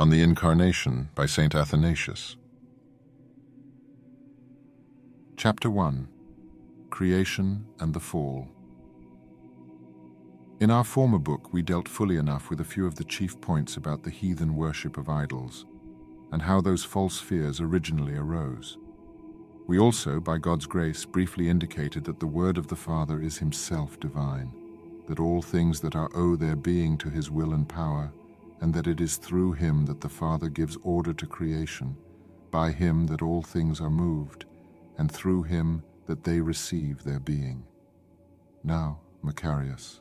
on the Incarnation by St. Athanasius. Chapter 1 Creation and the Fall. In our former book, we dealt fully enough with a few of the chief points about the heathen worship of idols and how those false fears originally arose. We also, by God's grace, briefly indicated that the Word of the Father is Himself divine, that all things that are owe their being to His will and power, and that it is through Him that the Father gives order to creation, by Him that all things are moved, and through Him that they receive their being. Now, Macarius,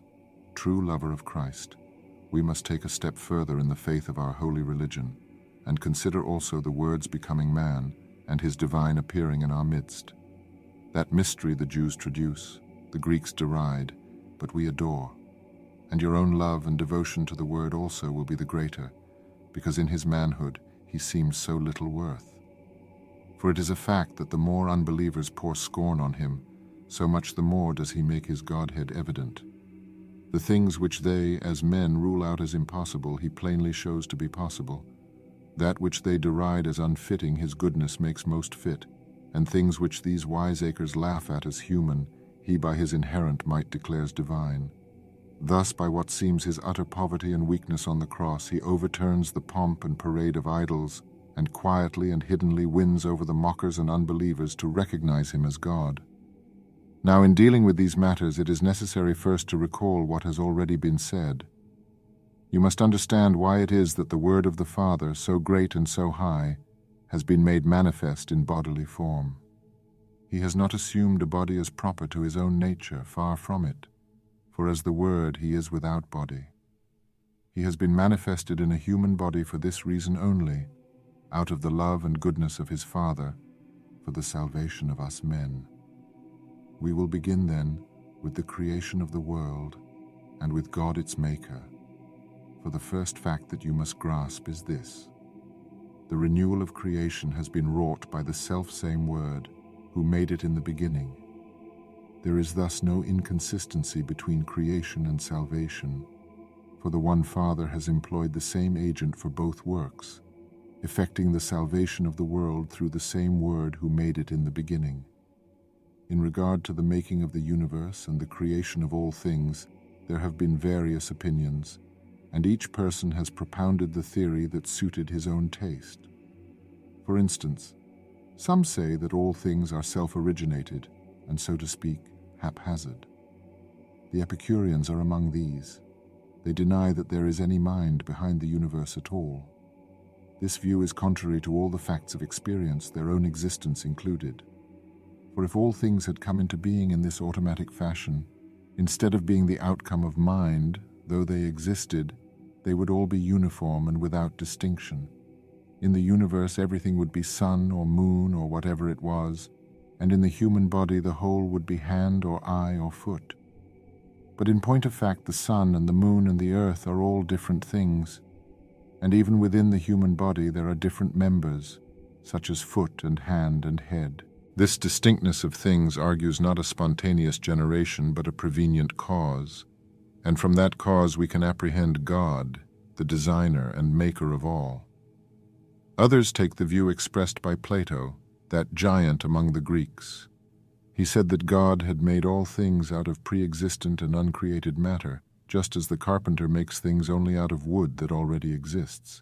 true lover of Christ, we must take a step further in the faith of our holy religion, and consider also the Word's becoming man and his divine appearing in our midst. That mystery the Jews traduce, the Greeks deride, but we adore. And your own love and devotion to the Word also will be the greater, because in his manhood he seems so little worth. For it is a fact that the more unbelievers pour scorn on him, so much the more does he make his Godhead evident. The things which they, as men, rule out as impossible, he plainly shows to be possible. That which they deride as unfitting, his goodness makes most fit, and things which these wiseacres laugh at as human, he by his inherent might declares divine. Thus, by what seems his utter poverty and weakness on the cross, he overturns the pomp and parade of idols, and quietly and hiddenly wins over the mockers and unbelievers to recognize him as God. Now, in dealing with these matters, it is necessary first to recall what has already been said. You must understand why it is that the Word of the Father, so great and so high, has been made manifest in bodily form. He has not assumed a body as proper to his own nature, far from it, for as the Word he is without body. He has been manifested in a human body for this reason only, out of the love and goodness of his Father, for the salvation of us men. We will begin then with the creation of the world and with God its Maker. For the first fact that you must grasp is this the renewal of creation has been wrought by the self same Word, who made it in the beginning. There is thus no inconsistency between creation and salvation, for the one Father has employed the same agent for both works, effecting the salvation of the world through the same Word who made it in the beginning. In regard to the making of the universe and the creation of all things, there have been various opinions, and each person has propounded the theory that suited his own taste. For instance, some say that all things are self originated, and so to speak, haphazard. The Epicureans are among these. They deny that there is any mind behind the universe at all. This view is contrary to all the facts of experience, their own existence included. For if all things had come into being in this automatic fashion, instead of being the outcome of mind, though they existed, they would all be uniform and without distinction. In the universe, everything would be sun or moon or whatever it was, and in the human body, the whole would be hand or eye or foot. But in point of fact, the sun and the moon and the earth are all different things, and even within the human body, there are different members, such as foot and hand and head. This distinctness of things argues not a spontaneous generation, but a prevenient cause, and from that cause we can apprehend God, the designer and maker of all. Others take the view expressed by Plato, that giant among the Greeks. He said that God had made all things out of pre existent and uncreated matter, just as the carpenter makes things only out of wood that already exists.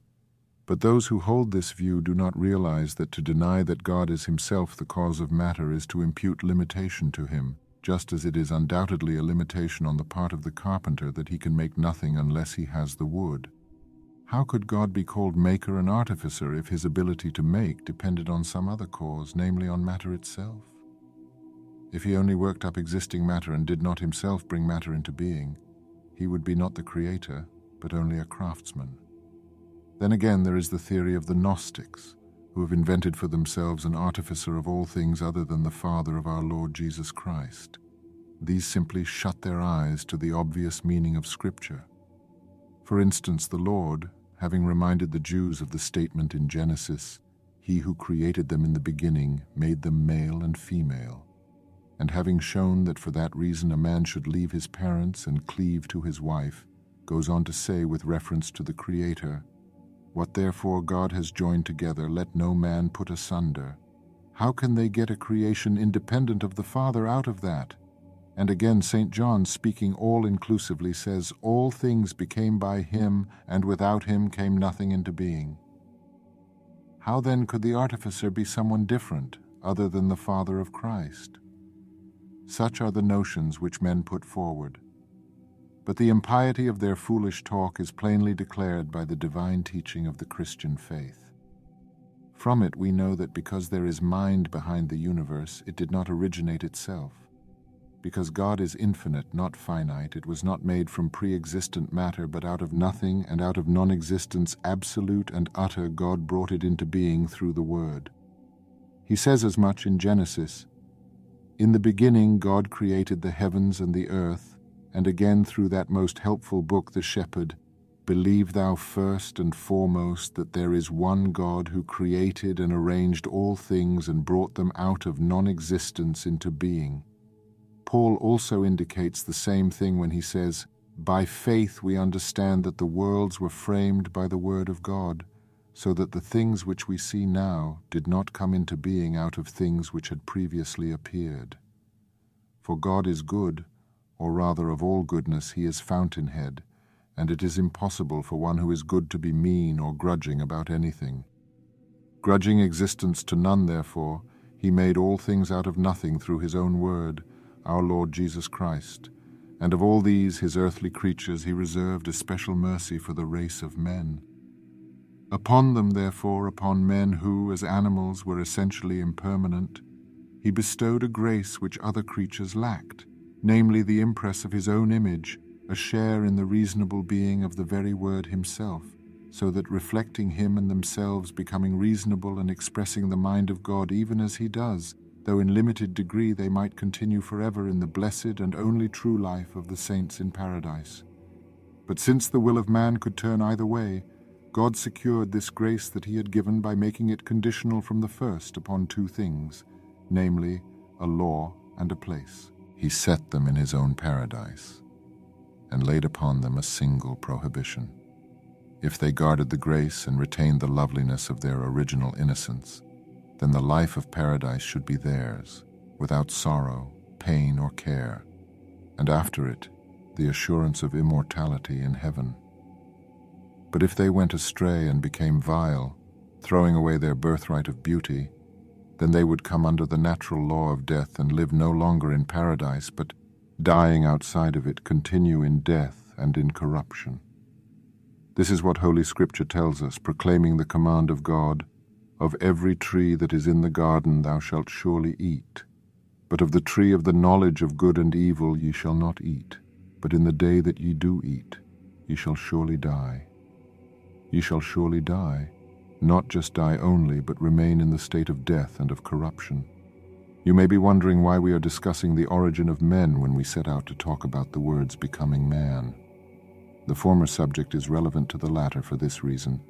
But those who hold this view do not realize that to deny that God is himself the cause of matter is to impute limitation to him, just as it is undoubtedly a limitation on the part of the carpenter that he can make nothing unless he has the wood. How could God be called maker and artificer if his ability to make depended on some other cause, namely on matter itself? If he only worked up existing matter and did not himself bring matter into being, he would be not the creator, but only a craftsman. Then again, there is the theory of the Gnostics, who have invented for themselves an artificer of all things other than the Father of our Lord Jesus Christ. These simply shut their eyes to the obvious meaning of Scripture. For instance, the Lord, having reminded the Jews of the statement in Genesis, He who created them in the beginning made them male and female, and having shown that for that reason a man should leave his parents and cleave to his wife, goes on to say with reference to the Creator, What therefore God has joined together, let no man put asunder. How can they get a creation independent of the Father out of that? And again, St. John, speaking all inclusively, says, All things became by him, and without him came nothing into being. How then could the artificer be someone different, other than the Father of Christ? Such are the notions which men put forward. But the impiety of their foolish talk is plainly declared by the divine teaching of the Christian faith. From it we know that because there is mind behind the universe, it did not originate itself. Because God is infinite, not finite, it was not made from pre existent matter, but out of nothing and out of non existence, absolute and utter, God brought it into being through the Word. He says as much in Genesis In the beginning, God created the heavens and the earth and again through that most helpful book, The Shepherd, Believe thou first and foremost that there is one God who created and arranged all things and brought them out of non existence into being. Paul also indicates the same thing when he says, By faith we understand that the worlds were framed by the Word of God, so that the things which we see now did not come into being out of things which had previously appeared. For God is good or rather of all goodness he is fountainhead, and it is impossible for one who is good to be mean or grudging about anything. Grudging existence to none, therefore, he made all things out of nothing through his own word, our Lord Jesus Christ, and of all these his earthly creatures he reserved a special mercy for the race of men. Upon them, therefore, upon men who, as animals, were essentially impermanent, he bestowed a grace which other creatures lacked, namely the impress of his own image, a share in the reasonable being of the very Word himself, so that reflecting him and themselves, becoming reasonable and expressing the mind of God even as he does, though in limited degree they might continue forever in the blessed and only true life of the saints in paradise. But since the will of man could turn either way, God secured this grace that he had given by making it conditional from the first upon two things, namely, a law and a place he set them in his own paradise, and laid upon them a single prohibition. If they guarded the grace and retained the loveliness of their original innocence, then the life of paradise should be theirs, without sorrow, pain, or care, and after it, the assurance of immortality in heaven. But if they went astray and became vile, throwing away their birthright of beauty, then they would come under the natural law of death and live no longer in paradise, but dying outside of it, continue in death and in corruption. This is what Holy Scripture tells us, proclaiming the command of God Of every tree that is in the garden thou shalt surely eat, but of the tree of the knowledge of good and evil ye shall not eat, but in the day that ye do eat, ye shall surely die. Ye shall surely die not just die only, but remain in the state of death and of corruption. You may be wondering why we are discussing the origin of men when we set out to talk about the words becoming man. The former subject is relevant to the latter for this reason.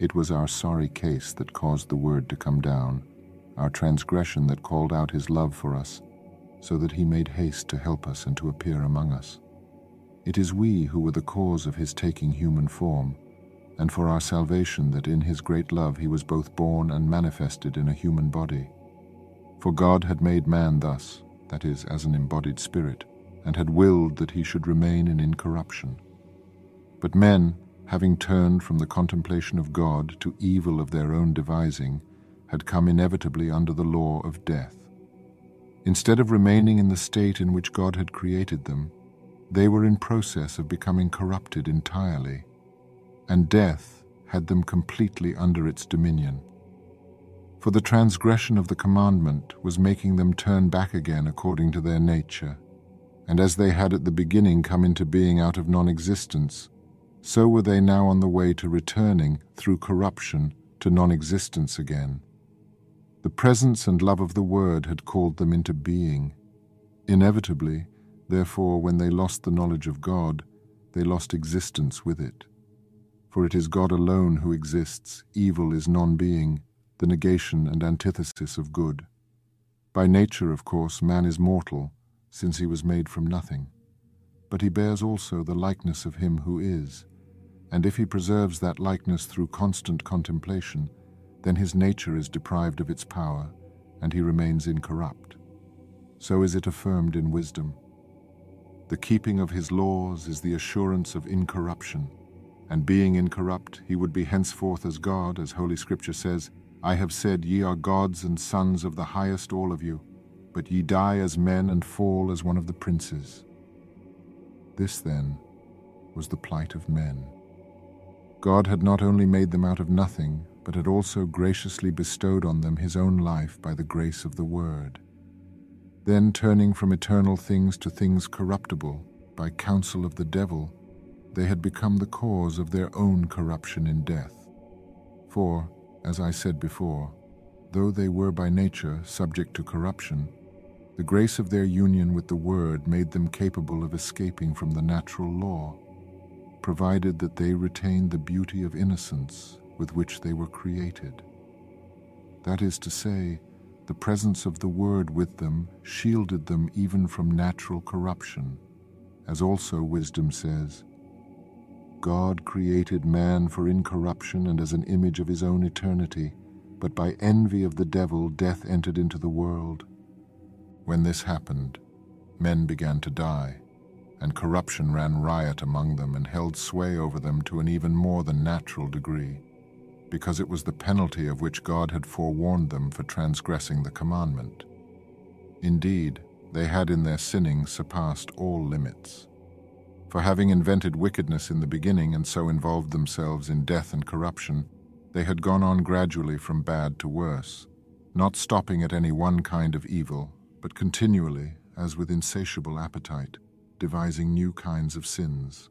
It was our sorry case that caused the word to come down, our transgression that called out his love for us, so that he made haste to help us and to appear among us. It is we who were the cause of his taking human form, and for our salvation that in his great love he was both born and manifested in a human body. For God had made man thus, that is, as an embodied spirit, and had willed that he should remain in incorruption. But men, having turned from the contemplation of God to evil of their own devising, had come inevitably under the law of death. Instead of remaining in the state in which God had created them, they were in process of becoming corrupted entirely and death had them completely under its dominion. For the transgression of the commandment was making them turn back again according to their nature, and as they had at the beginning come into being out of non existence, so were they now on the way to returning, through corruption, to non existence again. The presence and love of the Word had called them into being. Inevitably, therefore, when they lost the knowledge of God, they lost existence with it for it is God alone who exists, evil is non being, the negation and antithesis of good. By nature, of course, man is mortal, since he was made from nothing, but he bears also the likeness of him who is, and if he preserves that likeness through constant contemplation, then his nature is deprived of its power, and he remains incorrupt. So is it affirmed in wisdom. The keeping of his laws is the assurance of incorruption, and being incorrupt, he would be henceforth as God, as Holy Scripture says, I have said, Ye are gods and sons of the highest all of you, but ye die as men and fall as one of the princes. This, then, was the plight of men. God had not only made them out of nothing, but had also graciously bestowed on them his own life by the grace of the Word. Then, turning from eternal things to things corruptible, by counsel of the devil, they had become the cause of their own corruption in death. For, as I said before, though they were by nature subject to corruption, the grace of their union with the Word made them capable of escaping from the natural law provided that they retained the beauty of innocence with which they were created. That is to say, the presence of the Word with them shielded them even from natural corruption, as also wisdom says, God created man for incorruption and as an image of his own eternity, but by envy of the devil death entered into the world. When this happened, men began to die and corruption ran riot among them and held sway over them to an even more than natural degree, because it was the penalty of which God had forewarned them for transgressing the commandment. Indeed, they had in their sinning surpassed all limits. For having invented wickedness in the beginning and so involved themselves in death and corruption, they had gone on gradually from bad to worse, not stopping at any one kind of evil, but continually, as with insatiable appetite devising new kinds of sins.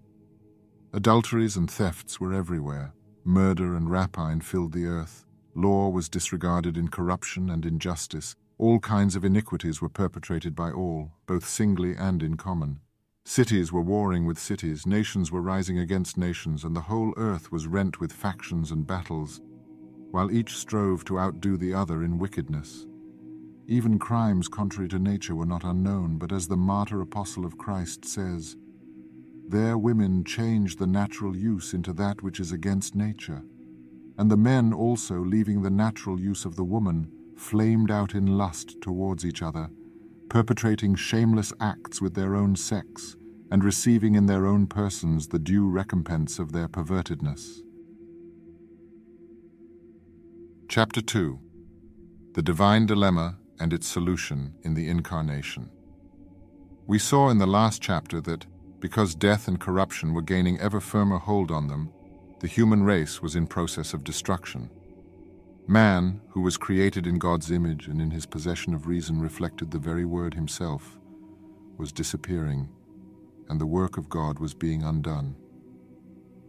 Adulteries and thefts were everywhere. Murder and rapine filled the earth. Law was disregarded in corruption and injustice. All kinds of iniquities were perpetrated by all, both singly and in common. Cities were warring with cities, nations were rising against nations, and the whole earth was rent with factions and battles, while each strove to outdo the other in wickedness. Even crimes contrary to nature were not unknown, but as the martyr apostle of Christ says, Their women change the natural use into that which is against nature. And the men also, leaving the natural use of the woman, flamed out in lust towards each other, perpetrating shameless acts with their own sex, and receiving in their own persons the due recompense of their pervertedness. Chapter 2 The Divine Dilemma and its solution in the Incarnation. We saw in the last chapter that, because death and corruption were gaining ever firmer hold on them, the human race was in process of destruction. Man, who was created in God's image and in his possession of reason reflected the very word himself, was disappearing, and the work of God was being undone.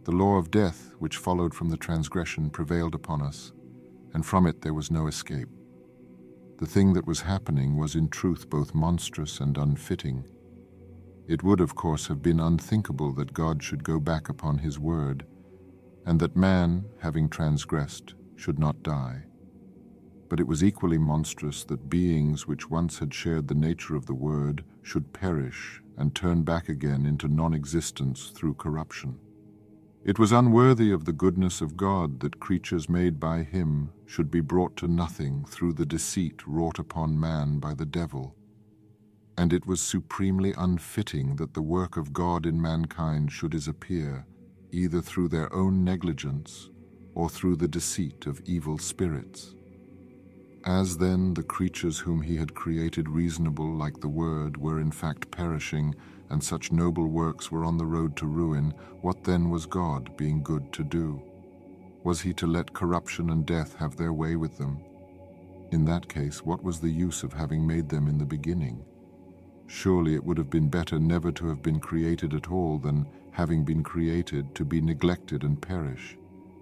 The law of death, which followed from the transgression, prevailed upon us, and from it there was no escape. The thing that was happening was in truth both monstrous and unfitting. It would, of course, have been unthinkable that God should go back upon his word, and that man, having transgressed, should not die. But it was equally monstrous that beings which once had shared the nature of the word should perish and turn back again into non existence through corruption. It was unworthy of the goodness of God that creatures made by him should be brought to nothing through the deceit wrought upon man by the devil. And it was supremely unfitting that the work of God in mankind should disappear, either through their own negligence or through the deceit of evil spirits. As then the creatures whom he had created reasonable like the Word were in fact perishing, and such noble works were on the road to ruin, what then was God being good to do? Was he to let corruption and death have their way with them? In that case, what was the use of having made them in the beginning? Surely it would have been better never to have been created at all than, having been created, to be neglected and perish.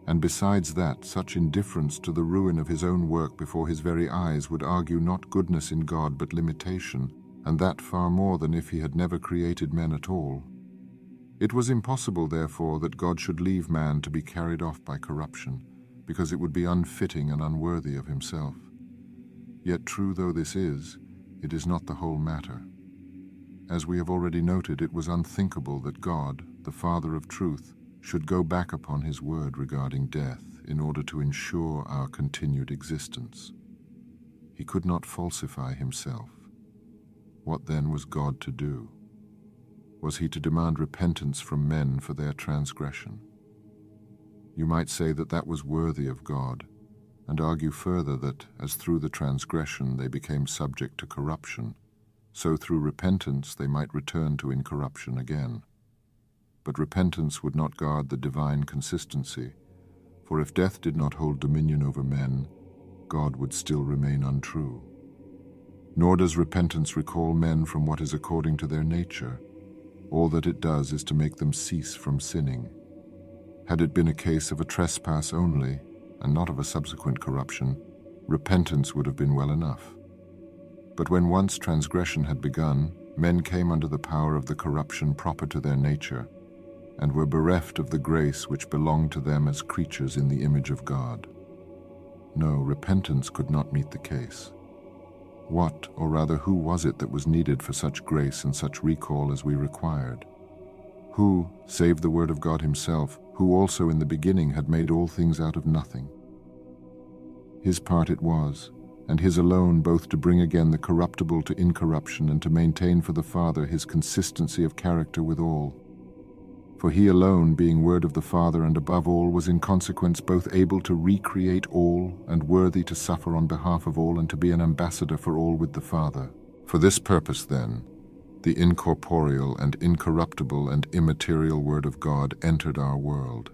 And besides that, such indifference to the ruin of his own work before his very eyes would argue not goodness in God but limitation, and that far more than if he had never created men at all. It was impossible, therefore, that God should leave man to be carried off by corruption, because it would be unfitting and unworthy of himself. Yet, true though this is, it is not the whole matter. As we have already noted, it was unthinkable that God, the Father of truth, should go back upon his word regarding death in order to ensure our continued existence. He could not falsify himself. What then was God to do? Was he to demand repentance from men for their transgression? You might say that that was worthy of God, and argue further that, as through the transgression they became subject to corruption, so through repentance they might return to incorruption again. But repentance would not guard the divine consistency, for if death did not hold dominion over men, God would still remain untrue. Nor does repentance recall men from what is according to their nature. All that it does is to make them cease from sinning. Had it been a case of a trespass only, and not of a subsequent corruption, repentance would have been well enough. But when once transgression had begun, men came under the power of the corruption proper to their nature, and were bereft of the grace which belonged to them as creatures in the image of God. No, repentance could not meet the case. What, or rather who was it that was needed for such grace and such recall as we required? Who, save the Word of God Himself, who also in the beginning had made all things out of nothing? His part it was, and his alone both to bring again the corruptible to incorruption and to maintain for the Father his consistency of character with all for he alone, being Word of the Father and above all, was in consequence both able to recreate all and worthy to suffer on behalf of all and to be an ambassador for all with the Father. For this purpose, then, the incorporeal and incorruptible and immaterial Word of God entered our world.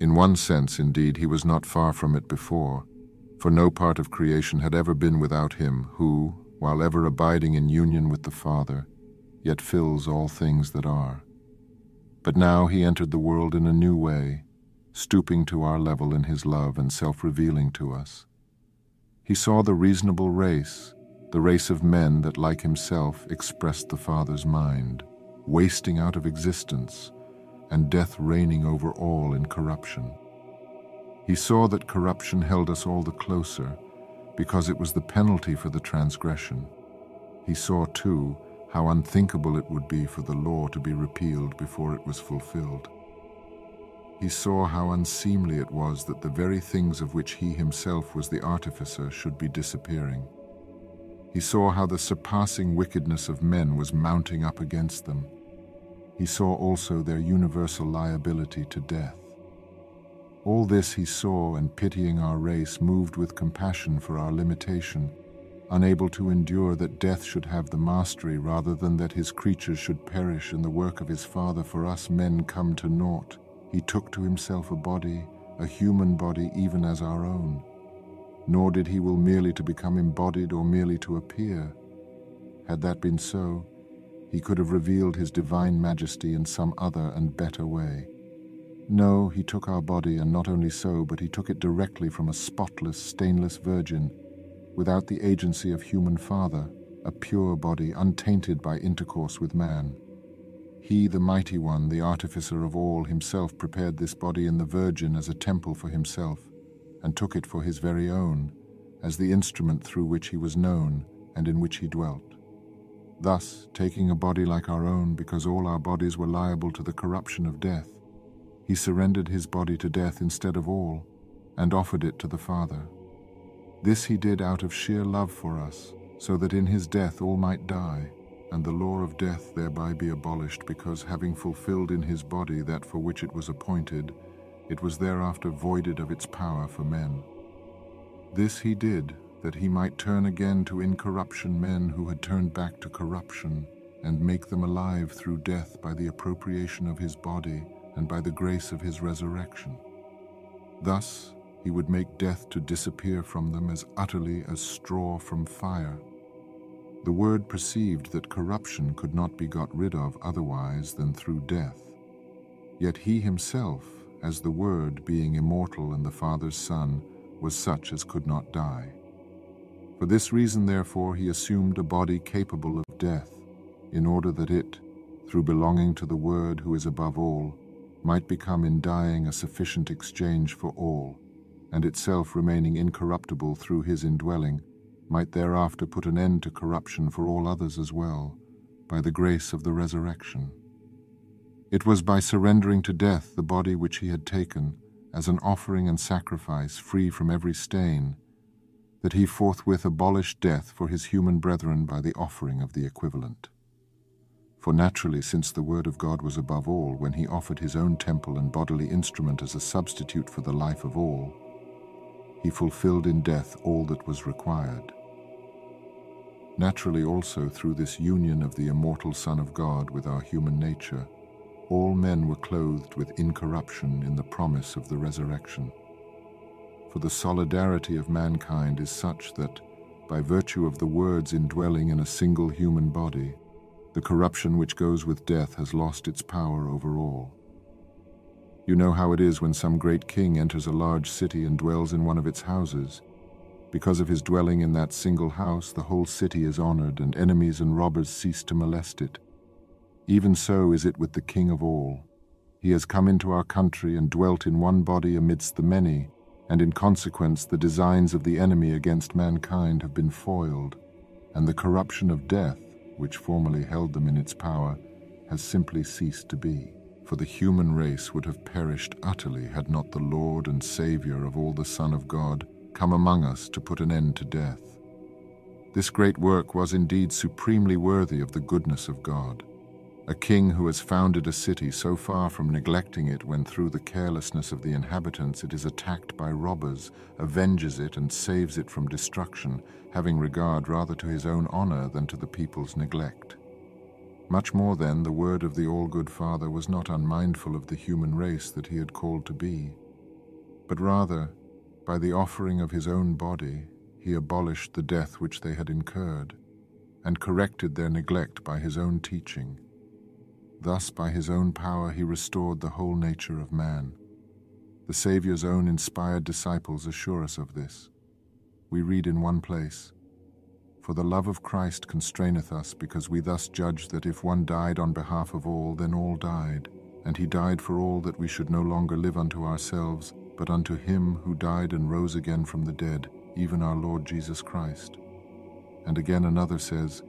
In one sense, indeed, he was not far from it before, for no part of creation had ever been without him who, while ever abiding in union with the Father, yet fills all things that are. But now he entered the world in a new way, stooping to our level in his love and self revealing to us. He saw the reasonable race, the race of men that, like himself, expressed the Father's mind, wasting out of existence, and death reigning over all in corruption. He saw that corruption held us all the closer, because it was the penalty for the transgression. He saw, too, how unthinkable it would be for the law to be repealed before it was fulfilled. He saw how unseemly it was that the very things of which he himself was the artificer should be disappearing. He saw how the surpassing wickedness of men was mounting up against them. He saw also their universal liability to death. All this he saw, and pitying our race, moved with compassion for our limitation unable to endure that death should have the mastery rather than that his creatures should perish in the work of his Father for us men come to naught, he took to himself a body, a human body even as our own. Nor did he will merely to become embodied or merely to appear. Had that been so, he could have revealed his divine majesty in some other and better way. No, he took our body, and not only so, but he took it directly from a spotless, stainless virgin, without the agency of human father, a pure body untainted by intercourse with man. He, the mighty one, the artificer of all, himself prepared this body in the Virgin as a temple for himself, and took it for his very own, as the instrument through which he was known and in which he dwelt. Thus, taking a body like our own, because all our bodies were liable to the corruption of death, he surrendered his body to death instead of all, and offered it to the Father. This he did out of sheer love for us, so that in his death all might die, and the law of death thereby be abolished, because having fulfilled in his body that for which it was appointed, it was thereafter voided of its power for men. This he did, that he might turn again to incorruption men who had turned back to corruption, and make them alive through death by the appropriation of his body and by the grace of his resurrection. Thus, he would make death to disappear from them as utterly as straw from fire. The Word perceived that corruption could not be got rid of otherwise than through death. Yet he himself, as the Word, being immortal and the Father's Son, was such as could not die. For this reason, therefore, he assumed a body capable of death, in order that it, through belonging to the Word who is above all, might become in dying a sufficient exchange for all and itself remaining incorruptible through his indwelling, might thereafter put an end to corruption for all others as well, by the grace of the resurrection. It was by surrendering to death the body which he had taken, as an offering and sacrifice free from every stain, that he forthwith abolished death for his human brethren by the offering of the equivalent. For naturally, since the Word of God was above all, when he offered his own temple and bodily instrument as a substitute for the life of all, he fulfilled in death all that was required. Naturally also through this union of the immortal Son of God with our human nature, all men were clothed with incorruption in the promise of the resurrection. For the solidarity of mankind is such that, by virtue of the words indwelling in a single human body, the corruption which goes with death has lost its power over all. You know how it is when some great king enters a large city and dwells in one of its houses. Because of his dwelling in that single house, the whole city is honored, and enemies and robbers cease to molest it. Even so is it with the King of all. He has come into our country and dwelt in one body amidst the many, and in consequence the designs of the enemy against mankind have been foiled, and the corruption of death, which formerly held them in its power, has simply ceased to be. For the human race would have perished utterly had not the Lord and Saviour of all the Son of God come among us to put an end to death. This great work was indeed supremely worthy of the goodness of God. A king who has founded a city so far from neglecting it when through the carelessness of the inhabitants it is attacked by robbers, avenges it and saves it from destruction, having regard rather to his own honor than to the people's neglect. Much more then the word of the all-good Father was not unmindful of the human race that he had called to be, but rather, by the offering of his own body, he abolished the death which they had incurred, and corrected their neglect by his own teaching, Thus, by his own power, he restored the whole nature of man. The Saviour's own inspired disciples assure us of this. We read in one place, For the love of Christ constraineth us, because we thus judge that if one died on behalf of all, then all died. And he died for all that we should no longer live unto ourselves, but unto him who died and rose again from the dead, even our Lord Jesus Christ. And again another says,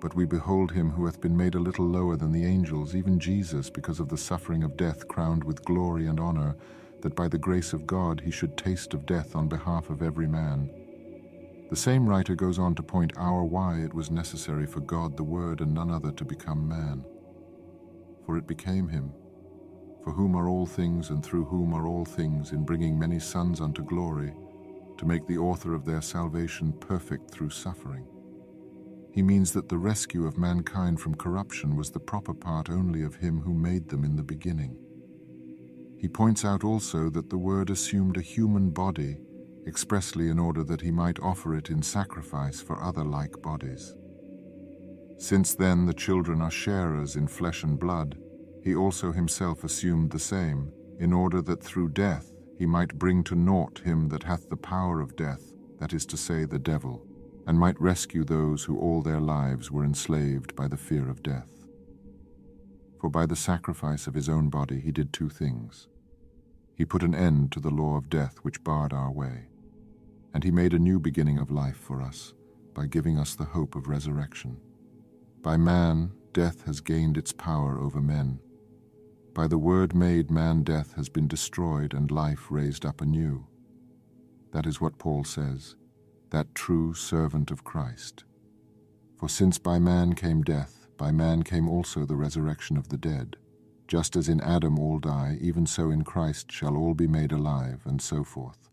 but we behold him who hath been made a little lower than the angels, even Jesus, because of the suffering of death, crowned with glory and honor, that by the grace of God he should taste of death on behalf of every man. The same writer goes on to point out why it was necessary for God the Word and none other to become man. For it became him, for whom are all things and through whom are all things, in bringing many sons unto glory, to make the author of their salvation perfect through suffering. He means that the rescue of mankind from corruption was the proper part only of him who made them in the beginning. He points out also that the Word assumed a human body expressly in order that he might offer it in sacrifice for other like bodies. Since then the children are sharers in flesh and blood, he also himself assumed the same, in order that through death he might bring to naught him that hath the power of death, that is to say, the devil and might rescue those who all their lives were enslaved by the fear of death. For by the sacrifice of his own body he did two things. He put an end to the law of death which barred our way, and he made a new beginning of life for us by giving us the hope of resurrection. By man, death has gained its power over men. By the word made man death has been destroyed and life raised up anew. That is what Paul says that true servant of Christ. For since by man came death, by man came also the resurrection of the dead. Just as in Adam all die, even so in Christ shall all be made alive, and so forth.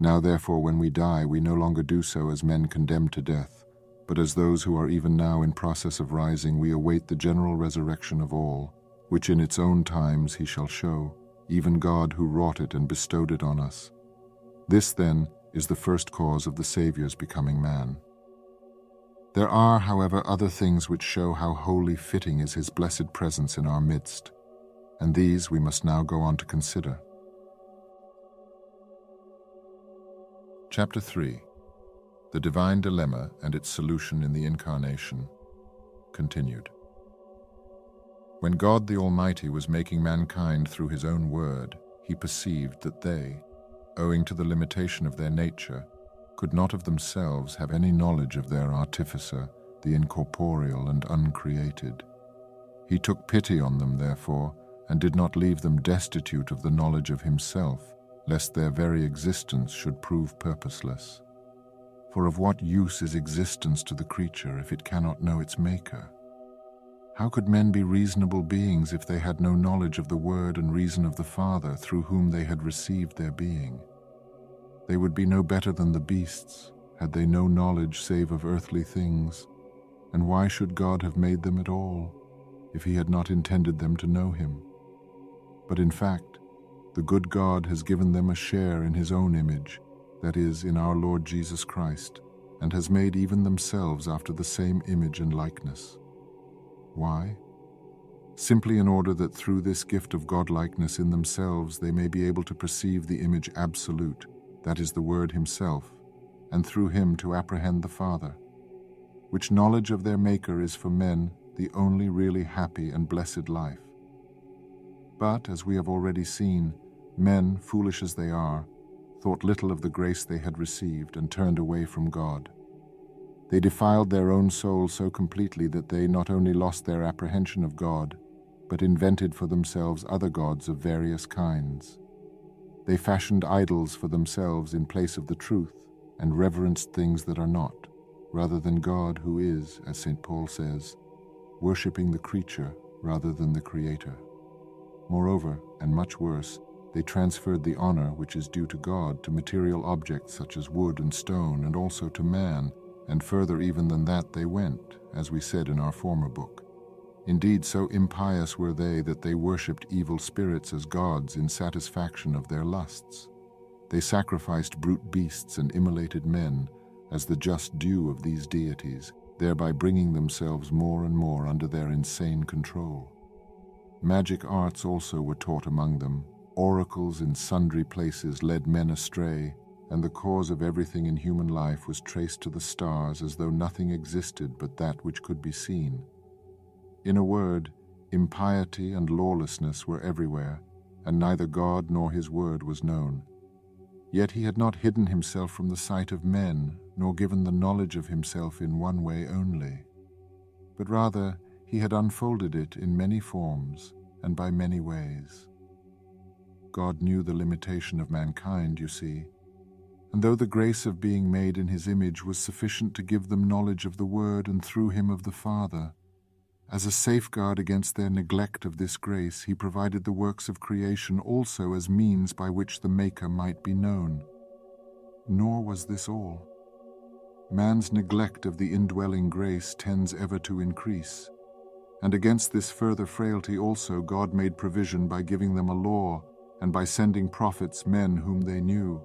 Now therefore when we die, we no longer do so as men condemned to death, but as those who are even now in process of rising, we await the general resurrection of all, which in its own times he shall show, even God who wrought it and bestowed it on us. This then is the first cause of the Saviour's becoming man. There are, however, other things which show how wholly fitting is his blessed presence in our midst, and these we must now go on to consider. Chapter 3 The Divine Dilemma and its Solution in the Incarnation Continued. When God the Almighty was making mankind through his own word, he perceived that they, owing to the limitation of their nature, could not of themselves have any knowledge of their artificer, the incorporeal and uncreated. He took pity on them, therefore, and did not leave them destitute of the knowledge of himself, lest their very existence should prove purposeless. For of what use is existence to the creature if it cannot know its Maker? How could men be reasonable beings if they had no knowledge of the word and reason of the Father through whom they had received their being? They would be no better than the beasts, had they no knowledge save of earthly things. And why should God have made them at all, if he had not intended them to know him? But in fact, the good God has given them a share in his own image, that is, in our Lord Jesus Christ, and has made even themselves after the same image and likeness. Why? Simply in order that through this gift of godlikeness in themselves they may be able to perceive the image absolute, that is the Word Himself, and through Him to apprehend the Father, which knowledge of their Maker is for men the only really happy and blessed life. But, as we have already seen, men, foolish as they are, thought little of the grace they had received and turned away from God. They defiled their own souls so completely that they not only lost their apprehension of God, but invented for themselves other gods of various kinds. They fashioned idols for themselves in place of the truth, and reverenced things that are not, rather than God who is, as St. Paul says, worshipping the creature rather than the Creator. Moreover, and much worse, they transferred the honor which is due to God to material objects such as wood and stone, and also to man, and further even than that they went, as we said in our former book. Indeed, so impious were they that they worshipped evil spirits as gods in satisfaction of their lusts. They sacrificed brute beasts and immolated men as the just due of these deities, thereby bringing themselves more and more under their insane control. Magic arts also were taught among them. Oracles in sundry places led men astray, and the cause of everything in human life was traced to the stars as though nothing existed but that which could be seen. In a word, impiety and lawlessness were everywhere, and neither God nor his word was known. Yet he had not hidden himself from the sight of men, nor given the knowledge of himself in one way only, but rather he had unfolded it in many forms and by many ways. God knew the limitation of mankind, you see, and though the grace of being made in his image was sufficient to give them knowledge of the Word and through him of the Father, as a safeguard against their neglect of this grace, he provided the works of creation also as means by which the Maker might be known. Nor was this all. Man's neglect of the indwelling grace tends ever to increase. And against this further frailty also God made provision by giving them a law, and by sending prophets, men whom they knew.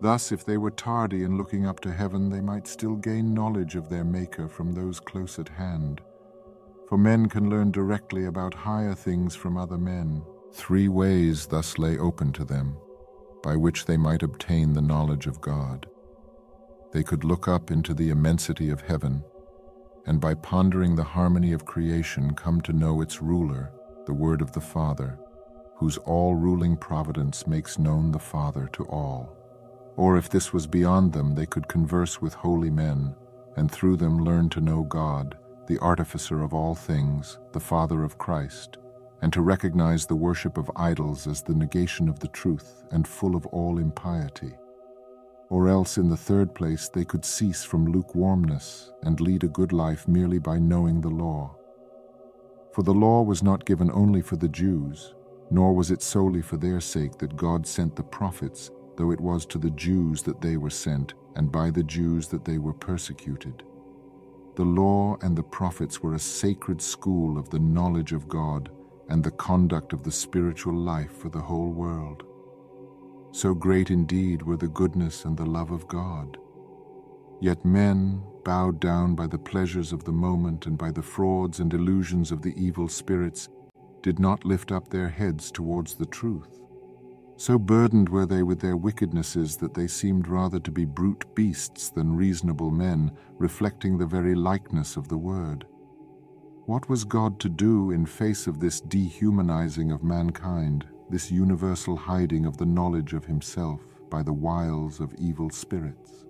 Thus, if they were tardy in looking up to heaven, they might still gain knowledge of their Maker from those close at hand. For men can learn directly about higher things from other men. Three ways thus lay open to them, by which they might obtain the knowledge of God. They could look up into the immensity of heaven, and by pondering the harmony of creation come to know its ruler, the Word of the Father, whose all-ruling providence makes known the Father to all. Or if this was beyond them, they could converse with holy men, and through them learn to know God, the artificer of all things, the Father of Christ, and to recognize the worship of idols as the negation of the truth and full of all impiety or else in the third place they could cease from lukewarmness and lead a good life merely by knowing the law. For the law was not given only for the Jews, nor was it solely for their sake that God sent the prophets, though it was to the Jews that they were sent, and by the Jews that they were persecuted. The law and the prophets were a sacred school of the knowledge of God and the conduct of the spiritual life for the whole world. So great indeed were the goodness and the love of God. Yet men, bowed down by the pleasures of the moment and by the frauds and illusions of the evil spirits, did not lift up their heads towards the truth. So burdened were they with their wickednesses that they seemed rather to be brute beasts than reasonable men, reflecting the very likeness of the Word. What was God to do in face of this dehumanizing of mankind? this universal hiding of the knowledge of himself by the wiles of evil spirits.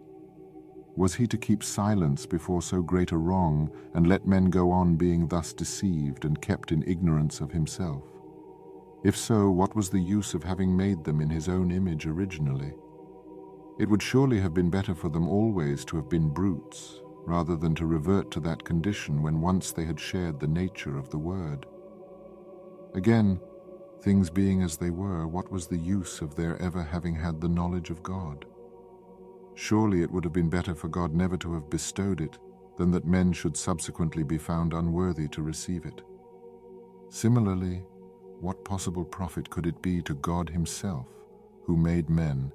Was he to keep silence before so great a wrong, and let men go on being thus deceived and kept in ignorance of himself? If so, what was the use of having made them in his own image originally? It would surely have been better for them always to have been brutes, rather than to revert to that condition when once they had shared the nature of the Word. Again, things being as they were, what was the use of their ever having had the knowledge of God? Surely it would have been better for God never to have bestowed it than that men should subsequently be found unworthy to receive it. Similarly, what possible profit could it be to God Himself, who made men,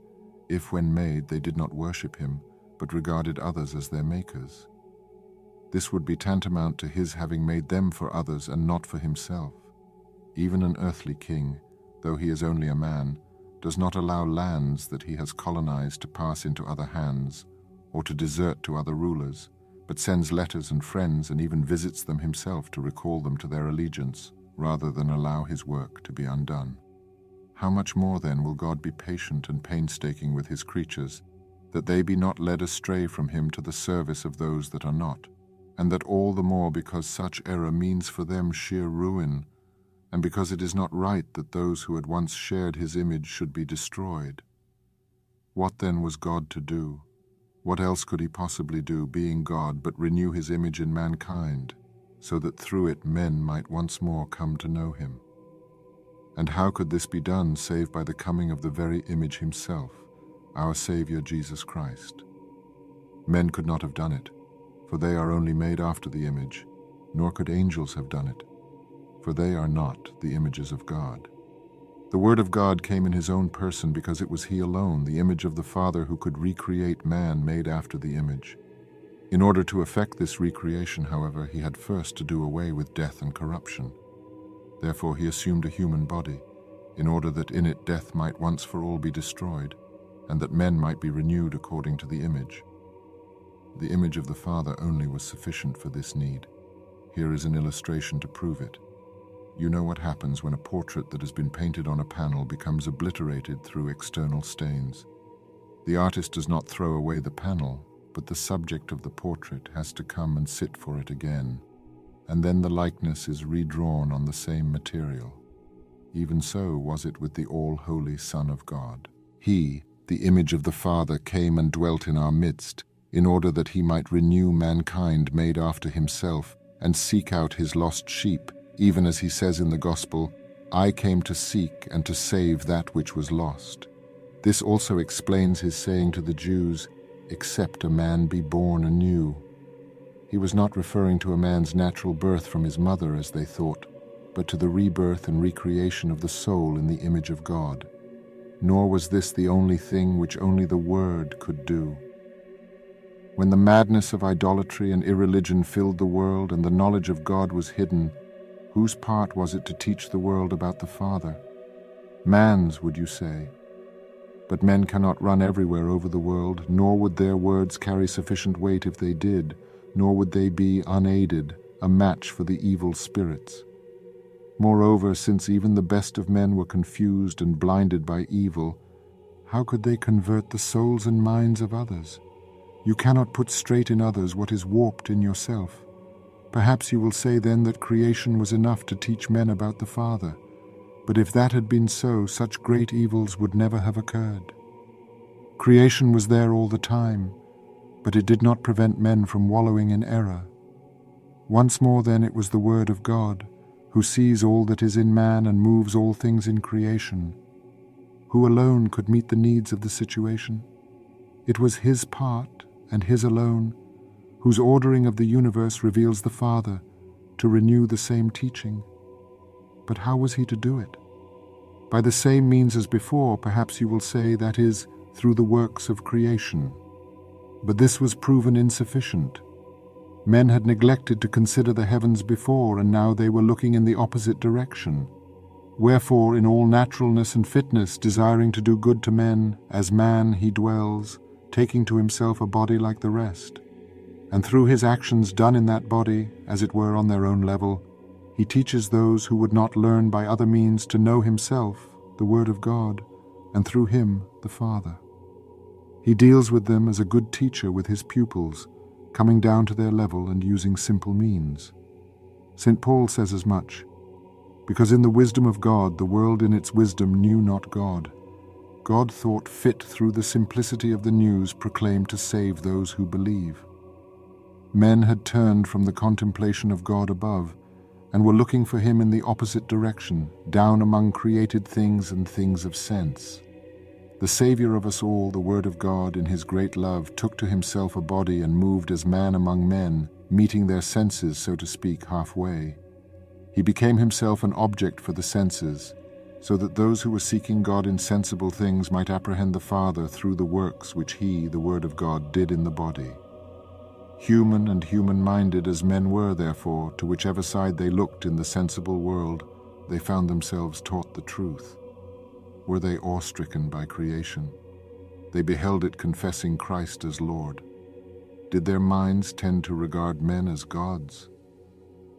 if when made they did not worship Him, but regarded others as their makers? This would be tantamount to His having made them for others and not for Himself. Even an earthly king, though he is only a man, does not allow lands that he has colonized to pass into other hands, or to desert to other rulers, but sends letters and friends and even visits them himself to recall them to their allegiance rather than allow his work to be undone. How much more then will God be patient and painstaking with his creatures, that they be not led astray from him to the service of those that are not, and that all the more because such error means for them sheer ruin, and because it is not right that those who had once shared his image should be destroyed. What then was God to do? What else could he possibly do, being God, but renew his image in mankind? so that through it men might once more come to know him. And how could this be done save by the coming of the very image himself, our Saviour Jesus Christ? Men could not have done it, for they are only made after the image, nor could angels have done it, for they are not the images of God. The Word of God came in his own person because it was he alone, the image of the Father, who could recreate man made after the image. In order to effect this recreation, however, he had first to do away with death and corruption. Therefore he assumed a human body, in order that in it death might once for all be destroyed, and that men might be renewed according to the image. The image of the Father only was sufficient for this need. Here is an illustration to prove it. You know what happens when a portrait that has been painted on a panel becomes obliterated through external stains. The artist does not throw away the panel, but the subject of the portrait has to come and sit for it again, and then the likeness is redrawn on the same material. Even so was it with the all-holy Son of God. He, the image of the Father, came and dwelt in our midst, in order that he might renew mankind made after himself, and seek out his lost sheep, even as he says in the Gospel, I came to seek and to save that which was lost. This also explains his saying to the Jews, except a man be born anew. He was not referring to a man's natural birth from his mother, as they thought, but to the rebirth and recreation of the soul in the image of God. Nor was this the only thing which only the Word could do. When the madness of idolatry and irreligion filled the world and the knowledge of God was hidden, whose part was it to teach the world about the Father? Man's, would you say? But men cannot run everywhere over the world, nor would their words carry sufficient weight if they did, nor would they be unaided, a match for the evil spirits. Moreover, since even the best of men were confused and blinded by evil, how could they convert the souls and minds of others? You cannot put straight in others what is warped in yourself. Perhaps you will say then that creation was enough to teach men about the Father. But if that had been so, such great evils would never have occurred. Creation was there all the time, but it did not prevent men from wallowing in error. Once more, then, it was the Word of God, who sees all that is in man and moves all things in creation, who alone could meet the needs of the situation. It was His part, and His alone, whose ordering of the universe reveals the Father, to renew the same teaching. But how was he to do it? By the same means as before, perhaps you will say, that is, through the works of creation. But this was proven insufficient. Men had neglected to consider the heavens before, and now they were looking in the opposite direction. Wherefore, in all naturalness and fitness, desiring to do good to men, as man he dwells, taking to himself a body like the rest. And through his actions done in that body, as it were on their own level, he teaches those who would not learn by other means to know himself, the Word of God, and through him, the Father. He deals with them as a good teacher with his pupils, coming down to their level and using simple means. St. Paul says as much, because in the wisdom of God the world in its wisdom knew not God. God thought fit through the simplicity of the news proclaimed to save those who believe. Men had turned from the contemplation of God above and were looking for him in the opposite direction, down among created things and things of sense. The Saviour of us all, the Word of God, in his great love, took to himself a body and moved as man among men, meeting their senses, so to speak, halfway. He became himself an object for the senses, so that those who were seeking God in sensible things might apprehend the Father through the works which he, the Word of God, did in the body. Human and human minded as men were, therefore, to whichever side they looked in the sensible world, they found themselves taught the truth. Were they awe stricken by creation? They beheld it confessing Christ as Lord. Did their minds tend to regard men as gods?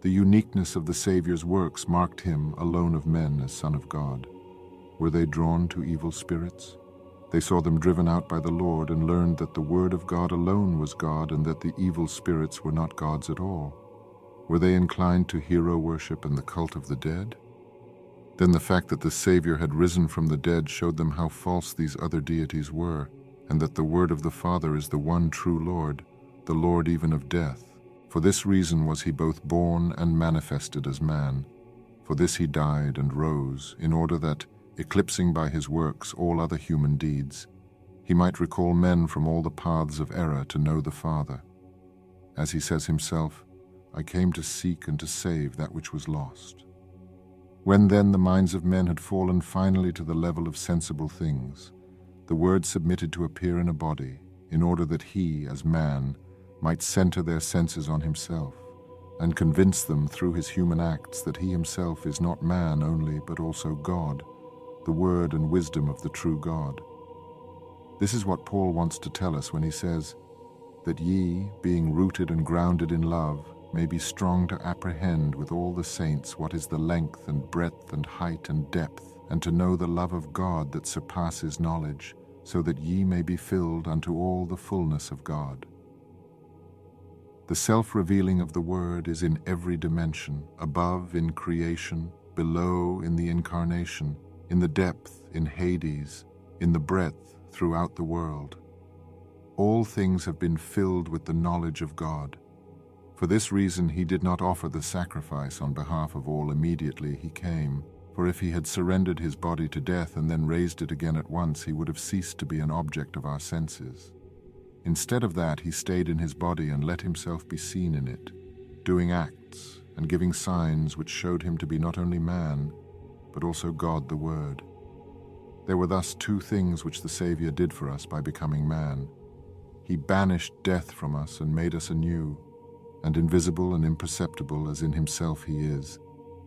The uniqueness of the Saviour's works marked him, alone of men, as Son of God. Were they drawn to evil spirits? They saw them driven out by the Lord and learned that the Word of God alone was God and that the evil spirits were not gods at all. Were they inclined to hero worship and the cult of the dead? Then the fact that the Savior had risen from the dead showed them how false these other deities were, and that the Word of the Father is the one true Lord, the Lord even of death. For this reason was he both born and manifested as man. For this he died and rose, in order that, eclipsing by his works all other human deeds, he might recall men from all the paths of error to know the Father. As he says himself, I came to seek and to save that which was lost. When then the minds of men had fallen finally to the level of sensible things, the Word submitted to appear in a body, in order that he, as man, might center their senses on himself, and convince them through his human acts that he himself is not man only, but also God the word and wisdom of the true God. This is what Paul wants to tell us when he says, That ye, being rooted and grounded in love, may be strong to apprehend with all the saints what is the length and breadth and height and depth, and to know the love of God that surpasses knowledge, so that ye may be filled unto all the fullness of God. The self revealing of the Word is in every dimension, above in creation, below in the incarnation, in the depth, in Hades, in the breadth, throughout the world. All things have been filled with the knowledge of God. For this reason he did not offer the sacrifice on behalf of all immediately he came, for if he had surrendered his body to death and then raised it again at once, he would have ceased to be an object of our senses. Instead of that, he stayed in his body and let himself be seen in it, doing acts and giving signs which showed him to be not only man, but also God the Word. There were thus two things which the Saviour did for us by becoming man. He banished death from us and made us anew, and invisible and imperceptible as in himself he is,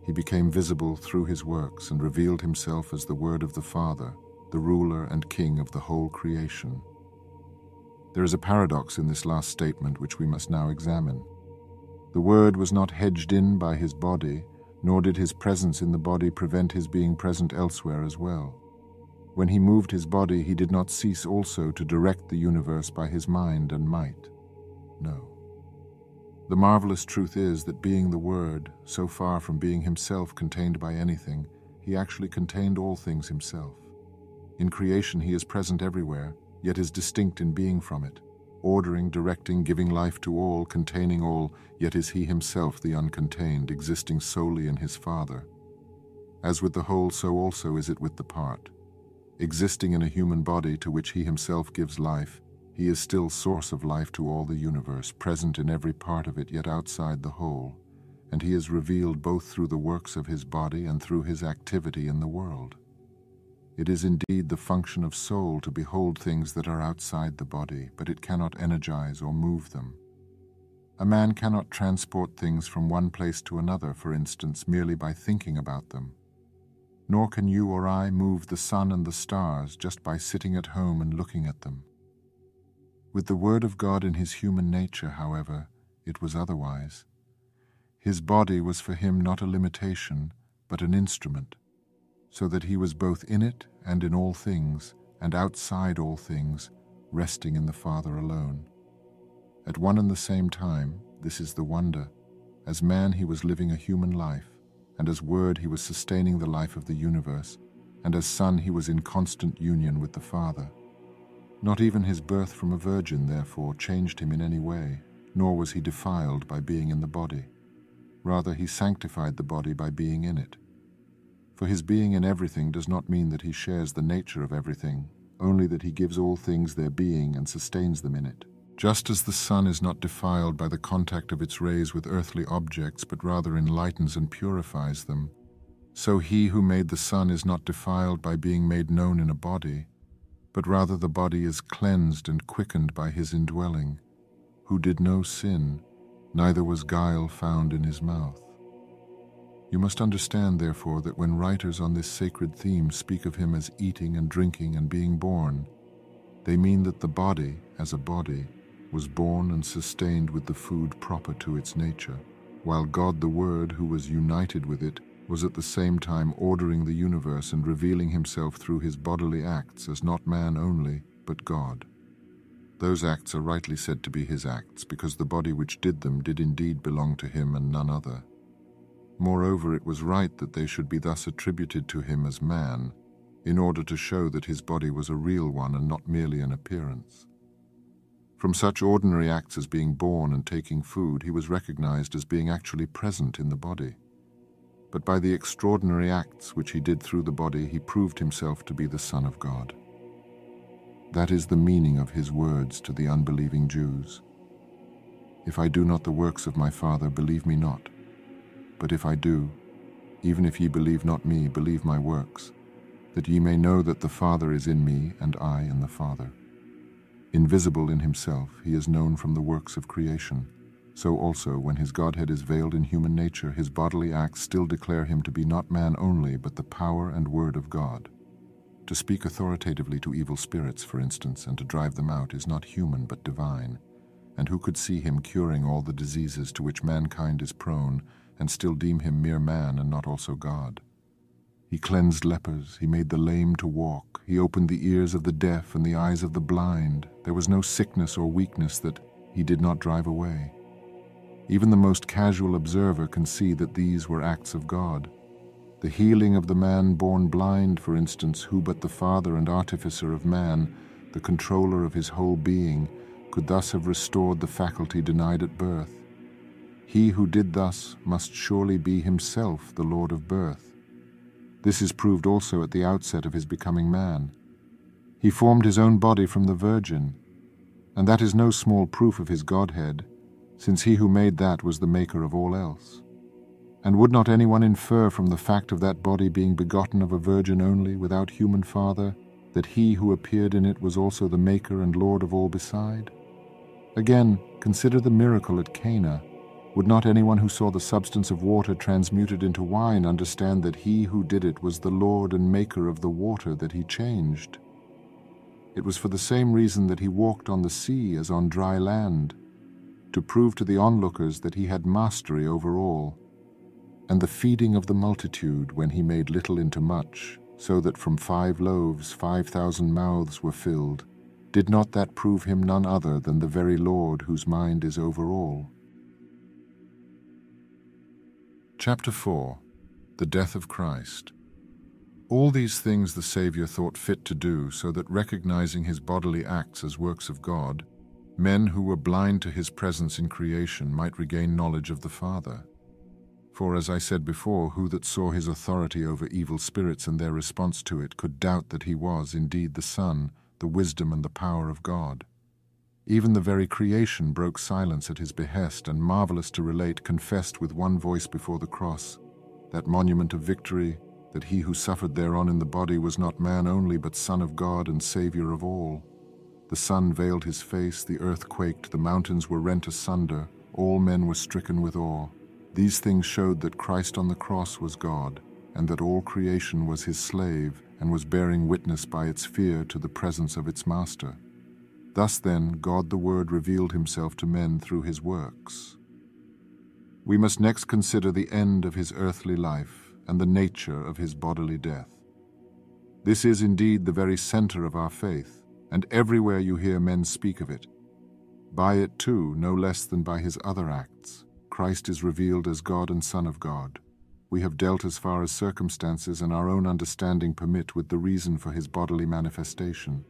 he became visible through his works and revealed himself as the Word of the Father, the ruler and king of the whole creation. There is a paradox in this last statement which we must now examine. The Word was not hedged in by his body, nor did his presence in the body prevent his being present elsewhere as well. When he moved his body, he did not cease also to direct the universe by his mind and might. No. The marvelous truth is that being the Word, so far from being himself contained by anything, he actually contained all things himself. In creation he is present everywhere, yet is distinct in being from it ordering, directing, giving life to all, containing all, yet is he himself the uncontained, existing solely in his Father. As with the whole, so also is it with the part. Existing in a human body to which he himself gives life, he is still source of life to all the universe, present in every part of it, yet outside the whole, and he is revealed both through the works of his body and through his activity in the world. It is indeed the function of soul to behold things that are outside the body, but it cannot energize or move them. A man cannot transport things from one place to another, for instance, merely by thinking about them. Nor can you or I move the sun and the stars just by sitting at home and looking at them. With the Word of God in his human nature, however, it was otherwise. His body was for him not a limitation, but an instrument, so that he was both in it and in all things, and outside all things, resting in the Father alone. At one and the same time, this is the wonder, as man he was living a human life, and as Word he was sustaining the life of the universe, and as Son he was in constant union with the Father. Not even his birth from a virgin, therefore, changed him in any way, nor was he defiled by being in the body. Rather, he sanctified the body by being in it. For his being in everything does not mean that he shares the nature of everything, only that he gives all things their being and sustains them in it. Just as the sun is not defiled by the contact of its rays with earthly objects, but rather enlightens and purifies them, so he who made the sun is not defiled by being made known in a body, but rather the body is cleansed and quickened by his indwelling, who did no sin, neither was guile found in his mouth. You must understand, therefore, that when writers on this sacred theme speak of him as eating and drinking and being born, they mean that the body, as a body, was born and sustained with the food proper to its nature, while God the Word, who was united with it, was at the same time ordering the universe and revealing himself through his bodily acts as not man only, but God. Those acts are rightly said to be his acts, because the body which did them did indeed belong to him and none other. Moreover, it was right that they should be thus attributed to him as man, in order to show that his body was a real one and not merely an appearance. From such ordinary acts as being born and taking food, he was recognized as being actually present in the body. But by the extraordinary acts which he did through the body, he proved himself to be the Son of God. That is the meaning of his words to the unbelieving Jews. If I do not the works of my Father, believe me not. But if I do, even if ye believe not me, believe my works, that ye may know that the Father is in me, and I in the Father. Invisible in himself, he is known from the works of creation. So also, when his Godhead is veiled in human nature, his bodily acts still declare him to be not man only, but the power and word of God. To speak authoritatively to evil spirits, for instance, and to drive them out is not human but divine. And who could see him curing all the diseases to which mankind is prone, and still deem him mere man and not also God. He cleansed lepers, he made the lame to walk, he opened the ears of the deaf and the eyes of the blind. There was no sickness or weakness that he did not drive away. Even the most casual observer can see that these were acts of God. The healing of the man born blind, for instance, who but the father and artificer of man, the controller of his whole being, could thus have restored the faculty denied at birth. He who did thus must surely be himself the Lord of birth. This is proved also at the outset of his becoming man. He formed his own body from the Virgin, and that is no small proof of his Godhead, since he who made that was the maker of all else. And would not anyone infer from the fact of that body being begotten of a virgin only, without human father, that he who appeared in it was also the maker and Lord of all beside? Again, consider the miracle at Cana would not anyone who saw the substance of water transmuted into wine understand that he who did it was the Lord and Maker of the water that he changed? It was for the same reason that he walked on the sea as on dry land, to prove to the onlookers that he had mastery over all, and the feeding of the multitude when he made little into much, so that from five loaves five thousand mouths were filled, did not that prove him none other than the very Lord whose mind is over all? Chapter 4 The Death of Christ. All these things the Saviour thought fit to do, so that recognizing his bodily acts as works of God, men who were blind to his presence in creation might regain knowledge of the Father. For, as I said before, who that saw his authority over evil spirits and their response to it could doubt that he was indeed the Son, the wisdom and the power of God? Even the very creation broke silence at his behest, and marvelous to relate, confessed with one voice before the cross, that monument of victory, that he who suffered thereon in the body was not man only, but Son of God and Saviour of all. The sun veiled his face, the earth quaked, the mountains were rent asunder, all men were stricken with awe. These things showed that Christ on the cross was God, and that all creation was his slave, and was bearing witness by its fear to the presence of its master. Thus then, God the Word revealed himself to men through his works. We must next consider the end of his earthly life and the nature of his bodily death. This is indeed the very center of our faith, and everywhere you hear men speak of it. By it too, no less than by his other acts, Christ is revealed as God and Son of God. We have dealt as far as circumstances and our own understanding permit with the reason for his bodily manifestation.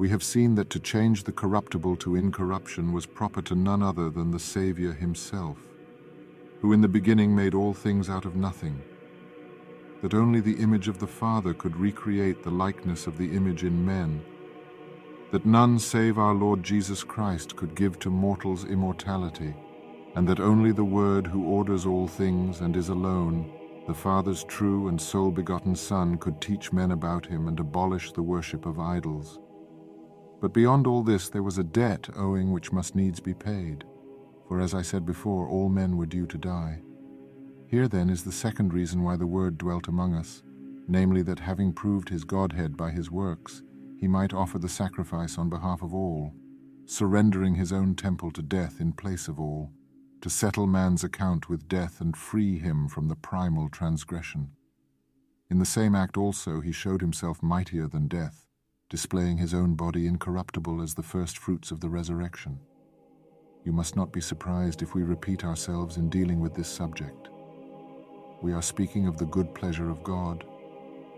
We have seen that to change the corruptible to incorruption was proper to none other than the Saviour himself, who in the beginning made all things out of nothing, that only the image of the Father could recreate the likeness of the image in men, that none save our Lord Jesus Christ could give to mortals immortality, and that only the Word who orders all things and is alone, the Father's true and sole begotten Son, could teach men about him and abolish the worship of idols. But beyond all this there was a debt owing which must needs be paid, for as I said before, all men were due to die. Here then is the second reason why the Word dwelt among us, namely that having proved his Godhead by his works, he might offer the sacrifice on behalf of all, surrendering his own temple to death in place of all, to settle man's account with death and free him from the primal transgression. In the same act also he showed himself mightier than death, displaying his own body incorruptible as the first fruits of the resurrection. You must not be surprised if we repeat ourselves in dealing with this subject. We are speaking of the good pleasure of God,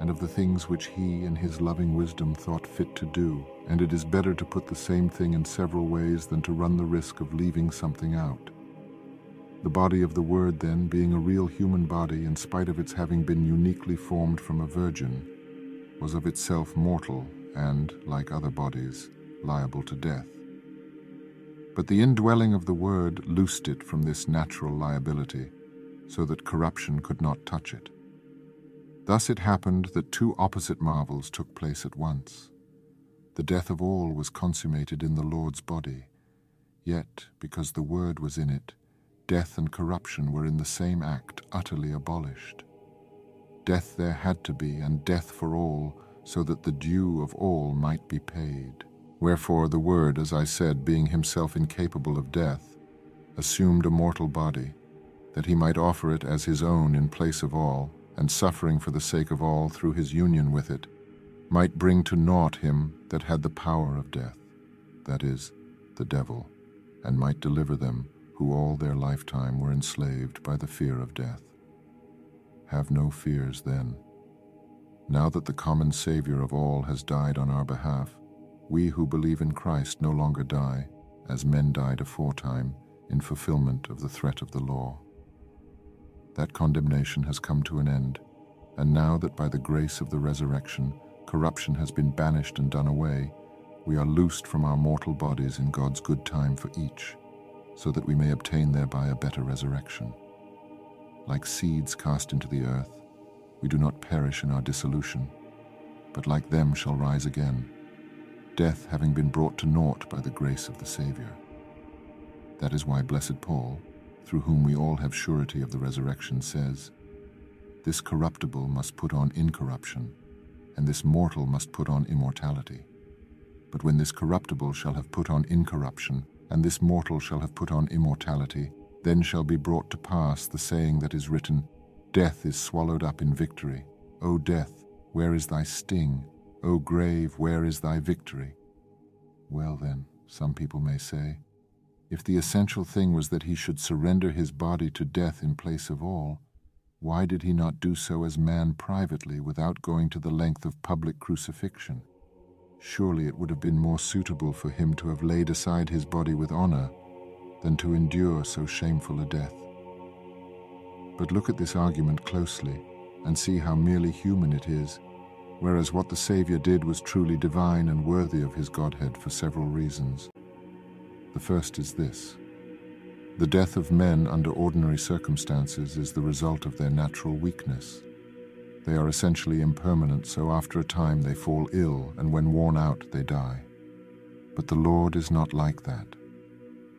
and of the things which he in his loving wisdom thought fit to do, and it is better to put the same thing in several ways than to run the risk of leaving something out. The body of the Word, then, being a real human body, in spite of its having been uniquely formed from a virgin, was of itself mortal and, like other bodies, liable to death. But the indwelling of the Word loosed it from this natural liability so that corruption could not touch it. Thus it happened that two opposite marvels took place at once. The death of all was consummated in the Lord's body, yet, because the Word was in it, death and corruption were in the same act utterly abolished. Death there had to be, and death for all, so that the due of all might be paid. Wherefore the Word, as I said, being himself incapable of death, assumed a mortal body, that he might offer it as his own in place of all, and suffering for the sake of all through his union with it, might bring to naught him that had the power of death, that is, the devil, and might deliver them who all their lifetime were enslaved by the fear of death. Have no fears then. Now that the common Savior of all has died on our behalf, we who believe in Christ no longer die, as men died aforetime, in fulfillment of the threat of the law. That condemnation has come to an end, and now that by the grace of the resurrection corruption has been banished and done away, we are loosed from our mortal bodies in God's good time for each, so that we may obtain thereby a better resurrection. Like seeds cast into the earth, we do not perish in our dissolution, but like them shall rise again, death having been brought to naught by the grace of the Saviour. That is why blessed Paul, through whom we all have surety of the resurrection, says, This corruptible must put on incorruption, and this mortal must put on immortality. But when this corruptible shall have put on incorruption, and this mortal shall have put on immortality, then shall be brought to pass the saying that is written, Death is swallowed up in victory. O death, where is thy sting? O grave, where is thy victory? Well then, some people may say, if the essential thing was that he should surrender his body to death in place of all, why did he not do so as man privately without going to the length of public crucifixion? Surely it would have been more suitable for him to have laid aside his body with honor than to endure so shameful a death. But look at this argument closely and see how merely human it is, whereas what the Saviour did was truly divine and worthy of his Godhead for several reasons. The first is this. The death of men under ordinary circumstances is the result of their natural weakness. They are essentially impermanent, so after a time they fall ill, and when worn out, they die. But the Lord is not like that.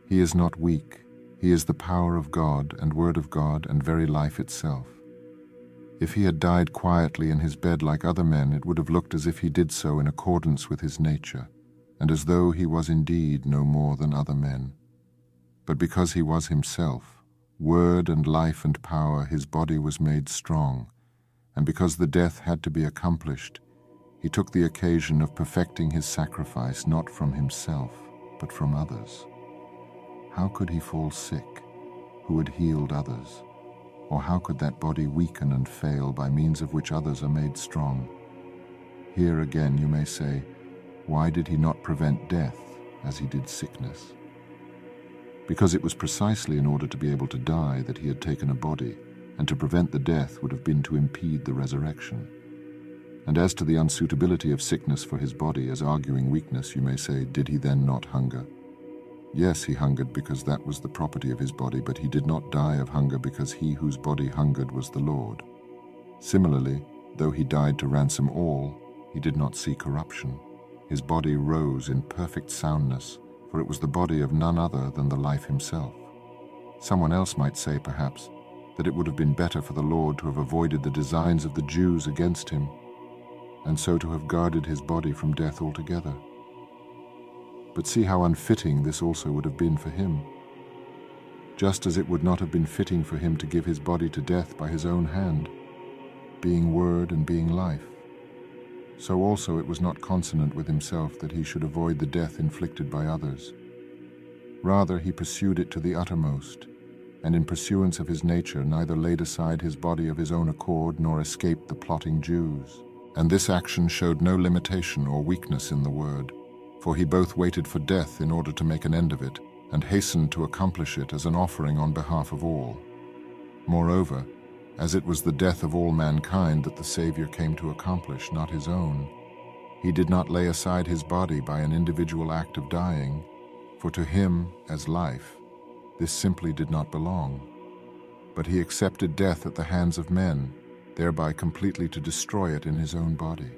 He is not weak. He is the power of God and Word of God and very life itself. If he had died quietly in his bed like other men, it would have looked as if he did so in accordance with his nature and as though he was indeed no more than other men. But because he was himself, word and life and power, his body was made strong, and because the death had to be accomplished, He took the occasion of perfecting his sacrifice not from himself, but from others. How could he fall sick, who had healed others? Or how could that body weaken and fail by means of which others are made strong? Here again you may say, why did he not prevent death as he did sickness? Because it was precisely in order to be able to die that he had taken a body, and to prevent the death would have been to impede the resurrection. And as to the unsuitability of sickness for his body as arguing weakness, you may say, did he then not hunger? Yes, he hungered because that was the property of his body, but he did not die of hunger because he whose body hungered was the Lord. Similarly, though he died to ransom all, he did not see corruption. His body rose in perfect soundness, for it was the body of none other than the life himself. Someone else might say, perhaps, that it would have been better for the Lord to have avoided the designs of the Jews against him, and so to have guarded his body from death altogether. But see how unfitting this also would have been for him. Just as it would not have been fitting for him to give his body to death by his own hand, being word and being life, so also it was not consonant with himself that he should avoid the death inflicted by others. Rather, he pursued it to the uttermost, and in pursuance of his nature neither laid aside his body of his own accord nor escaped the plotting Jews. And this action showed no limitation or weakness in the word for he both waited for death in order to make an end of it, and hastened to accomplish it as an offering on behalf of all. Moreover, as it was the death of all mankind that the Savior came to accomplish, not his own, he did not lay aside his body by an individual act of dying, for to him, as life, this simply did not belong. But he accepted death at the hands of men, thereby completely to destroy it in his own body.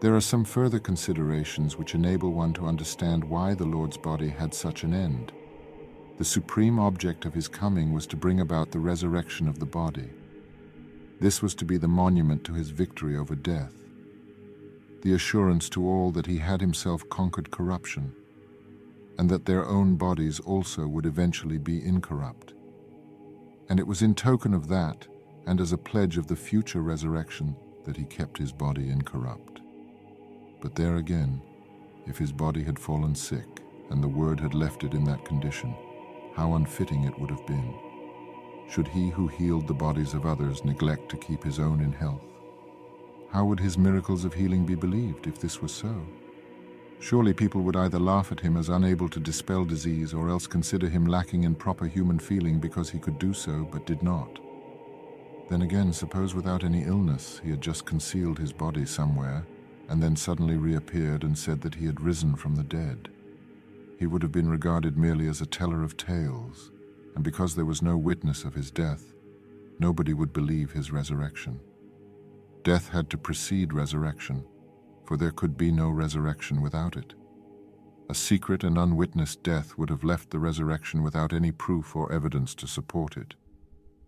There are some further considerations which enable one to understand why the Lord's body had such an end. The supreme object of his coming was to bring about the resurrection of the body. This was to be the monument to his victory over death, the assurance to all that he had himself conquered corruption, and that their own bodies also would eventually be incorrupt. And it was in token of that, and as a pledge of the future resurrection, that he kept his body incorrupt. But there again, if his body had fallen sick and the word had left it in that condition, how unfitting it would have been. Should he who healed the bodies of others neglect to keep his own in health? How would his miracles of healing be believed if this were so? Surely people would either laugh at him as unable to dispel disease or else consider him lacking in proper human feeling because he could do so but did not. Then again, suppose without any illness he had just concealed his body somewhere and then suddenly reappeared and said that he had risen from the dead. He would have been regarded merely as a teller of tales, and because there was no witness of his death, nobody would believe his resurrection. Death had to precede resurrection, for there could be no resurrection without it. A secret and unwitnessed death would have left the resurrection without any proof or evidence to support it.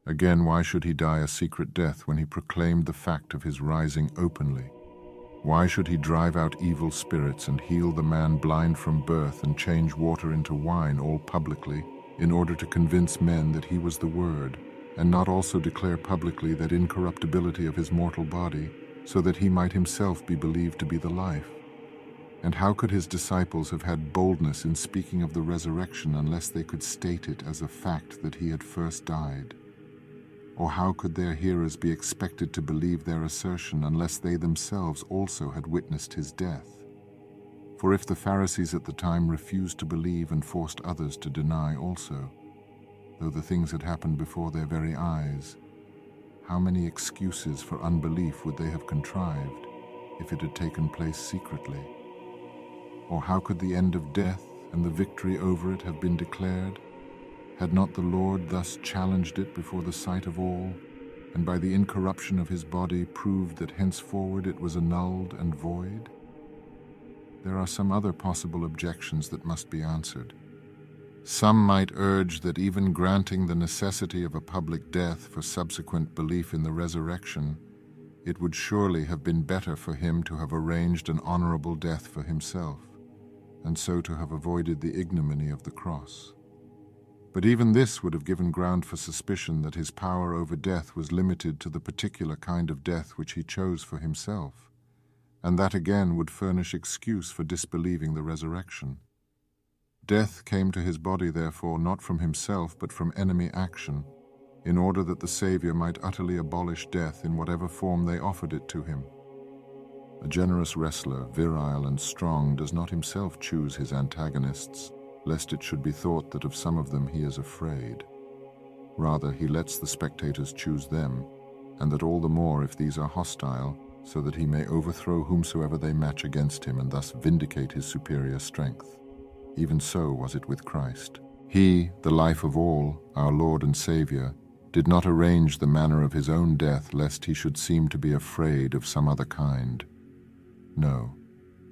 Again, why should he die a secret death when he proclaimed the fact of his rising openly? Why should he drive out evil spirits and heal the man blind from birth and change water into wine all publicly, in order to convince men that he was the Word, and not also declare publicly that incorruptibility of his mortal body, so that he might himself be believed to be the life? And how could his disciples have had boldness in speaking of the resurrection unless they could state it as a fact that he had first died? Or how could their hearers be expected to believe their assertion unless they themselves also had witnessed his death? For if the Pharisees at the time refused to believe and forced others to deny also, though the things had happened before their very eyes, how many excuses for unbelief would they have contrived if it had taken place secretly? Or how could the end of death and the victory over it have been declared had not the Lord thus challenged it before the sight of all, and by the incorruption of his body proved that henceforward it was annulled and void? There are some other possible objections that must be answered. Some might urge that even granting the necessity of a public death for subsequent belief in the resurrection, it would surely have been better for him to have arranged an honorable death for himself, and so to have avoided the ignominy of the cross. But even this would have given ground for suspicion that his power over death was limited to the particular kind of death which he chose for himself, and that again would furnish excuse for disbelieving the resurrection. Death came to his body, therefore, not from himself, but from enemy action, in order that the Saviour might utterly abolish death in whatever form they offered it to him. A generous wrestler, virile and strong, does not himself choose his antagonists, lest it should be thought that of some of them he is afraid. Rather, he lets the spectators choose them, and that all the more if these are hostile, so that he may overthrow whomsoever they match against him and thus vindicate his superior strength. Even so was it with Christ. He, the life of all, our Lord and Saviour, did not arrange the manner of his own death lest he should seem to be afraid of some other kind. No,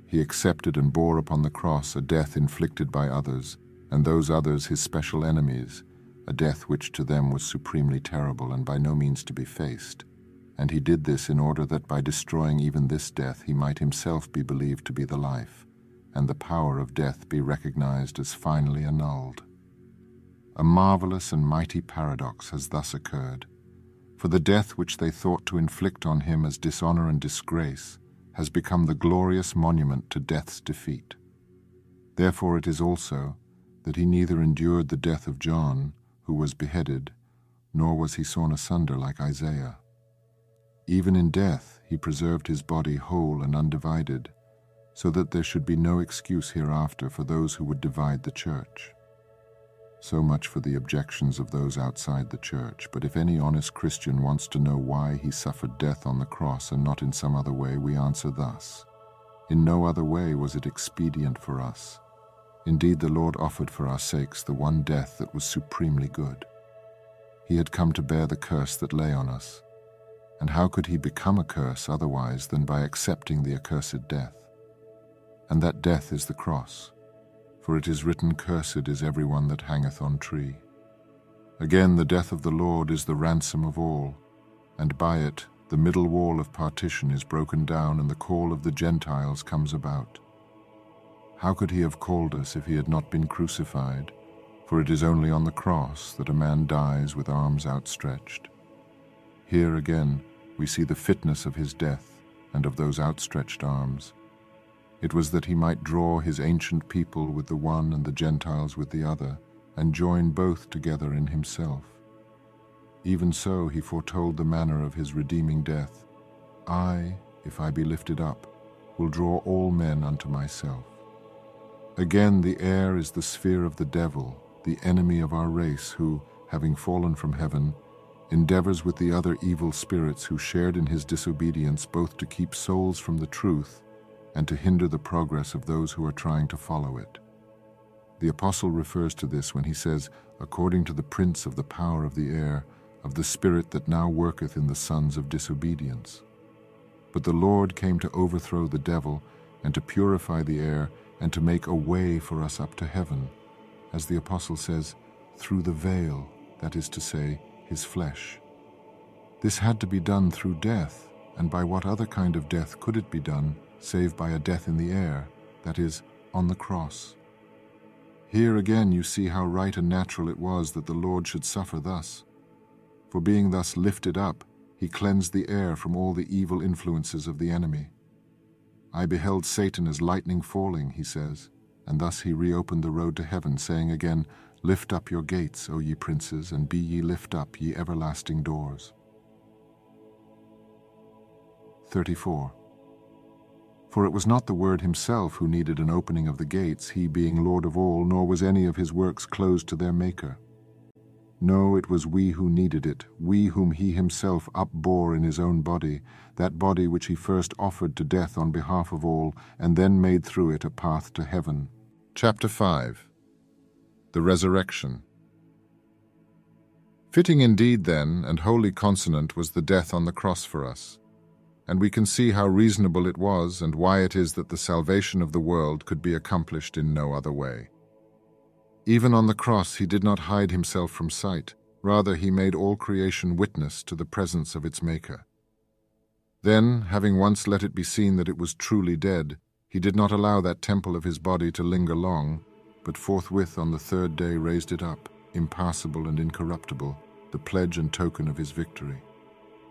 he accepted and bore upon the cross a death inflicted by others, and those others his special enemies, a death which to them was supremely terrible and by no means to be faced. And he did this in order that by destroying even this death he might himself be believed to be the life, and the power of death be recognized as finally annulled. A marvelous and mighty paradox has thus occurred, for the death which they thought to inflict on him as dishonor and disgrace has become the glorious monument to death's defeat. Therefore it is also that he neither endured the death of John, who was beheaded, nor was he sawn asunder like Isaiah. Even in death he preserved his body whole and undivided, so that there should be no excuse hereafter for those who would divide the church. So much for the objections of those outside the church, but if any honest Christian wants to know why he suffered death on the cross and not in some other way, we answer thus. In no other way was it expedient for us. Indeed, the Lord offered for our sakes the one death that was supremely good. He had come to bear the curse that lay on us. And how could he become a curse otherwise than by accepting the accursed death? And that death is the cross for it is written, Cursed is every one that hangeth on tree. Again, the death of the Lord is the ransom of all, and by it the middle wall of partition is broken down, and the call of the Gentiles comes about. How could he have called us if he had not been crucified? For it is only on the cross that a man dies with arms outstretched. Here again we see the fitness of his death and of those outstretched arms. It was that he might draw his ancient people with the one and the Gentiles with the other, and join both together in himself. Even so he foretold the manner of his redeeming death. I, if I be lifted up, will draw all men unto myself. Again, the air is the sphere of the devil, the enemy of our race, who, having fallen from heaven, endeavors with the other evil spirits who shared in his disobedience both to keep souls from the truth and to hinder the progress of those who are trying to follow it. The apostle refers to this when he says, according to the prince of the power of the air, of the spirit that now worketh in the sons of disobedience. But the Lord came to overthrow the devil, and to purify the air, and to make a way for us up to heaven, as the apostle says, through the veil, that is to say, his flesh. This had to be done through death, and by what other kind of death could it be done save by a death in the air, that is, on the cross. Here again you see how right and natural it was that the Lord should suffer thus. For being thus lifted up, he cleansed the air from all the evil influences of the enemy. I beheld Satan as lightning falling, he says, and thus he reopened the road to heaven, saying again, Lift up your gates, O ye princes, and be ye lift up, ye everlasting doors. 34. For it was not the Word himself who needed an opening of the gates, he being Lord of all, nor was any of his works closed to their Maker. No, it was we who needed it, we whom he himself upbore in his own body, that body which he first offered to death on behalf of all, and then made through it a path to heaven. Chapter 5 The Resurrection Fitting indeed, then, and wholly consonant was the death on the cross for us and we can see how reasonable it was and why it is that the salvation of the world could be accomplished in no other way. Even on the cross he did not hide himself from sight, rather he made all creation witness to the presence of its Maker. Then, having once let it be seen that it was truly dead, he did not allow that temple of his body to linger long, but forthwith on the third day raised it up, impassible and incorruptible, the pledge and token of his victory.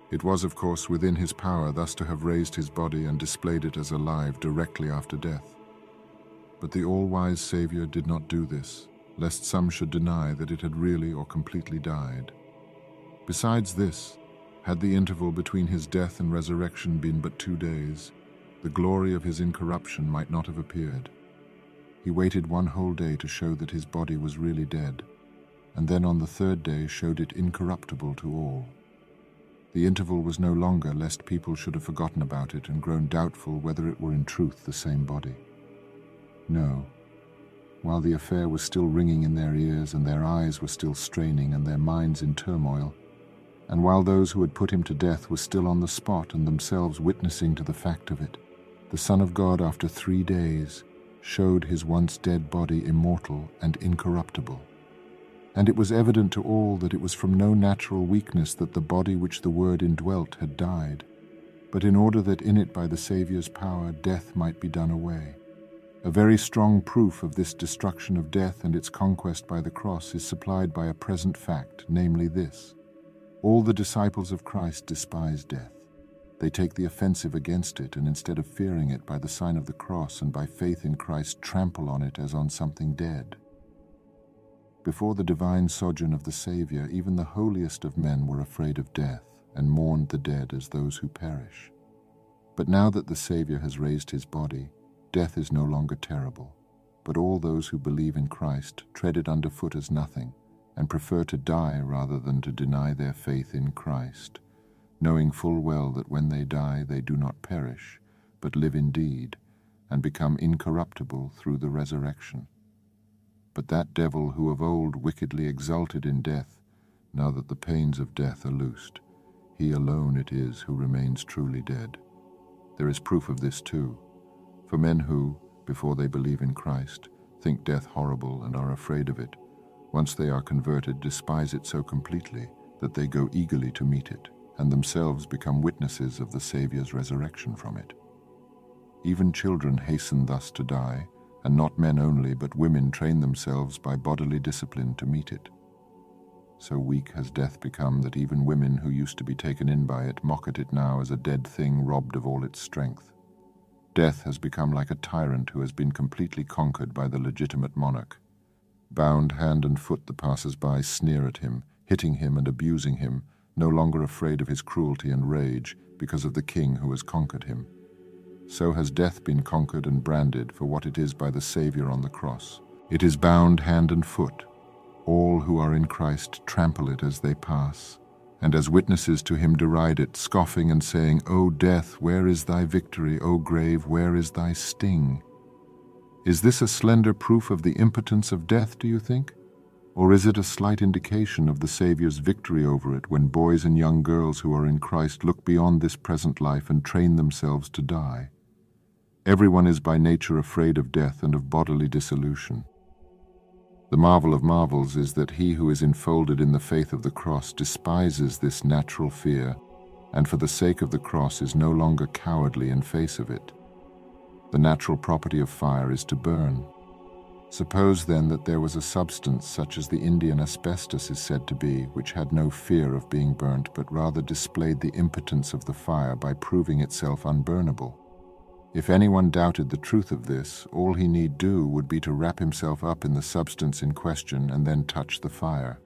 It was, of course, within his power thus to have raised his body and displayed it as alive directly after death. But the all-wise Saviour did not do this, lest some should deny that it had really or completely died. Besides this, had the interval between his death and resurrection been but two days, the glory of his incorruption might not have appeared. He waited one whole day to show that his body was really dead, and then on the third day showed it incorruptible to all. The interval was no longer lest people should have forgotten about it and grown doubtful whether it were in truth the same body. No. While the affair was still ringing in their ears and their eyes were still straining and their minds in turmoil, and while those who had put him to death were still on the spot and themselves witnessing to the fact of it, the Son of God, after three days, showed his once dead body immortal and incorruptible and it was evident to all that it was from no natural weakness that the body which the Word indwelt had died, but in order that in it by the Saviour's power death might be done away. A very strong proof of this destruction of death and its conquest by the cross is supplied by a present fact, namely this. All the disciples of Christ despise death. They take the offensive against it, and instead of fearing it by the sign of the cross and by faith in Christ, trample on it as on something dead. Before the divine sojourn of the Saviour, even the holiest of men were afraid of death and mourned the dead as those who perish. But now that the Saviour has raised his body, death is no longer terrible, but all those who believe in Christ tread it underfoot as nothing and prefer to die rather than to deny their faith in Christ, knowing full well that when they die they do not perish, but live indeed, and become incorruptible through the resurrection. But that devil who of old wickedly exulted in death, now that the pains of death are loosed, he alone it is who remains truly dead. There is proof of this too. For men who, before they believe in Christ, think death horrible and are afraid of it, once they are converted, despise it so completely that they go eagerly to meet it, and themselves become witnesses of the Saviour's resurrection from it. Even children hasten thus to die, and not men only, but women train themselves by bodily discipline to meet it. So weak has death become that even women who used to be taken in by it mock at it now as a dead thing robbed of all its strength. Death has become like a tyrant who has been completely conquered by the legitimate monarch. Bound hand and foot, the passers-by sneer at him, hitting him and abusing him, no longer afraid of his cruelty and rage because of the king who has conquered him. So has death been conquered and branded for what it is by the Saviour on the cross. It is bound hand and foot. All who are in Christ trample it as they pass, and as witnesses to him deride it, scoffing and saying, O death, where is thy victory? O grave, where is thy sting? Is this a slender proof of the impotence of death, do you think? Or is it a slight indication of the Saviour's victory over it when boys and young girls who are in Christ look beyond this present life and train themselves to die? Everyone is by nature afraid of death and of bodily dissolution. The marvel of marvels is that he who is enfolded in the faith of the cross despises this natural fear, and for the sake of the cross is no longer cowardly in face of it. The natural property of fire is to burn. Suppose then that there was a substance such as the Indian asbestos is said to be, which had no fear of being burnt, but rather displayed the impotence of the fire by proving itself unburnable. If anyone doubted the truth of this, all he need do would be to wrap himself up in the substance in question and then touch the fire.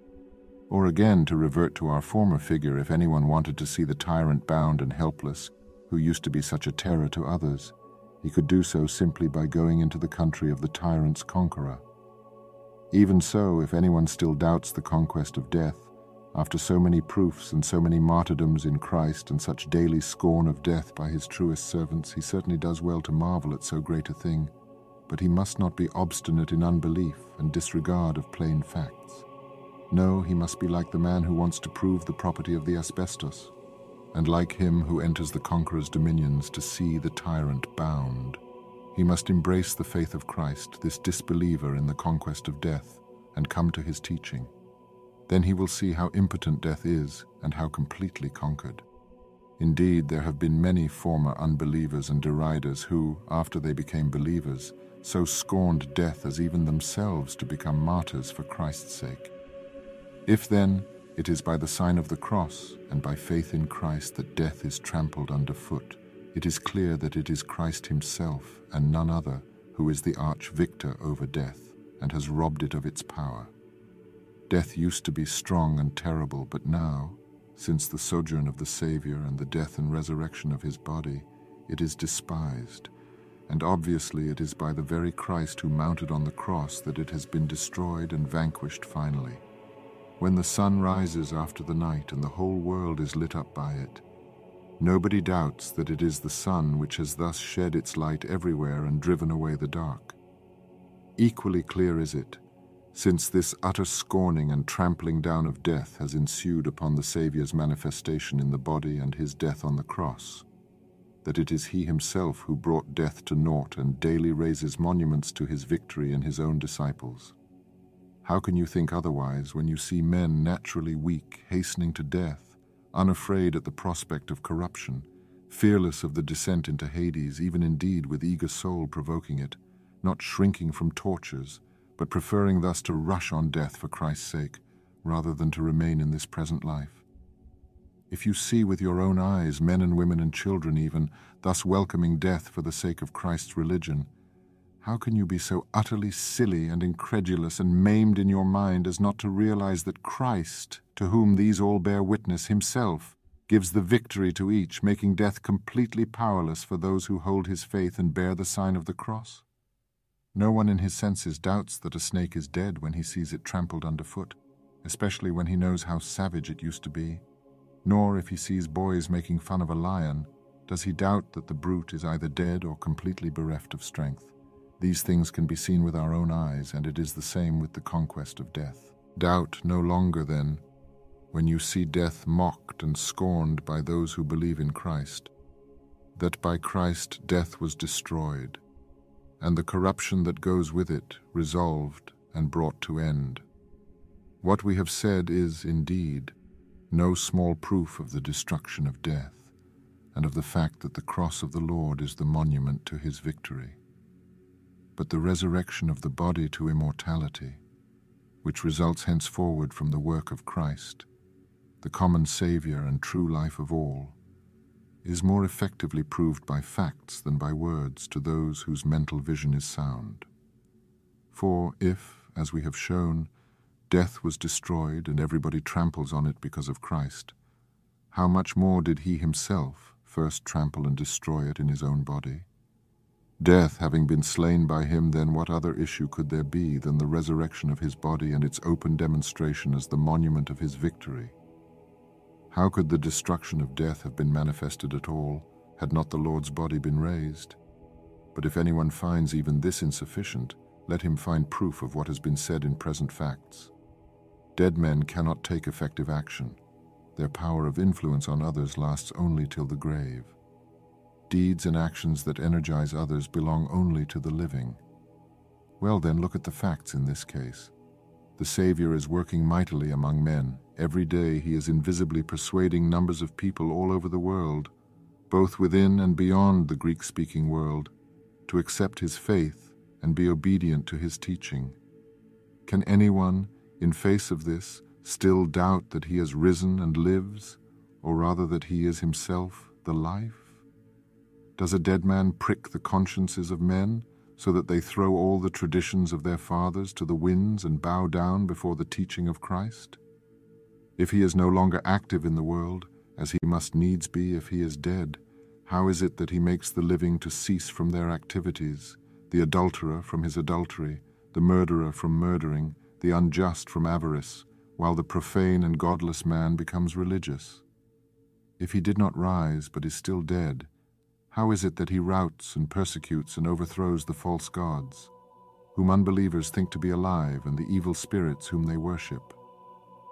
Or again, to revert to our former figure, if anyone wanted to see the tyrant bound and helpless, who used to be such a terror to others, he could do so simply by going into the country of the tyrant's conqueror. Even so, if anyone still doubts the conquest of death, after so many proofs and so many martyrdoms in Christ and such daily scorn of death by his truest servants, he certainly does well to marvel at so great a thing. But he must not be obstinate in unbelief and disregard of plain facts. No, he must be like the man who wants to prove the property of the asbestos, and like him who enters the conqueror's dominions to see the tyrant bound. He must embrace the faith of Christ, this disbeliever in the conquest of death, and come to his teaching. Then he will see how impotent death is and how completely conquered. Indeed, there have been many former unbelievers and deriders who, after they became believers, so scorned death as even themselves to become martyrs for Christ's sake. If then, It is by the sign of the cross and by faith in Christ that death is trampled underfoot. It is clear that it is Christ himself and none other who is the arch victor over death and has robbed it of its power. Death used to be strong and terrible, but now, since the sojourn of the Saviour and the death and resurrection of his body, it is despised, and obviously it is by the very Christ who mounted on the cross that it has been destroyed and vanquished finally. When the sun rises after the night and the whole world is lit up by it, nobody doubts that it is the sun which has thus shed its light everywhere and driven away the dark. Equally clear is it since this utter scorning and trampling down of death has ensued upon the Saviour's manifestation in the body and his death on the cross, that it is he himself who brought death to naught and daily raises monuments to his victory in his own disciples. How can you think otherwise when you see men naturally weak hastening to death, unafraid at the prospect of corruption, fearless of the descent into Hades, even indeed with eager soul provoking it, not shrinking from tortures, but preferring thus to rush on death for Christ's sake, rather than to remain in this present life. If you see with your own eyes men and women and children even thus welcoming death for the sake of Christ's religion, how can you be so utterly silly and incredulous and maimed in your mind as not to realize that Christ, to whom these all bear witness himself, gives the victory to each, making death completely powerless for those who hold his faith and bear the sign of the cross? No one in his senses doubts that a snake is dead when he sees it trampled underfoot, especially when he knows how savage it used to be. Nor, if he sees boys making fun of a lion, does he doubt that the brute is either dead or completely bereft of strength. These things can be seen with our own eyes, and it is the same with the conquest of death. Doubt no longer, then, when you see death mocked and scorned by those who believe in Christ, that by Christ death was destroyed, and the corruption that goes with it resolved and brought to end. What we have said is, indeed, no small proof of the destruction of death, and of the fact that the cross of the Lord is the monument to his victory. But the resurrection of the body to immortality, which results henceforward from the work of Christ, the common Saviour and true life of all, is more effectively proved by facts than by words to those whose mental vision is sound. For if, as we have shown, death was destroyed and everybody tramples on it because of Christ, how much more did he himself first trample and destroy it in his own body? Death having been slain by him, then what other issue could there be than the resurrection of his body and its open demonstration as the monument of his victory? How could the destruction of death have been manifested at all, had not the Lord's body been raised? But if anyone finds even this insufficient, let him find proof of what has been said in present facts. Dead men cannot take effective action. Their power of influence on others lasts only till the grave. Deeds and actions that energize others belong only to the living. Well then, look at the facts in this case. The Savior is working mightily among men. Every day he is invisibly persuading numbers of people all over the world, both within and beyond the Greek-speaking world, to accept his faith and be obedient to his teaching. Can anyone, in face of this, still doubt that he has risen and lives, or rather that he is himself the life? Does a dead man prick the consciences of men? so that they throw all the traditions of their fathers to the winds and bow down before the teaching of Christ? If he is no longer active in the world, as he must needs be if he is dead, how is it that he makes the living to cease from their activities, the adulterer from his adultery, the murderer from murdering, the unjust from avarice, while the profane and godless man becomes religious? If he did not rise but is still dead, how is it that he routs and persecutes and overthrows the false gods, whom unbelievers think to be alive, and the evil spirits whom they worship?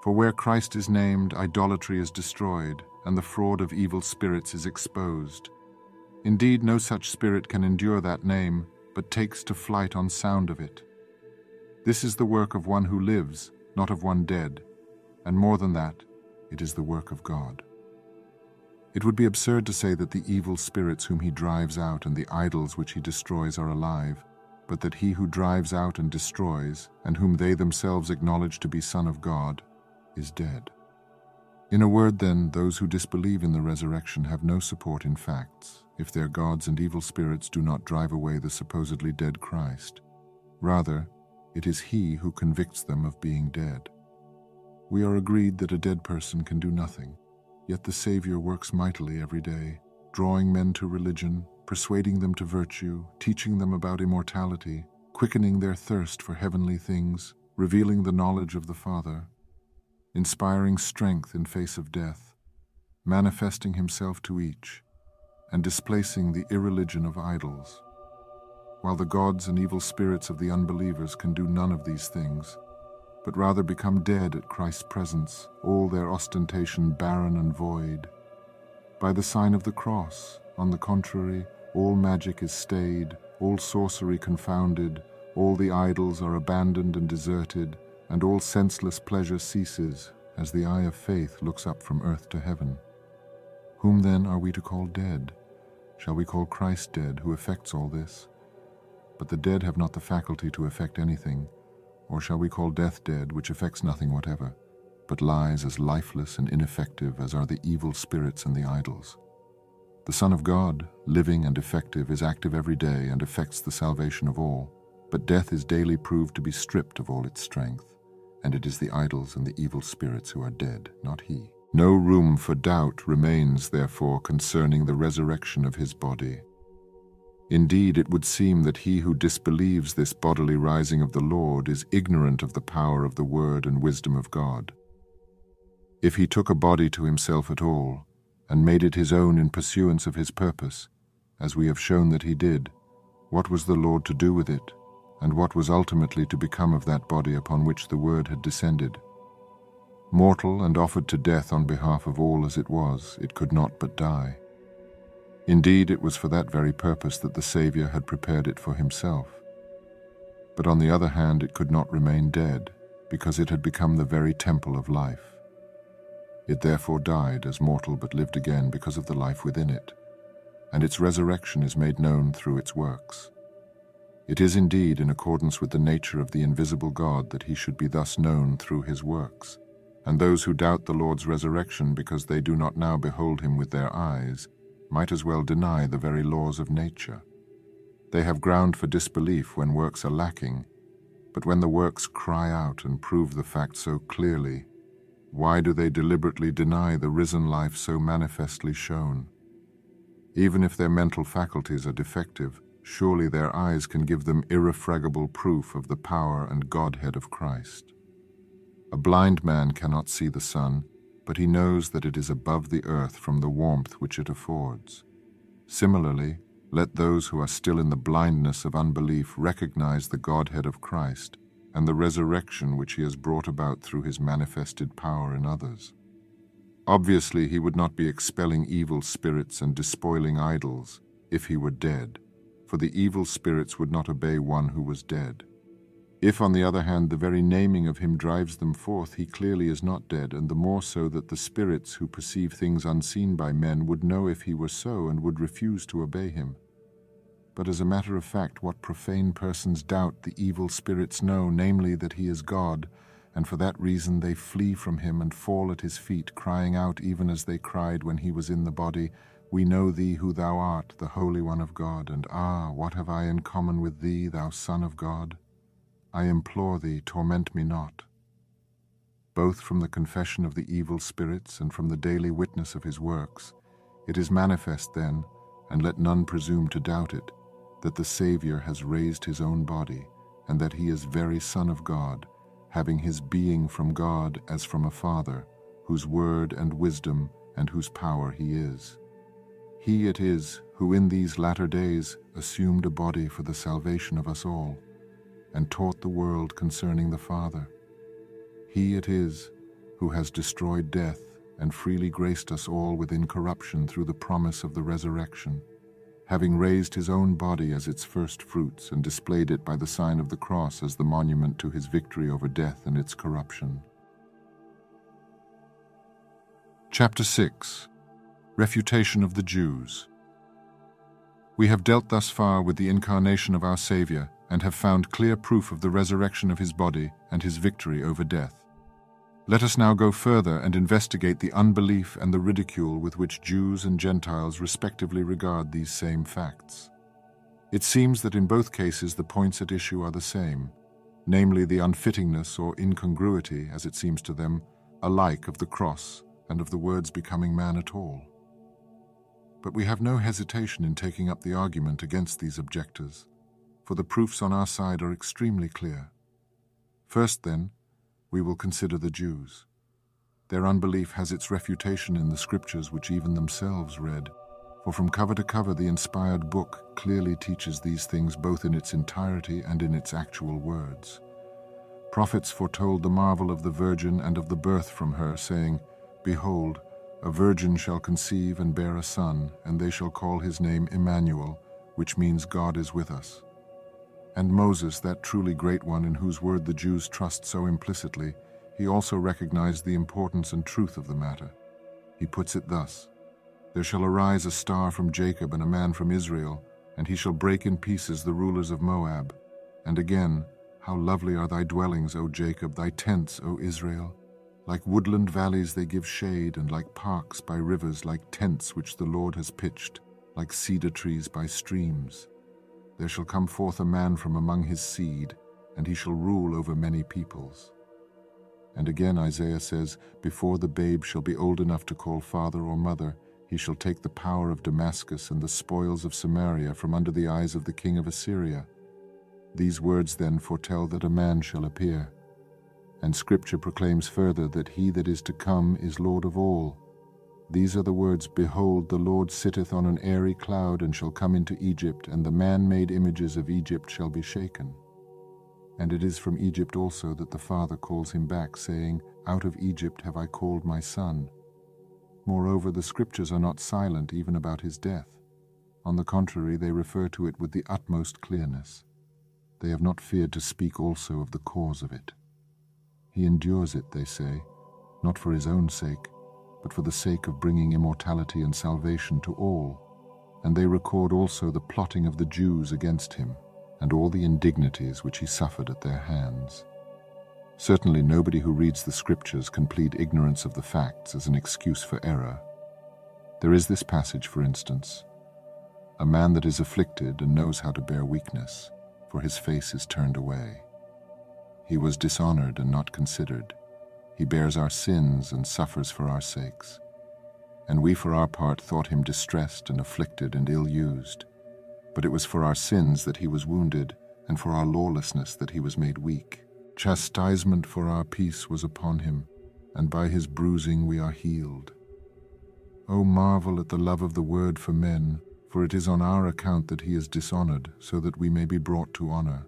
For where Christ is named, idolatry is destroyed, and the fraud of evil spirits is exposed. Indeed, no such spirit can endure that name, but takes to flight on sound of it. This is the work of one who lives, not of one dead, and more than that, it is the work of God. It would be absurd to say that the evil spirits whom he drives out and the idols which he destroys are alive, but that he who drives out and destroys, and whom they themselves acknowledge to be Son of God, is dead. In a word, then, those who disbelieve in the resurrection have no support in facts, if their gods and evil spirits do not drive away the supposedly dead Christ. Rather, it is he who convicts them of being dead. We are agreed that a dead person can do nothing, yet the Savior works mightily every day, drawing men to religion, persuading them to virtue, teaching them about immortality, quickening their thirst for heavenly things, revealing the knowledge of the Father, inspiring strength in face of death, manifesting himself to each, and displacing the irreligion of idols. While the gods and evil spirits of the unbelievers can do none of these things, but rather become dead at Christ's presence, all their ostentation barren and void. By the sign of the cross, on the contrary, all magic is stayed, all sorcery confounded, all the idols are abandoned and deserted, and all senseless pleasure ceases as the eye of faith looks up from earth to heaven. Whom then are we to call dead? Shall we call Christ dead, who effects all this? But the dead have not the faculty to effect anything, or shall we call death dead, which effects nothing whatever, but lies as lifeless and ineffective as are the evil spirits and the idols? The Son of God, living and effective, is active every day and effects the salvation of all, but death is daily proved to be stripped of all its strength, and it is the idols and the evil spirits who are dead, not he. No room for doubt remains, therefore, concerning the resurrection of his body. Indeed, it would seem that he who disbelieves this bodily rising of the Lord is ignorant of the power of the word and wisdom of God. If he took a body to himself at all, and made it his own in pursuance of his purpose, as we have shown that he did, what was the Lord to do with it, and what was ultimately to become of that body upon which the word had descended? Mortal and offered to death on behalf of all as it was, it could not but die. Indeed, it was for that very purpose that the Saviour had prepared it for himself. But on the other hand, it could not remain dead, because it had become the very temple of life. It therefore died as mortal but lived again because of the life within it, and its resurrection is made known through its works. It is indeed in accordance with the nature of the invisible God that he should be thus known through his works. And those who doubt the Lord's resurrection because they do not now behold him with their eyes, might as well deny the very laws of nature. They have ground for disbelief when works are lacking, but when the works cry out and prove the fact so clearly, why do they deliberately deny the risen life so manifestly shown? Even if their mental faculties are defective, surely their eyes can give them irrefragable proof of the power and Godhead of Christ. A blind man cannot see the sun, but he knows that it is above the earth from the warmth which it affords. Similarly, let those who are still in the blindness of unbelief recognize the Godhead of Christ and the resurrection which he has brought about through his manifested power in others. Obviously, he would not be expelling evil spirits and despoiling idols if he were dead, for the evil spirits would not obey one who was dead. If, on the other hand, the very naming of him drives them forth, he clearly is not dead, and the more so that the spirits who perceive things unseen by men would know if he were so and would refuse to obey him. But as a matter of fact, what profane persons doubt the evil spirits know, namely that he is God, and for that reason they flee from him and fall at his feet, crying out even as they cried when he was in the body, We know thee who thou art, the Holy One of God, and ah, what have I in common with thee, thou Son of God? I implore thee, torment me not. Both from the confession of the evil spirits and from the daily witness of his works, it is manifest then, and let none presume to doubt it, that the Saviour has raised his own body, and that he is very Son of God, having his being from God as from a Father, whose word and wisdom and whose power he is. He it is who in these latter days assumed a body for the salvation of us all and taught the world concerning the Father. He it is who has destroyed death and freely graced us all with incorruption through the promise of the resurrection, having raised his own body as its first fruits and displayed it by the sign of the cross as the monument to his victory over death and its corruption. Chapter 6 Refutation of the Jews We have dealt thus far with the incarnation of our Saviour and have found clear proof of the resurrection of his body and his victory over death. Let us now go further and investigate the unbelief and the ridicule with which Jews and Gentiles respectively regard these same facts. It seems that in both cases the points at issue are the same, namely the unfittingness or incongruity, as it seems to them, alike of the cross and of the words becoming man at all. But we have no hesitation in taking up the argument against these objectors, for the proofs on our side are extremely clear. First, then, we will consider the Jews. Their unbelief has its refutation in the scriptures which even themselves read, for from cover to cover the inspired book clearly teaches these things both in its entirety and in its actual words. Prophets foretold the marvel of the Virgin and of the birth from her, saying, Behold, a virgin shall conceive and bear a son, and they shall call his name Emmanuel, which means God is with us. And Moses, that truly great one in whose word the Jews trust so implicitly, he also recognized the importance and truth of the matter. He puts it thus There shall arise a star from Jacob and a man from Israel, and he shall break in pieces the rulers of Moab. And again, How lovely are thy dwellings, O Jacob, thy tents, O Israel! Like woodland valleys they give shade, and like parks by rivers, like tents which the Lord has pitched, like cedar trees by streams. There shall come forth a man from among his seed, and he shall rule over many peoples. And again Isaiah says, Before the babe shall be old enough to call father or mother, he shall take the power of Damascus and the spoils of Samaria from under the eyes of the king of Assyria. These words then foretell that a man shall appear. And Scripture proclaims further that he that is to come is Lord of all, these are the words Behold, the Lord sitteth on an airy cloud, and shall come into Egypt, and the man made images of Egypt shall be shaken. And it is from Egypt also that the Father calls him back, saying, Out of Egypt have I called my son. Moreover, the Scriptures are not silent even about his death. On the contrary, they refer to it with the utmost clearness. They have not feared to speak also of the cause of it. He endures it, they say, not for his own sake, but for the sake of bringing immortality and salvation to all. And they record also the plotting of the Jews against him, and all the indignities which he suffered at their hands. Certainly nobody who reads the Scriptures can plead ignorance of the facts as an excuse for error. There is this passage, for instance A man that is afflicted and knows how to bear weakness, for his face is turned away. He was dishonored and not considered. He bears our sins and suffers for our sakes. And we for our part thought him distressed and afflicted and ill used. But it was for our sins that he was wounded, and for our lawlessness that he was made weak. Chastisement for our peace was upon him, and by his bruising we are healed. O marvel at the love of the word for men, for it is on our account that he is dishonored, so that we may be brought to honor.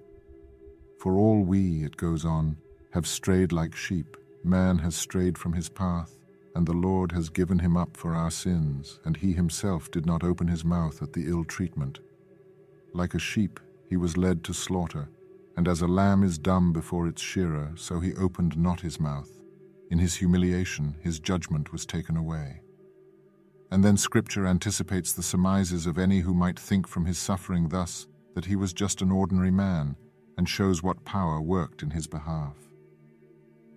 For all we, it goes on, have strayed like sheep. Man has strayed from his path, and the Lord has given him up for our sins, and he himself did not open his mouth at the ill treatment. Like a sheep, he was led to slaughter, and as a lamb is dumb before its shearer, so he opened not his mouth. In his humiliation, his judgment was taken away. And then Scripture anticipates the surmises of any who might think from his suffering thus that he was just an ordinary man, and shows what power worked in his behalf.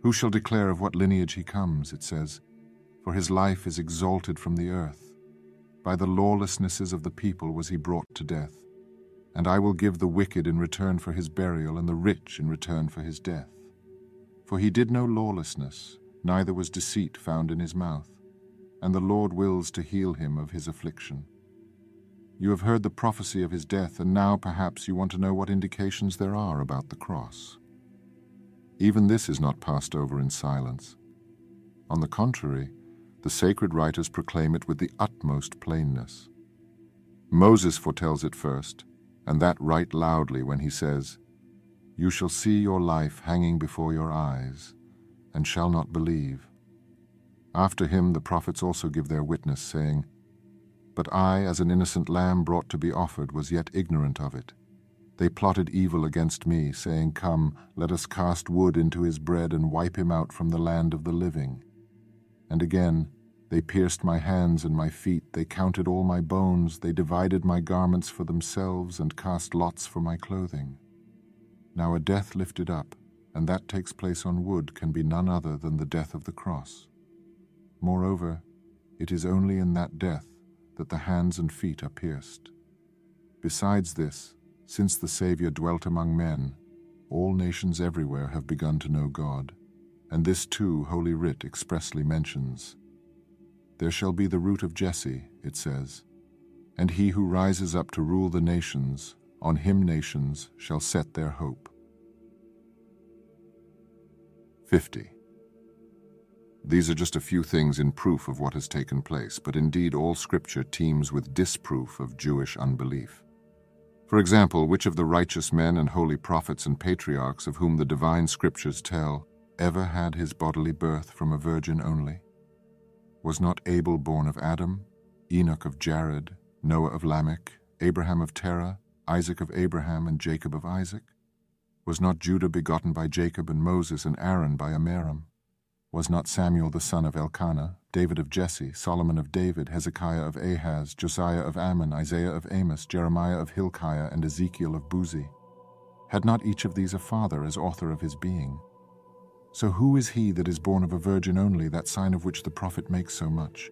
Who shall declare of what lineage he comes, it says, for his life is exalted from the earth. By the lawlessnesses of the people was he brought to death. And I will give the wicked in return for his burial, and the rich in return for his death. For he did no lawlessness, neither was deceit found in his mouth. And the Lord wills to heal him of his affliction. You have heard the prophecy of his death, and now perhaps you want to know what indications there are about the cross. Even this is not passed over in silence. On the contrary, the sacred writers proclaim it with the utmost plainness. Moses foretells it first, and that right loudly when he says, You shall see your life hanging before your eyes, and shall not believe. After him the prophets also give their witness, saying, But I, as an innocent lamb brought to be offered, was yet ignorant of it. They plotted evil against me, saying, Come, let us cast wood into his bread and wipe him out from the land of the living. And again, they pierced my hands and my feet, they counted all my bones, they divided my garments for themselves and cast lots for my clothing. Now a death lifted up, and that takes place on wood, can be none other than the death of the cross. Moreover, it is only in that death that the hands and feet are pierced. Besides this, since the Saviour dwelt among men, all nations everywhere have begun to know God, and this too Holy Writ expressly mentions. There shall be the root of Jesse, it says, and he who rises up to rule the nations, on him nations shall set their hope. 50. These are just a few things in proof of what has taken place, but indeed all Scripture teems with disproof of Jewish unbelief. For example, which of the righteous men and holy prophets and patriarchs of whom the divine Scriptures tell ever had his bodily birth from a virgin only? Was not Abel born of Adam, Enoch of Jared, Noah of Lamech, Abraham of Terah, Isaac of Abraham, and Jacob of Isaac? Was not Judah begotten by Jacob and Moses and Aaron by Amram? Was not Samuel the son of Elkanah, David of Jesse, Solomon of David, Hezekiah of Ahaz, Josiah of Amon, Isaiah of Amos, Jeremiah of Hilkiah, and Ezekiel of Buzi? Had not each of these a father as author of his being? So who is he that is born of a virgin only, that sign of which the prophet makes so much?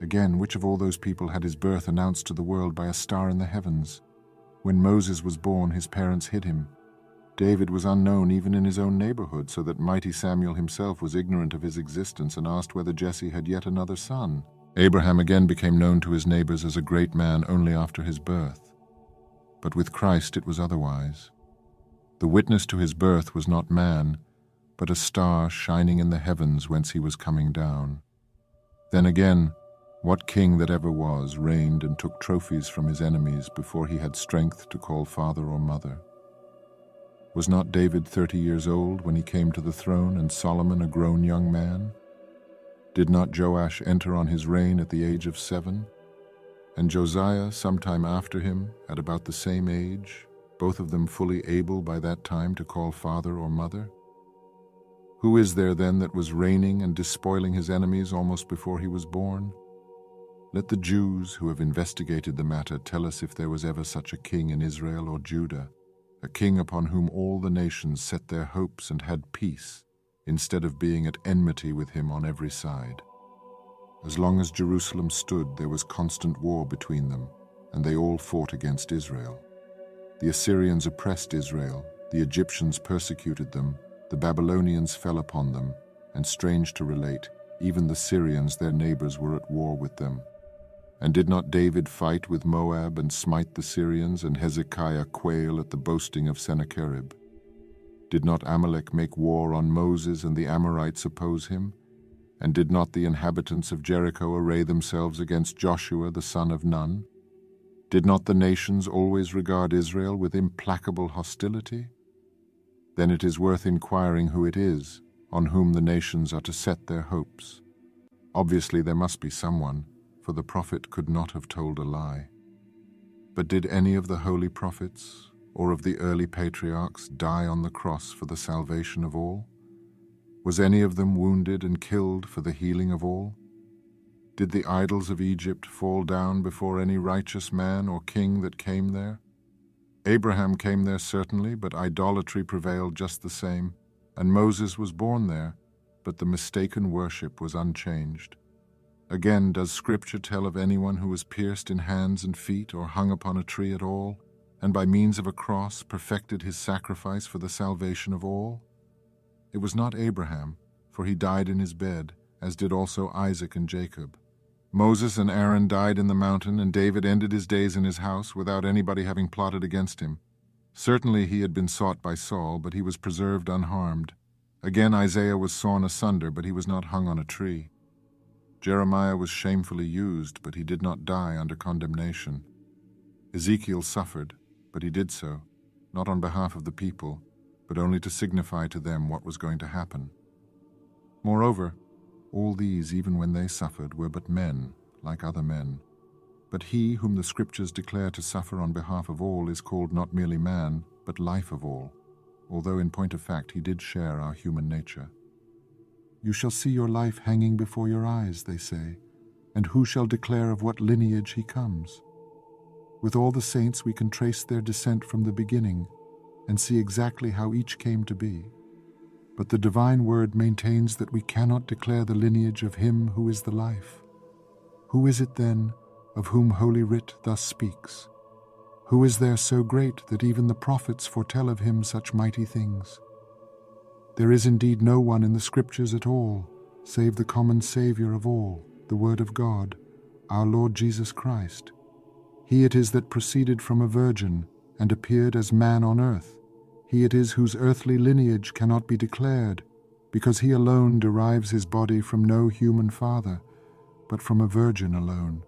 Again, which of all those people had his birth announced to the world by a star in the heavens? When Moses was born, his parents hid him David was unknown even in his own neighborhood, so that mighty Samuel himself was ignorant of his existence and asked whether Jesse had yet another son. Abraham again became known to his neighbors as a great man only after his birth. But with Christ it was otherwise. The witness to his birth was not man, but a star shining in the heavens whence he was coming down. Then again, what king that ever was reigned and took trophies from his enemies before he had strength to call father or mother? Was not David thirty years old when he came to the throne, and Solomon a grown young man? Did not Joash enter on his reign at the age of seven? And Josiah some time after him, at about the same age, both of them fully able by that time to call father or mother? Who is there then that was reigning and despoiling his enemies almost before he was born? Let the Jews who have investigated the matter tell us if there was ever such a king in Israel or Judah a king upon whom all the nations set their hopes and had peace, instead of being at enmity with him on every side. As long as Jerusalem stood, there was constant war between them, and they all fought against Israel. The Assyrians oppressed Israel, the Egyptians persecuted them, the Babylonians fell upon them, and strange to relate, even the Syrians, their neighbors, were at war with them. And did not David fight with Moab and smite the Syrians, and Hezekiah quail at the boasting of Sennacherib? Did not Amalek make war on Moses, and the Amorites oppose him? And did not the inhabitants of Jericho array themselves against Joshua the son of Nun? Did not the nations always regard Israel with implacable hostility? Then it is worth inquiring who it is on whom the nations are to set their hopes. Obviously, there must be someone for the prophet could not have told a lie. But did any of the holy prophets or of the early patriarchs die on the cross for the salvation of all? Was any of them wounded and killed for the healing of all? Did the idols of Egypt fall down before any righteous man or king that came there? Abraham came there certainly, but idolatry prevailed just the same, and Moses was born there, but the mistaken worship was unchanged. Again, does Scripture tell of anyone who was pierced in hands and feet or hung upon a tree at all, and by means of a cross perfected his sacrifice for the salvation of all? It was not Abraham, for he died in his bed, as did also Isaac and Jacob. Moses and Aaron died in the mountain, and David ended his days in his house without anybody having plotted against him. Certainly he had been sought by Saul, but he was preserved unharmed. Again Isaiah was sawn asunder, but he was not hung on a tree. Jeremiah was shamefully used, but he did not die under condemnation. Ezekiel suffered, but he did so, not on behalf of the people, but only to signify to them what was going to happen. Moreover, all these, even when they suffered, were but men, like other men. But he whom the Scriptures declare to suffer on behalf of all is called not merely man, but life of all, although in point of fact he did share our human nature. You shall see your life hanging before your eyes, they say, and who shall declare of what lineage he comes? With all the saints, we can trace their descent from the beginning and see exactly how each came to be. but the divine word maintains that we cannot declare the lineage of him who is the life. Who is it then of whom Holy Writ thus speaks? Who is there so great that even the prophets foretell of him such mighty things? There is indeed no one in the Scriptures at all, save the common Saviour of all, the Word of God, our Lord Jesus Christ. He it is that proceeded from a virgin and appeared as man on earth. He it is whose earthly lineage cannot be declared, because he alone derives his body from no human father, but from a virgin alone.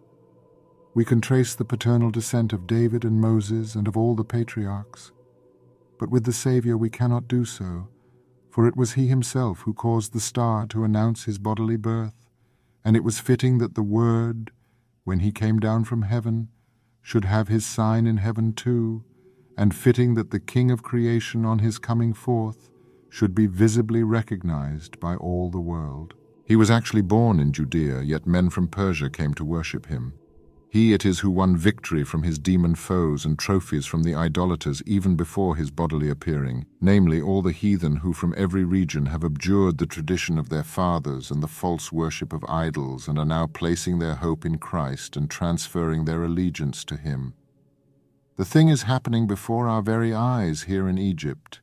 We can trace the paternal descent of David and Moses and of all the patriarchs. But with the Saviour we cannot do so, for it was he himself who caused the star to announce his bodily birth, and it was fitting that the Word, when he came down from heaven, should have his sign in heaven too, and fitting that the King of creation on his coming forth should be visibly recognized by all the world. He was actually born in Judea, yet men from Persia came to worship him. He it is who won victory from his demon foes and trophies from the idolaters even before his bodily appearing, namely all the heathen who from every region have abjured the tradition of their fathers and the false worship of idols and are now placing their hope in Christ and transferring their allegiance to him. The thing is happening before our very eyes here in Egypt,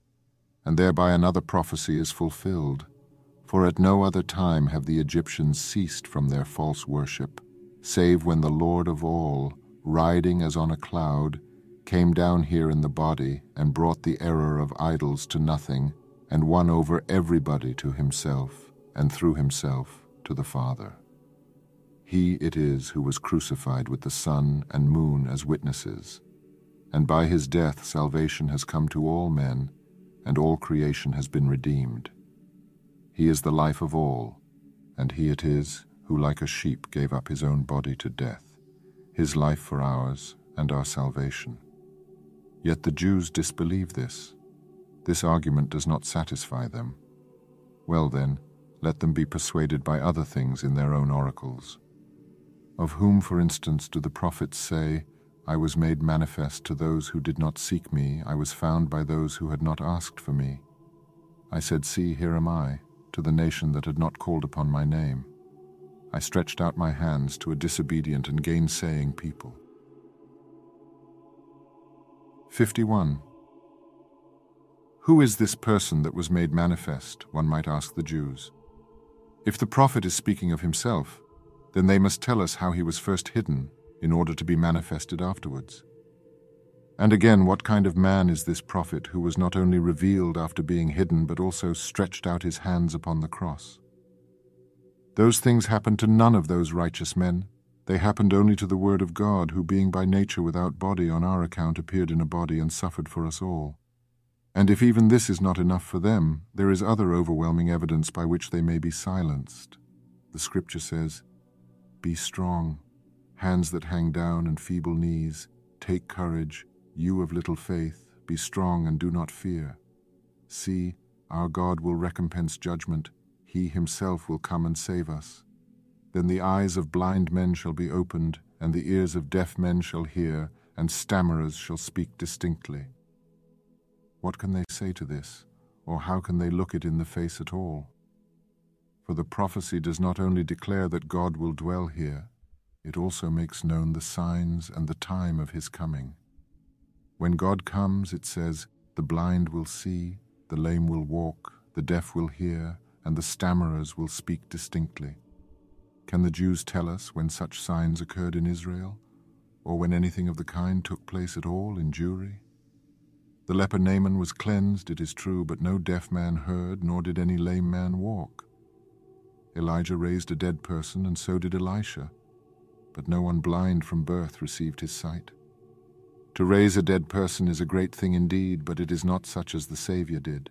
and thereby another prophecy is fulfilled. For at no other time have the Egyptians ceased from their false worship, save when the Lord of all, riding as on a cloud, came down here in the body and brought the error of idols to nothing, and won over everybody to himself, and through himself to the Father. He it is who was crucified with the sun and moon as witnesses and by his death salvation has come to all men, and all creation has been redeemed. He is the life of all, and he it is who like a sheep gave up his own body to death, his life for ours and our salvation. Yet the Jews disbelieve this. This argument does not satisfy them. Well then, let them be persuaded by other things in their own oracles. Of whom, for instance, do the prophets say, I was made manifest to those who did not seek me, I was found by those who had not asked for me. I said, See, here am I, to the nation that had not called upon my name. I stretched out my hands to a disobedient and gainsaying people. 51. Who is this person that was made manifest, one might ask the Jews? If the prophet is speaking of himself, then they must tell us how he was first hidden in order to be manifested afterwards. And again, what kind of man is this prophet who was not only revealed after being hidden, but also stretched out his hands upon the cross? Those things happened to none of those righteous men. They happened only to the Word of God, who, being by nature without body, on our account appeared in a body and suffered for us all. And if even this is not enough for them, there is other overwhelming evidence by which they may be silenced. The Scripture says, Be strong hands that hang down and feeble knees, take courage, you of little faith, be strong and do not fear. See, our God will recompense judgment, he himself will come and save us. Then the eyes of blind men shall be opened, and the ears of deaf men shall hear, and stammerers shall speak distinctly. What can they say to this, or how can they look it in the face at all? For the prophecy does not only declare that God will dwell here, it also makes known the signs and the time of his coming. When God comes, it says, the blind will see, the lame will walk, the deaf will hear, and the stammerers will speak distinctly. Can the Jews tell us when such signs occurred in Israel, or when anything of the kind took place at all in Jewry? The leper Naaman was cleansed, it is true, but no deaf man heard, nor did any lame man walk. Elijah raised a dead person, and so did Elisha but no one blind from birth received his sight. To raise a dead person is a great thing indeed, but it is not such as the Saviour did.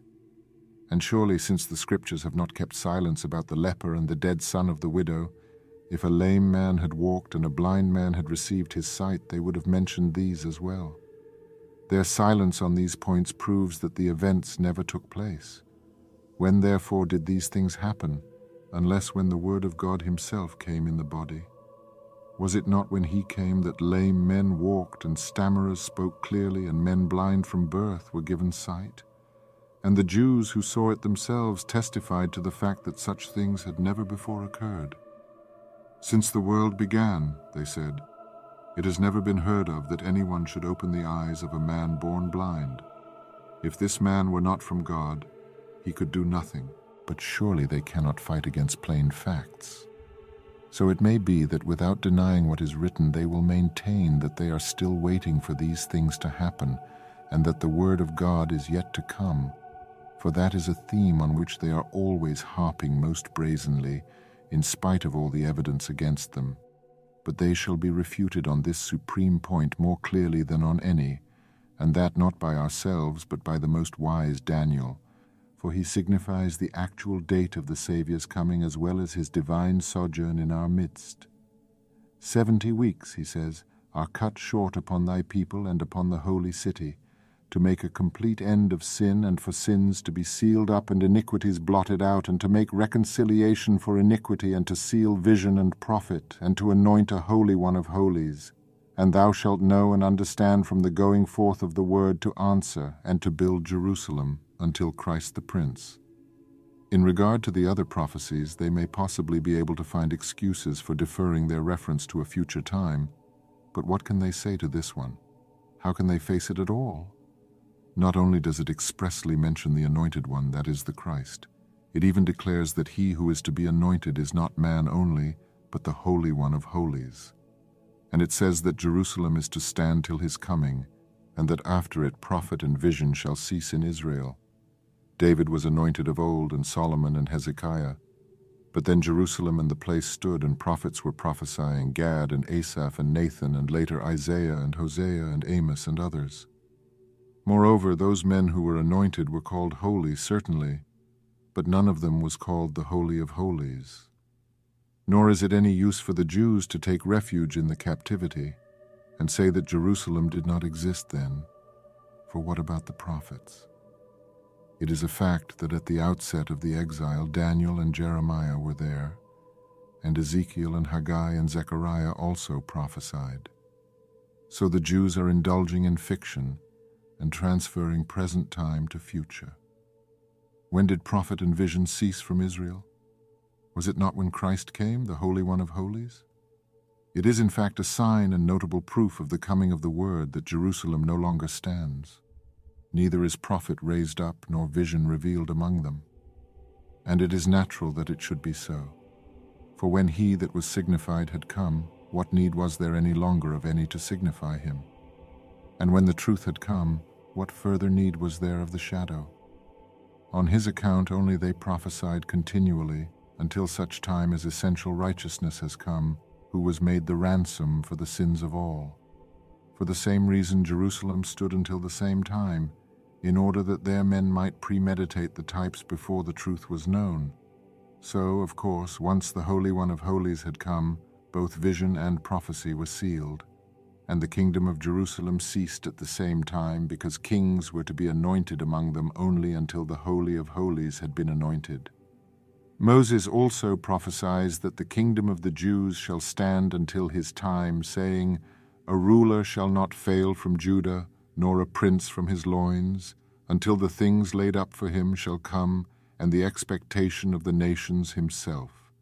And surely, since the Scriptures have not kept silence about the leper and the dead son of the widow, if a lame man had walked and a blind man had received his sight, they would have mentioned these as well. Their silence on these points proves that the events never took place. When therefore did these things happen, unless when the Word of God Himself came in the body? Was it not when he came that lame men walked and stammerers spoke clearly and men blind from birth were given sight? And the Jews who saw it themselves testified to the fact that such things had never before occurred. Since the world began, they said, it has never been heard of that anyone should open the eyes of a man born blind. If this man were not from God, he could do nothing. But surely they cannot fight against plain facts. So it may be that without denying what is written, they will maintain that they are still waiting for these things to happen, and that the word of God is yet to come. For that is a theme on which they are always harping most brazenly, in spite of all the evidence against them. But they shall be refuted on this supreme point more clearly than on any, and that not by ourselves, but by the most wise Daniel for he signifies the actual date of the Saviour's coming as well as his divine sojourn in our midst. Seventy weeks, he says, are cut short upon thy people and upon the holy city, to make a complete end of sin and for sins to be sealed up and iniquities blotted out, and to make reconciliation for iniquity, and to seal vision and prophet, and to anoint a holy one of holies. And thou shalt know and understand from the going forth of the word to answer, and to build Jerusalem until Christ the Prince. In regard to the other prophecies, they may possibly be able to find excuses for deferring their reference to a future time, but what can they say to this one? How can they face it at all? Not only does it expressly mention the Anointed One, that is the Christ, it even declares that he who is to be anointed is not man only, but the Holy One of Holies. And it says that Jerusalem is to stand till his coming, and that after it prophet and vision shall cease in Israel. David was anointed of old, and Solomon and Hezekiah. But then Jerusalem and the place stood, and prophets were prophesying, Gad and Asaph and Nathan, and later Isaiah and Hosea and Amos and others. Moreover, those men who were anointed were called holy, certainly, but none of them was called the Holy of Holies. Nor is it any use for the Jews to take refuge in the captivity and say that Jerusalem did not exist then, for what about the prophets? It is a fact that at the outset of the exile, Daniel and Jeremiah were there, and Ezekiel and Haggai and Zechariah also prophesied. So the Jews are indulging in fiction and transferring present time to future. When did prophet and vision cease from Israel? Was it not when Christ came, the Holy One of Holies? It is in fact a sign and notable proof of the coming of the Word that Jerusalem no longer stands neither is prophet raised up nor vision revealed among them. And it is natural that it should be so. For when he that was signified had come, what need was there any longer of any to signify him? And when the truth had come, what further need was there of the shadow? On his account only they prophesied continually until such time as essential righteousness has come, who was made the ransom for the sins of all. For the same reason Jerusalem stood until the same time, in order that their men might premeditate the types before the truth was known. So, of course, once the Holy One of Holies had come, both vision and prophecy were sealed, and the kingdom of Jerusalem ceased at the same time because kings were to be anointed among them only until the Holy of Holies had been anointed. Moses also prophesies that the kingdom of the Jews shall stand until his time, saying, A ruler shall not fail from Judah, nor a prince from his loins, until the things laid up for him shall come, and the expectation of the nations himself.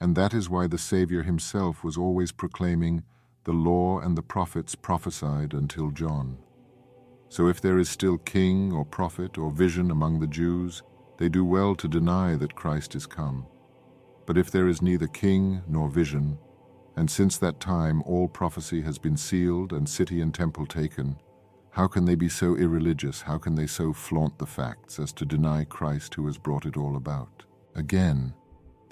And that is why the Saviour himself was always proclaiming, The law and the prophets prophesied until John. So if there is still king or prophet or vision among the Jews, they do well to deny that Christ is come. But if there is neither king nor vision, and since that time all prophecy has been sealed and city and temple taken, how can they be so irreligious? How can they so flaunt the facts as to deny Christ who has brought it all about? Again,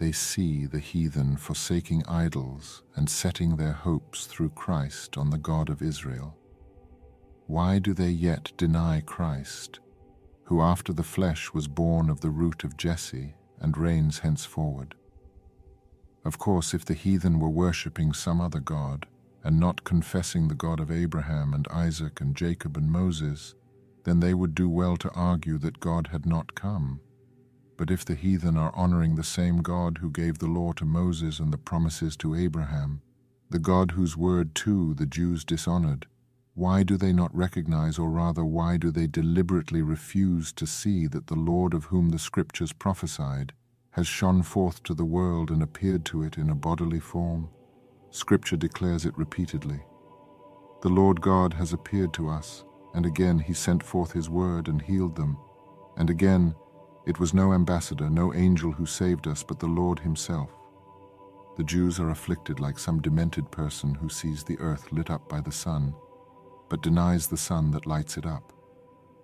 they see the heathen forsaking idols and setting their hopes through Christ on the God of Israel. Why do they yet deny Christ, who after the flesh was born of the root of Jesse and reigns henceforward? Of course, if the heathen were worshipping some other God, and not confessing the God of Abraham and Isaac and Jacob and Moses, then they would do well to argue that God had not come. But if the heathen are honoring the same God who gave the law to Moses and the promises to Abraham, the God whose word too the Jews dishonored, Why do they not recognize, or rather, why do they deliberately refuse to see that the Lord of whom the Scriptures prophesied has shone forth to the world and appeared to it in a bodily form? Scripture declares it repeatedly. The Lord God has appeared to us, and again he sent forth his word and healed them. And again, it was no ambassador, no angel who saved us, but the Lord himself. The Jews are afflicted like some demented person who sees the earth lit up by the sun but denies the sun that lights it up.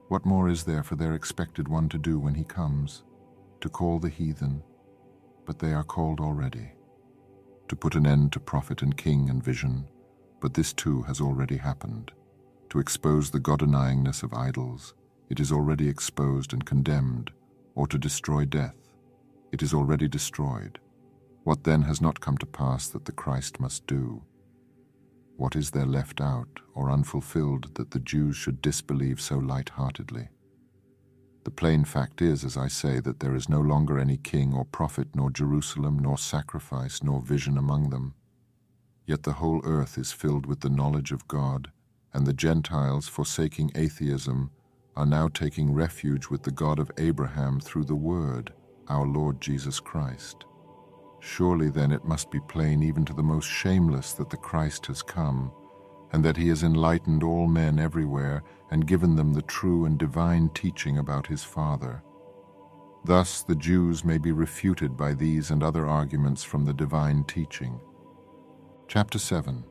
What more is there for their expected one to do when he comes? To call the heathen, but they are called already. To put an end to prophet and king and vision, but this too has already happened. To expose the God-denyingness of idols, it is already exposed and condemned, or to destroy death, it is already destroyed. What then has not come to pass that the Christ must do? What is there left out or unfulfilled that the Jews should disbelieve so light-heartedly? The plain fact is, as I say, that there is no longer any king or prophet, nor Jerusalem, nor sacrifice, nor vision among them. Yet the whole earth is filled with the knowledge of God, and the Gentiles, forsaking atheism, are now taking refuge with the God of Abraham through the Word, our Lord Jesus Christ. Surely then it must be plain even to the most shameless that the Christ has come, and that he has enlightened all men everywhere and given them the true and divine teaching about his Father. Thus the Jews may be refuted by these and other arguments from the divine teaching. Chapter 7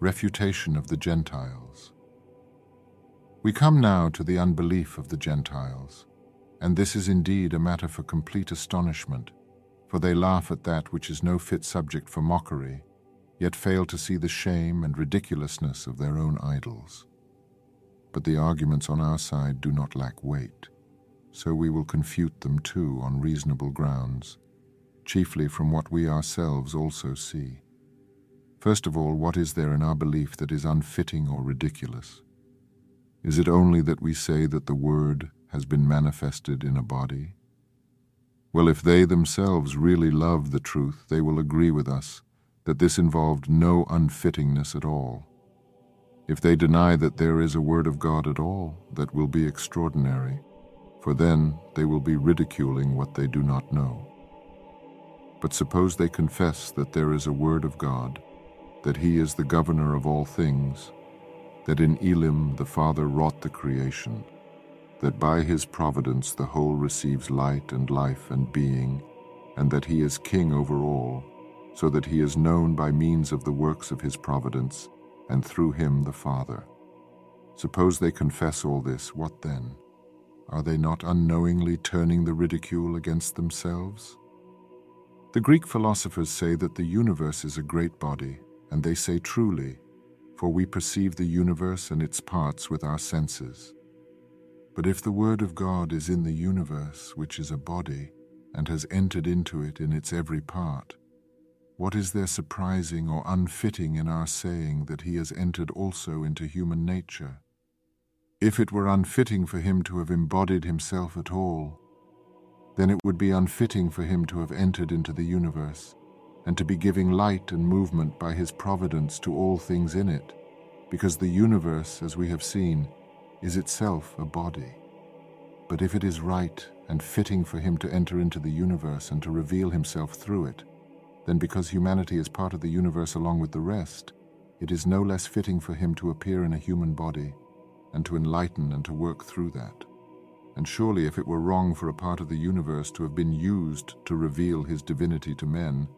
Refutation of the Gentiles We come now to the unbelief of the Gentiles, and this is indeed a matter for complete astonishment for they laugh at that which is no fit subject for mockery, yet fail to see the shame and ridiculousness of their own idols. But the arguments on our side do not lack weight, so we will confute them too on reasonable grounds, chiefly from what we ourselves also see. First of all, what is there in our belief that is unfitting or ridiculous? Is it only that we say that the Word has been manifested in a body? Well, if they themselves really love the truth, they will agree with us that this involved no unfittingness at all. If they deny that there is a word of God at all, that will be extraordinary, for then they will be ridiculing what they do not know. But suppose they confess that there is a word of God, that he is the governor of all things, that in Elim the Father wrought the creation, that by his providence the whole receives light and life and being, and that he is king over all, so that he is known by means of the works of his providence, and through him the Father. Suppose they confess all this, what then? Are they not unknowingly turning the ridicule against themselves? The Greek philosophers say that the universe is a great body, and they say truly, for we perceive the universe and its parts with our senses. But if the Word of God is in the universe, which is a body, and has entered into it in its every part, what is there surprising or unfitting in our saying that he has entered also into human nature? If it were unfitting for him to have embodied himself at all, then it would be unfitting for him to have entered into the universe, and to be giving light and movement by his providence to all things in it, because the universe, as we have seen, is itself a body. But if it is right and fitting for him to enter into the universe and to reveal himself through it, then because humanity is part of the universe along with the rest, it is no less fitting for him to appear in a human body and to enlighten and to work through that. And surely if it were wrong for a part of the universe to have been used to reveal his divinity to men,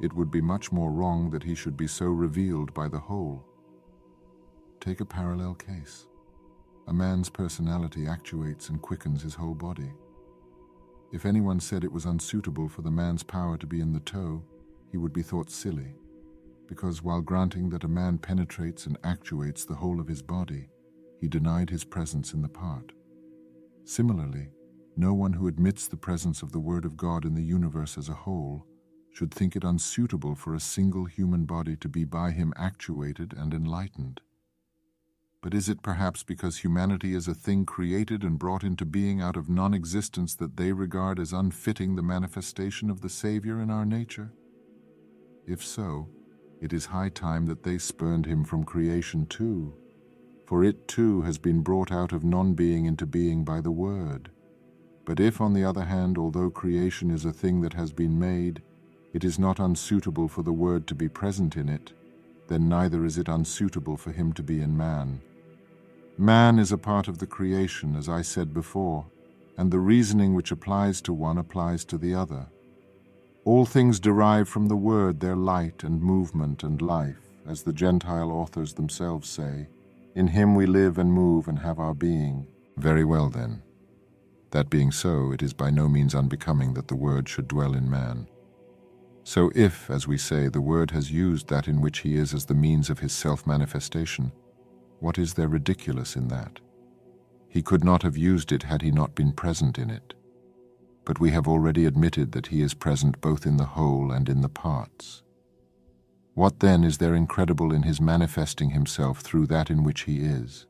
it would be much more wrong that he should be so revealed by the whole. Take a parallel case. A man's personality actuates and quickens his whole body. If anyone said it was unsuitable for the man's power to be in the toe, he would be thought silly, because while granting that a man penetrates and actuates the whole of his body, he denied his presence in the part. Similarly, no one who admits the presence of the Word of God in the universe as a whole should think it unsuitable for a single human body to be by him actuated and enlightened. But is it perhaps because humanity is a thing created and brought into being out of non existence that they regard as unfitting the manifestation of the Savior in our nature? If so, it is high time that they spurned him from creation too, for it too has been brought out of non-being into being by the Word. But if, on the other hand, although creation is a thing that has been made, it is not unsuitable for the Word to be present in it, then neither is it unsuitable for him to be in man. Man is a part of the creation, as I said before, and the reasoning which applies to one applies to the other. All things derive from the Word their light and movement and life, as the Gentile authors themselves say. In him we live and move and have our being. Very well, then. That being so, it is by no means unbecoming that the Word should dwell in man. So if, as we say, the Word has used that in which he is as the means of his self-manifestation, what is there ridiculous in that? He could not have used it had he not been present in it but we have already admitted that he is present both in the whole and in the parts. What then is there incredible in his manifesting himself through that in which he is?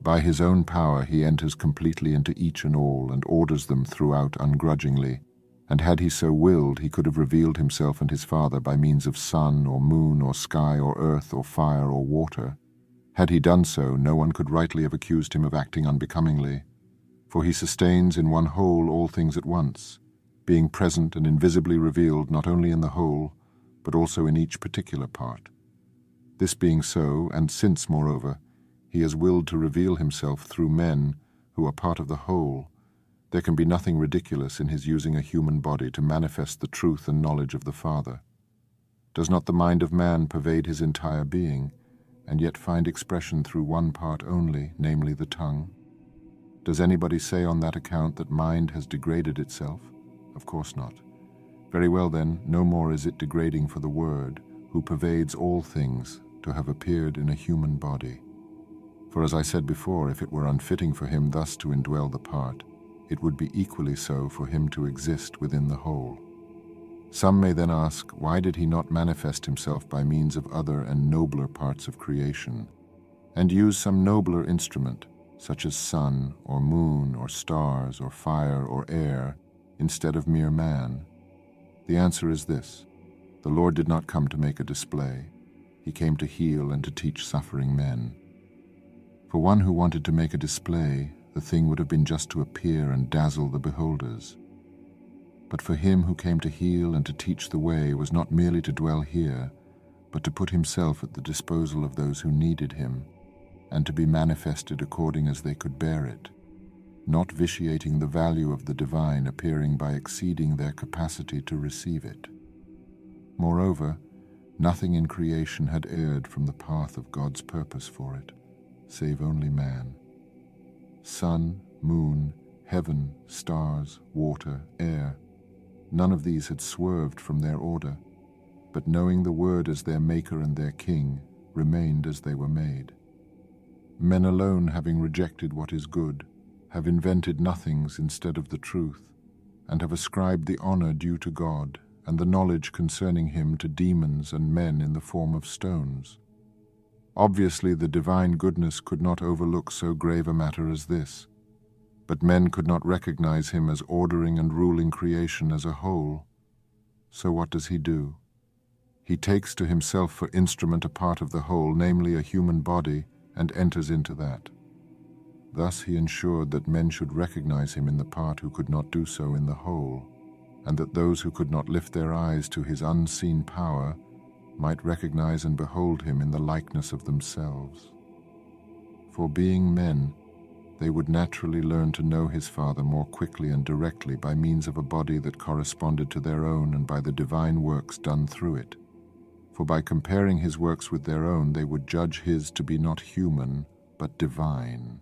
By his own power he enters completely into each and all and orders them throughout ungrudgingly, and had he so willed he could have revealed himself and his Father by means of sun or moon or sky or earth or fire or water. Had he done so, no one could rightly have accused him of acting unbecomingly for he sustains in one whole all things at once, being present and invisibly revealed not only in the whole, but also in each particular part. This being so, and since, moreover, he has willed to reveal himself through men who are part of the whole, there can be nothing ridiculous in his using a human body to manifest the truth and knowledge of the Father. Does not the mind of man pervade his entire being, and yet find expression through one part only, namely the tongue? Does anybody say on that account that mind has degraded itself? Of course not. Very well then, no more is it degrading for the Word, who pervades all things, to have appeared in a human body. For as I said before, if it were unfitting for him thus to indwell the part, it would be equally so for him to exist within the whole. Some may then ask, why did he not manifest himself by means of other and nobler parts of creation, and use some nobler instrument, such as sun or moon or stars or fire or air, instead of mere man? The answer is this The Lord did not come to make a display, He came to heal and to teach suffering men. For one who wanted to make a display, the thing would have been just to appear and dazzle the beholders. But for him who came to heal and to teach the way was not merely to dwell here, but to put himself at the disposal of those who needed him and to be manifested according as they could bear it, not vitiating the value of the divine appearing by exceeding their capacity to receive it. Moreover, nothing in creation had erred from the path of God's purpose for it, save only man. Sun, moon, heaven, stars, water, air, none of these had swerved from their order, but knowing the Word as their Maker and their King, remained as they were made. Men alone having rejected what is good, have invented nothings instead of the truth, and have ascribed the honor due to God and the knowledge concerning him to demons and men in the form of stones. Obviously the divine goodness could not overlook so grave a matter as this, but men could not recognize him as ordering and ruling creation as a whole. So what does he do? He takes to himself for instrument a part of the whole, namely a human body, and enters into that. Thus he ensured that men should recognize him in the part who could not do so in the whole, and that those who could not lift their eyes to his unseen power might recognize and behold him in the likeness of themselves. For being men, they would naturally learn to know his Father more quickly and directly by means of a body that corresponded to their own and by the divine works done through it for by comparing his works with their own they would judge his to be not human, but divine.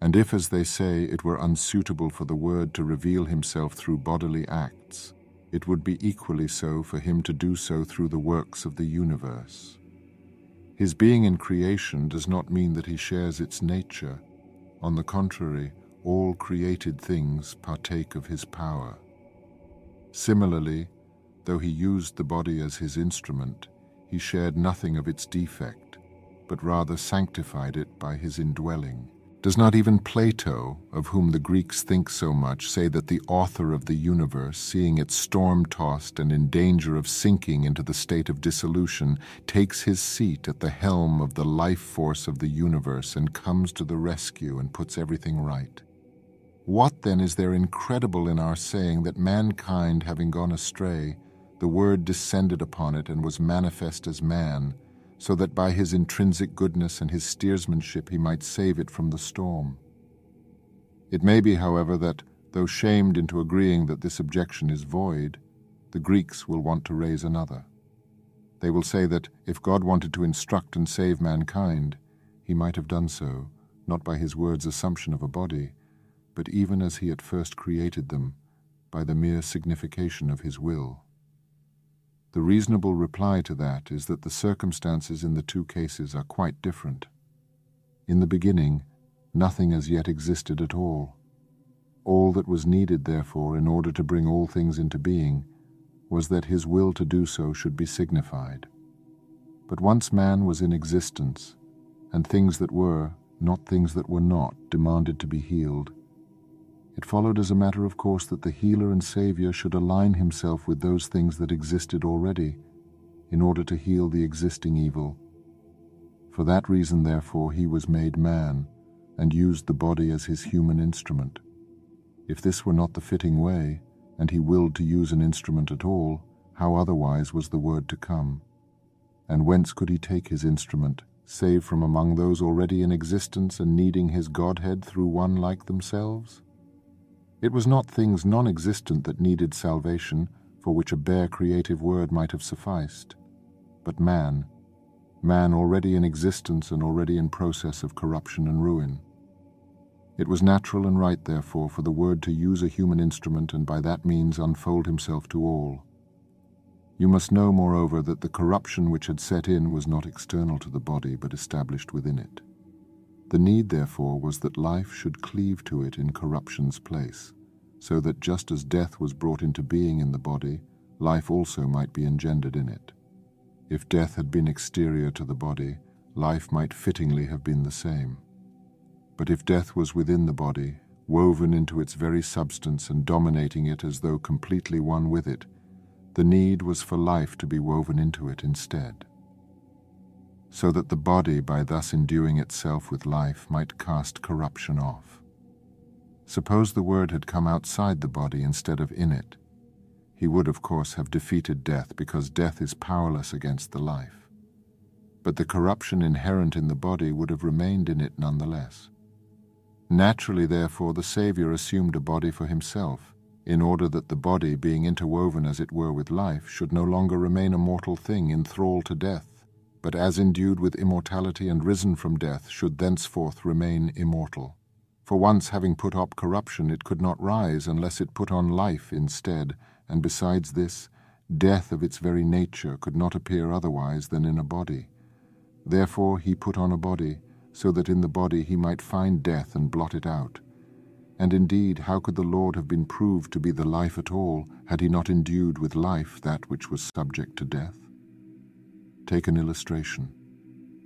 And if, as they say, it were unsuitable for the Word to reveal himself through bodily acts, it would be equally so for him to do so through the works of the universe. His being in creation does not mean that he shares its nature. On the contrary, all created things partake of his power. Similarly, Though he used the body as his instrument, he shared nothing of its defect, but rather sanctified it by his indwelling, Does not even Plato, of whom the Greeks think so much, say that the author of the universe, seeing it storm tossed and in danger of sinking into the state of dissolution, takes his seat at the helm of the life force of the universe and comes to the rescue and puts everything right? What then is there incredible in our saying that mankind having gone astray, the Word descended upon it and was manifest as man? So that by his intrinsic goodness and his steersmanship he might save it from the storm. It may be, however, that, though shamed into agreeing that this objection is void, the Greeks will want to raise another. They will say that if God wanted to instruct and save mankind, he might have done so, not by his word's assumption of a body, but even as he at first created them, by the mere signification of his will. The reasonable reply to that is that the circumstances in the two cases are quite different. In the beginning, nothing as yet existed at all. All that was needed, therefore, in order to bring all things into being, was that his will to do so should be signified. But once man was in existence, and things that were, not things that were not, demanded to be healed, it followed as a matter of course that the healer and Saviour should align himself with those things that existed already, in order to heal the existing evil. For that reason, therefore, he was made man, and used the body as his human instrument. If this were not the fitting way, and he willed to use an instrument at all, how otherwise was the word to come? And whence could he take his instrument, save from among those already in existence and needing his Godhead through one like themselves? It was not things non existent that needed salvation, for which a bare creative word might have sufficed, but man, man already in existence and already in process of corruption and ruin. It was natural and right, therefore, for the Word to use a human instrument and by that means unfold himself to all. You must know, moreover, that the corruption which had set in was not external to the body, but established within it. The need, therefore, was that life should cleave to it in corruption's place, so that just as death was brought into being in the body, life also might be engendered in it. If death had been exterior to the body, life might fittingly have been the same. But if death was within the body, woven into its very substance and dominating it as though completely one with it, the need was for life to be woven into it instead so that the body, by thus enduing itself with life, might cast corruption off. Suppose the word had come outside the body instead of in it. He would, of course, have defeated death because death is powerless against the life. But the corruption inherent in the body would have remained in it nonetheless. Naturally, therefore, the Saviour assumed a body for himself, in order that the body, being interwoven as it were with life, should no longer remain a mortal thing in thrall to death but as endued with immortality and risen from death, should thenceforth remain immortal. For once having put up corruption, it could not rise unless it put on life instead, and besides this, death of its very nature could not appear otherwise than in a body. Therefore he put on a body, so that in the body he might find death and blot it out. And indeed, how could the Lord have been proved to be the life at all, had he not endued with life that which was subject to death? Take an illustration.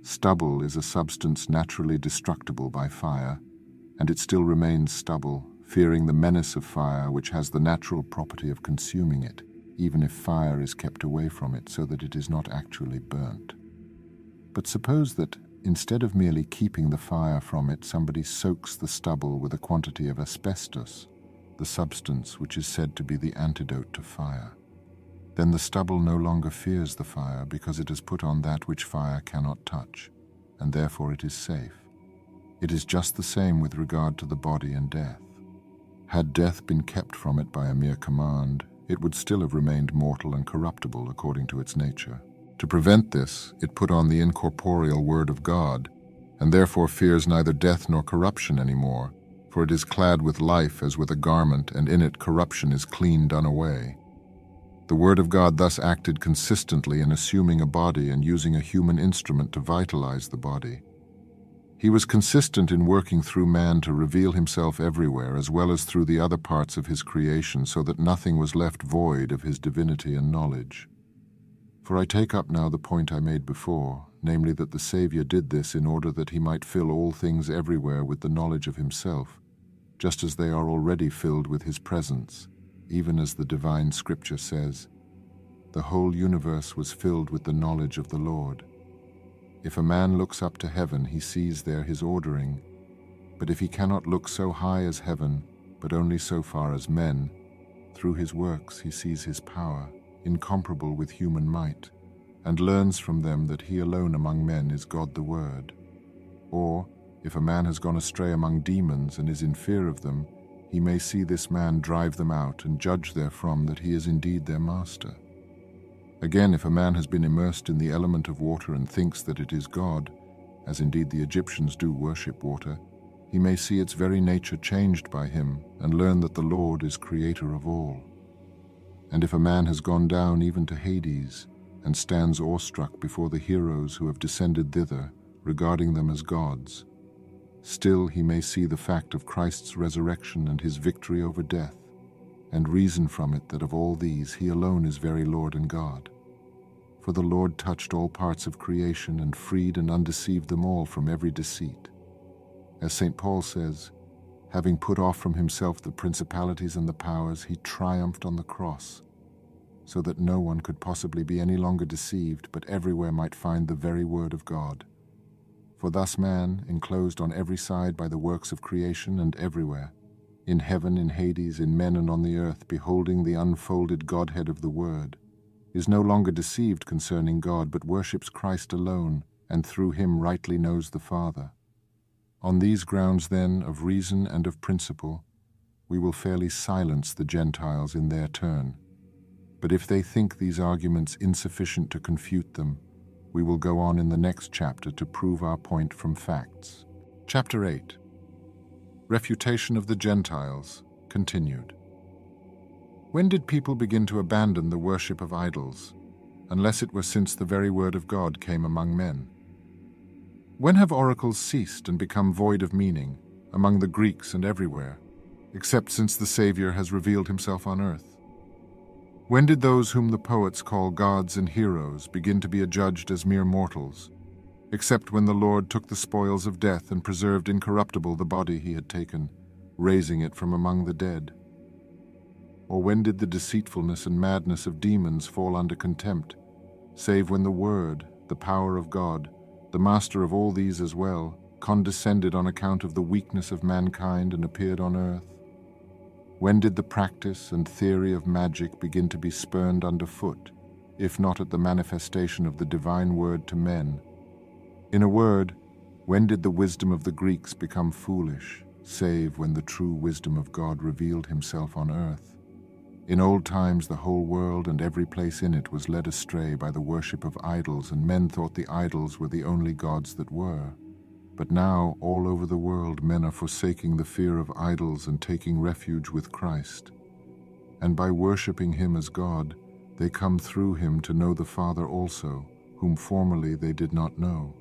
Stubble is a substance naturally destructible by fire, and it still remains stubble, fearing the menace of fire which has the natural property of consuming it, even if fire is kept away from it so that it is not actually burnt. But suppose that, instead of merely keeping the fire from it, somebody soaks the stubble with a quantity of asbestos, the substance which is said to be the antidote to fire. Then the stubble no longer fears the fire because it has put on that which fire cannot touch, and therefore it is safe. It is just the same with regard to the body and death. Had death been kept from it by a mere command, it would still have remained mortal and corruptible according to its nature. To prevent this, it put on the incorporeal Word of God, and therefore fears neither death nor corruption any more, for it is clad with life as with a garment, and in it corruption is clean done away. The Word of God thus acted consistently in assuming a body and using a human instrument to vitalize the body. He was consistent in working through man to reveal himself everywhere, as well as through the other parts of his creation, so that nothing was left void of his divinity and knowledge. For I take up now the point I made before, namely that the Saviour did this in order that he might fill all things everywhere with the knowledge of himself, just as they are already filled with his presence, even as the divine scripture says, The whole universe was filled with the knowledge of the Lord. If a man looks up to heaven, he sees there his ordering, but if he cannot look so high as heaven, but only so far as men, through his works he sees his power, incomparable with human might and learns from them that he alone among men is God the Word. Or, if a man has gone astray among demons and is in fear of them, he may see this man drive them out and judge therefrom that he is indeed their master. Again, if a man has been immersed in the element of water and thinks that it is God, as indeed the Egyptians do worship water, he may see its very nature changed by him and learn that the Lord is creator of all. And if a man has gone down even to Hades, and stands awestruck before the heroes who have descended thither, regarding them as gods. Still he may see the fact of Christ's resurrection and his victory over death, and reason from it that of all these he alone is very Lord and God. For the Lord touched all parts of creation and freed and undeceived them all from every deceit. As St. Paul says, having put off from himself the principalities and the powers, he triumphed on the cross so that no one could possibly be any longer deceived, but everywhere might find the very word of God. For thus man, enclosed on every side by the works of creation and everywhere, in heaven, in Hades, in men and on the earth, beholding the unfolded Godhead of the Word, is no longer deceived concerning God, but worships Christ alone, and through him rightly knows the Father. On these grounds, then, of reason and of principle, we will fairly silence the Gentiles in their turn but if they think these arguments insufficient to confute them, we will go on in the next chapter to prove our point from facts. Chapter 8 Refutation of the Gentiles, continued. When did people begin to abandon the worship of idols, unless it were since the very word of God came among men? When have oracles ceased and become void of meaning, among the Greeks and everywhere, except since the Saviour has revealed himself on earth? When did those whom the poets call gods and heroes begin to be adjudged as mere mortals, except when the Lord took the spoils of death and preserved incorruptible the body he had taken, raising it from among the dead? Or when did the deceitfulness and madness of demons fall under contempt, save when the Word, the power of God, the master of all these as well, condescended on account of the weakness of mankind and appeared on earth? When did the practice and theory of magic begin to be spurned underfoot, if not at the manifestation of the divine word to men? In a word, when did the wisdom of the Greeks become foolish, save when the true wisdom of God revealed himself on earth? In old times the whole world and every place in it was led astray by the worship of idols, and men thought the idols were the only gods that were. But now, all over the world, men are forsaking the fear of idols and taking refuge with Christ. And by worshipping Him as God, they come through Him to know the Father also, whom formerly they did not know.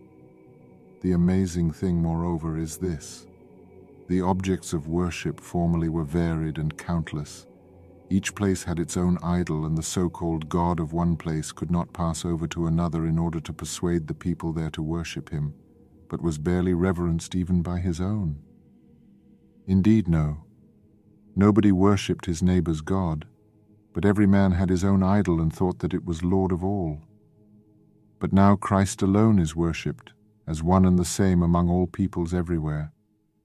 The amazing thing, moreover, is this the objects of worship formerly were varied and countless. Each place had its own idol, and the so called God of one place could not pass over to another in order to persuade the people there to worship him but was barely reverenced even by his own. Indeed, no. Nobody worshipped his neighbor's God, but every man had his own idol and thought that it was Lord of all. But now Christ alone is worshipped, as one and the same among all peoples everywhere,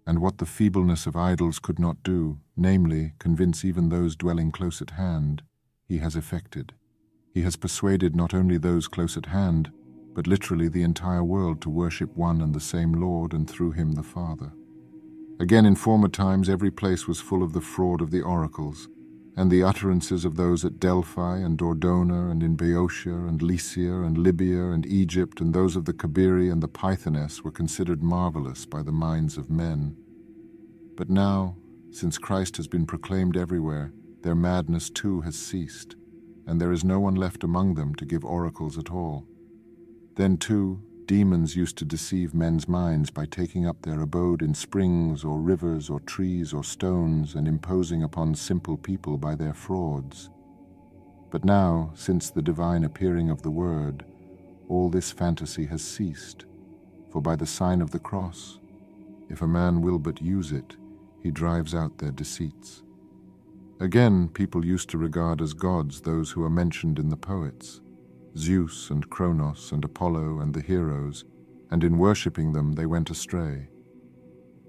and what the feebleness of idols could not do, namely, convince even those dwelling close at hand, he has effected. He has persuaded not only those close at hand, but literally the entire world to worship one and the same Lord and through him the Father. Again, in former times, every place was full of the fraud of the oracles, and the utterances of those at Delphi and Dodona and in Boeotia and Lycia and Libya and Egypt and those of the Cabiri and the Pythoness were considered marvelous by the minds of men. But now, since Christ has been proclaimed everywhere, their madness too has ceased, and there is no one left among them to give oracles at all. Then, too, demons used to deceive men's minds by taking up their abode in springs or rivers or trees or stones and imposing upon simple people by their frauds. But now, since the divine appearing of the Word, all this fantasy has ceased, for by the sign of the cross, if a man will but use it, he drives out their deceits. Again, people used to regard as gods those who are mentioned in the poets, Zeus and Kronos and Apollo and the heroes, and in worshipping them they went astray.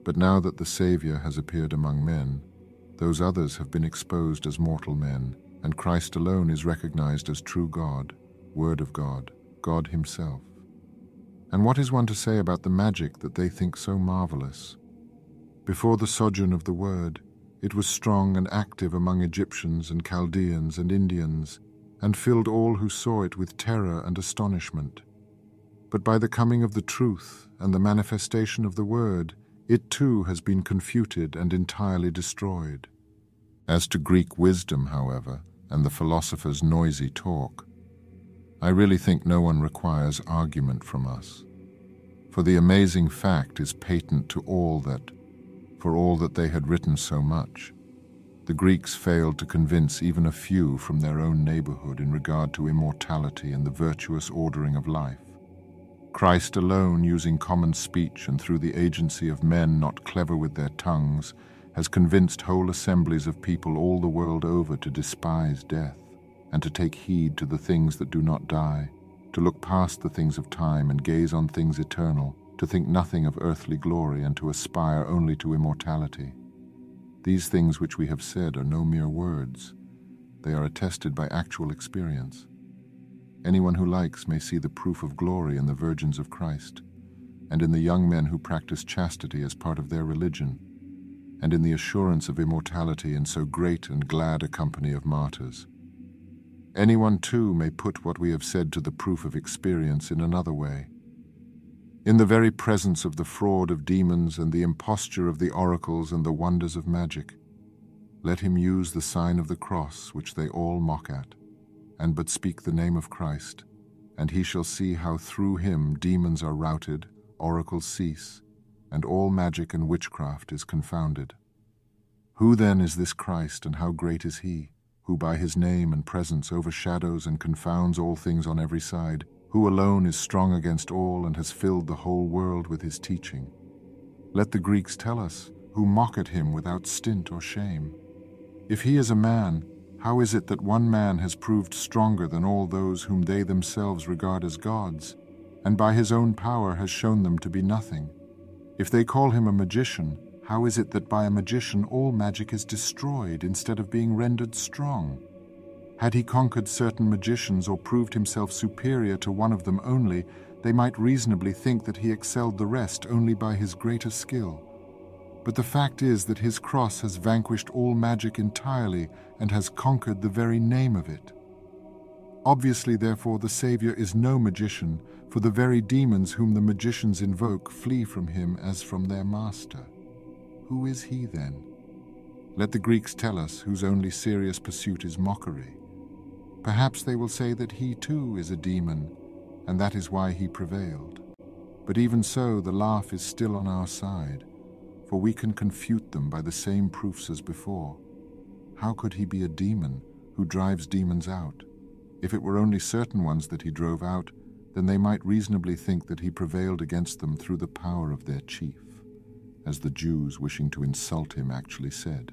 But now that the Saviour has appeared among men, those others have been exposed as mortal men, and Christ alone is recognized as true God, Word of God, God Himself. And what is one to say about the magic that they think so marvelous? Before the sojourn of the Word, it was strong and active among Egyptians and Chaldeans and Indians, and filled all who saw it with terror and astonishment. But by the coming of the truth and the manifestation of the Word, it too has been confuted and entirely destroyed. As to Greek wisdom, however, and the philosopher's noisy talk, I really think no one requires argument from us. For the amazing fact is patent to all that, for all that they had written so much, the Greeks failed to convince even a few from their own neighborhood in regard to immortality and the virtuous ordering of life. Christ alone, using common speech and through the agency of men not clever with their tongues, has convinced whole assemblies of people all the world over to despise death and to take heed to the things that do not die, to look past the things of time and gaze on things eternal, to think nothing of earthly glory and to aspire only to immortality. These things which we have said are no mere words. They are attested by actual experience. Anyone who likes may see the proof of glory in the virgins of Christ, and in the young men who practice chastity as part of their religion, and in the assurance of immortality in so great and glad a company of martyrs. Anyone too may put what we have said to the proof of experience in another way. In the very presence of the fraud of demons and the imposture of the oracles and the wonders of magic, let him use the sign of the cross which they all mock at and but speak the name of Christ, and he shall see how through him demons are routed, oracles cease, and all magic and witchcraft is confounded. Who then is this Christ, and how great is he, who by his name and presence overshadows and confounds all things on every side, who alone is strong against all and has filled the whole world with his teaching? Let the Greeks tell us, who mock at him without stint or shame. If he is a man, how is it that one man has proved stronger than all those whom they themselves regard as gods, and by his own power has shown them to be nothing? If they call him a magician, how is it that by a magician all magic is destroyed instead of being rendered strong? Had he conquered certain magicians or proved himself superior to one of them only, they might reasonably think that he excelled the rest only by his greater skill. But the fact is that his cross has vanquished all magic entirely and has conquered the very name of it. Obviously, therefore, the Saviour is no magician, for the very demons whom the magicians invoke flee from him as from their master. Who is he then? Let the Greeks tell us whose only serious pursuit is mockery. Perhaps they will say that he too is a demon, and that is why he prevailed. But even so, the laugh is still on our side for we can confute them by the same proofs as before. How could he be a demon who drives demons out? If it were only certain ones that he drove out, then they might reasonably think that he prevailed against them through the power of their chief, as the Jews wishing to insult him actually said.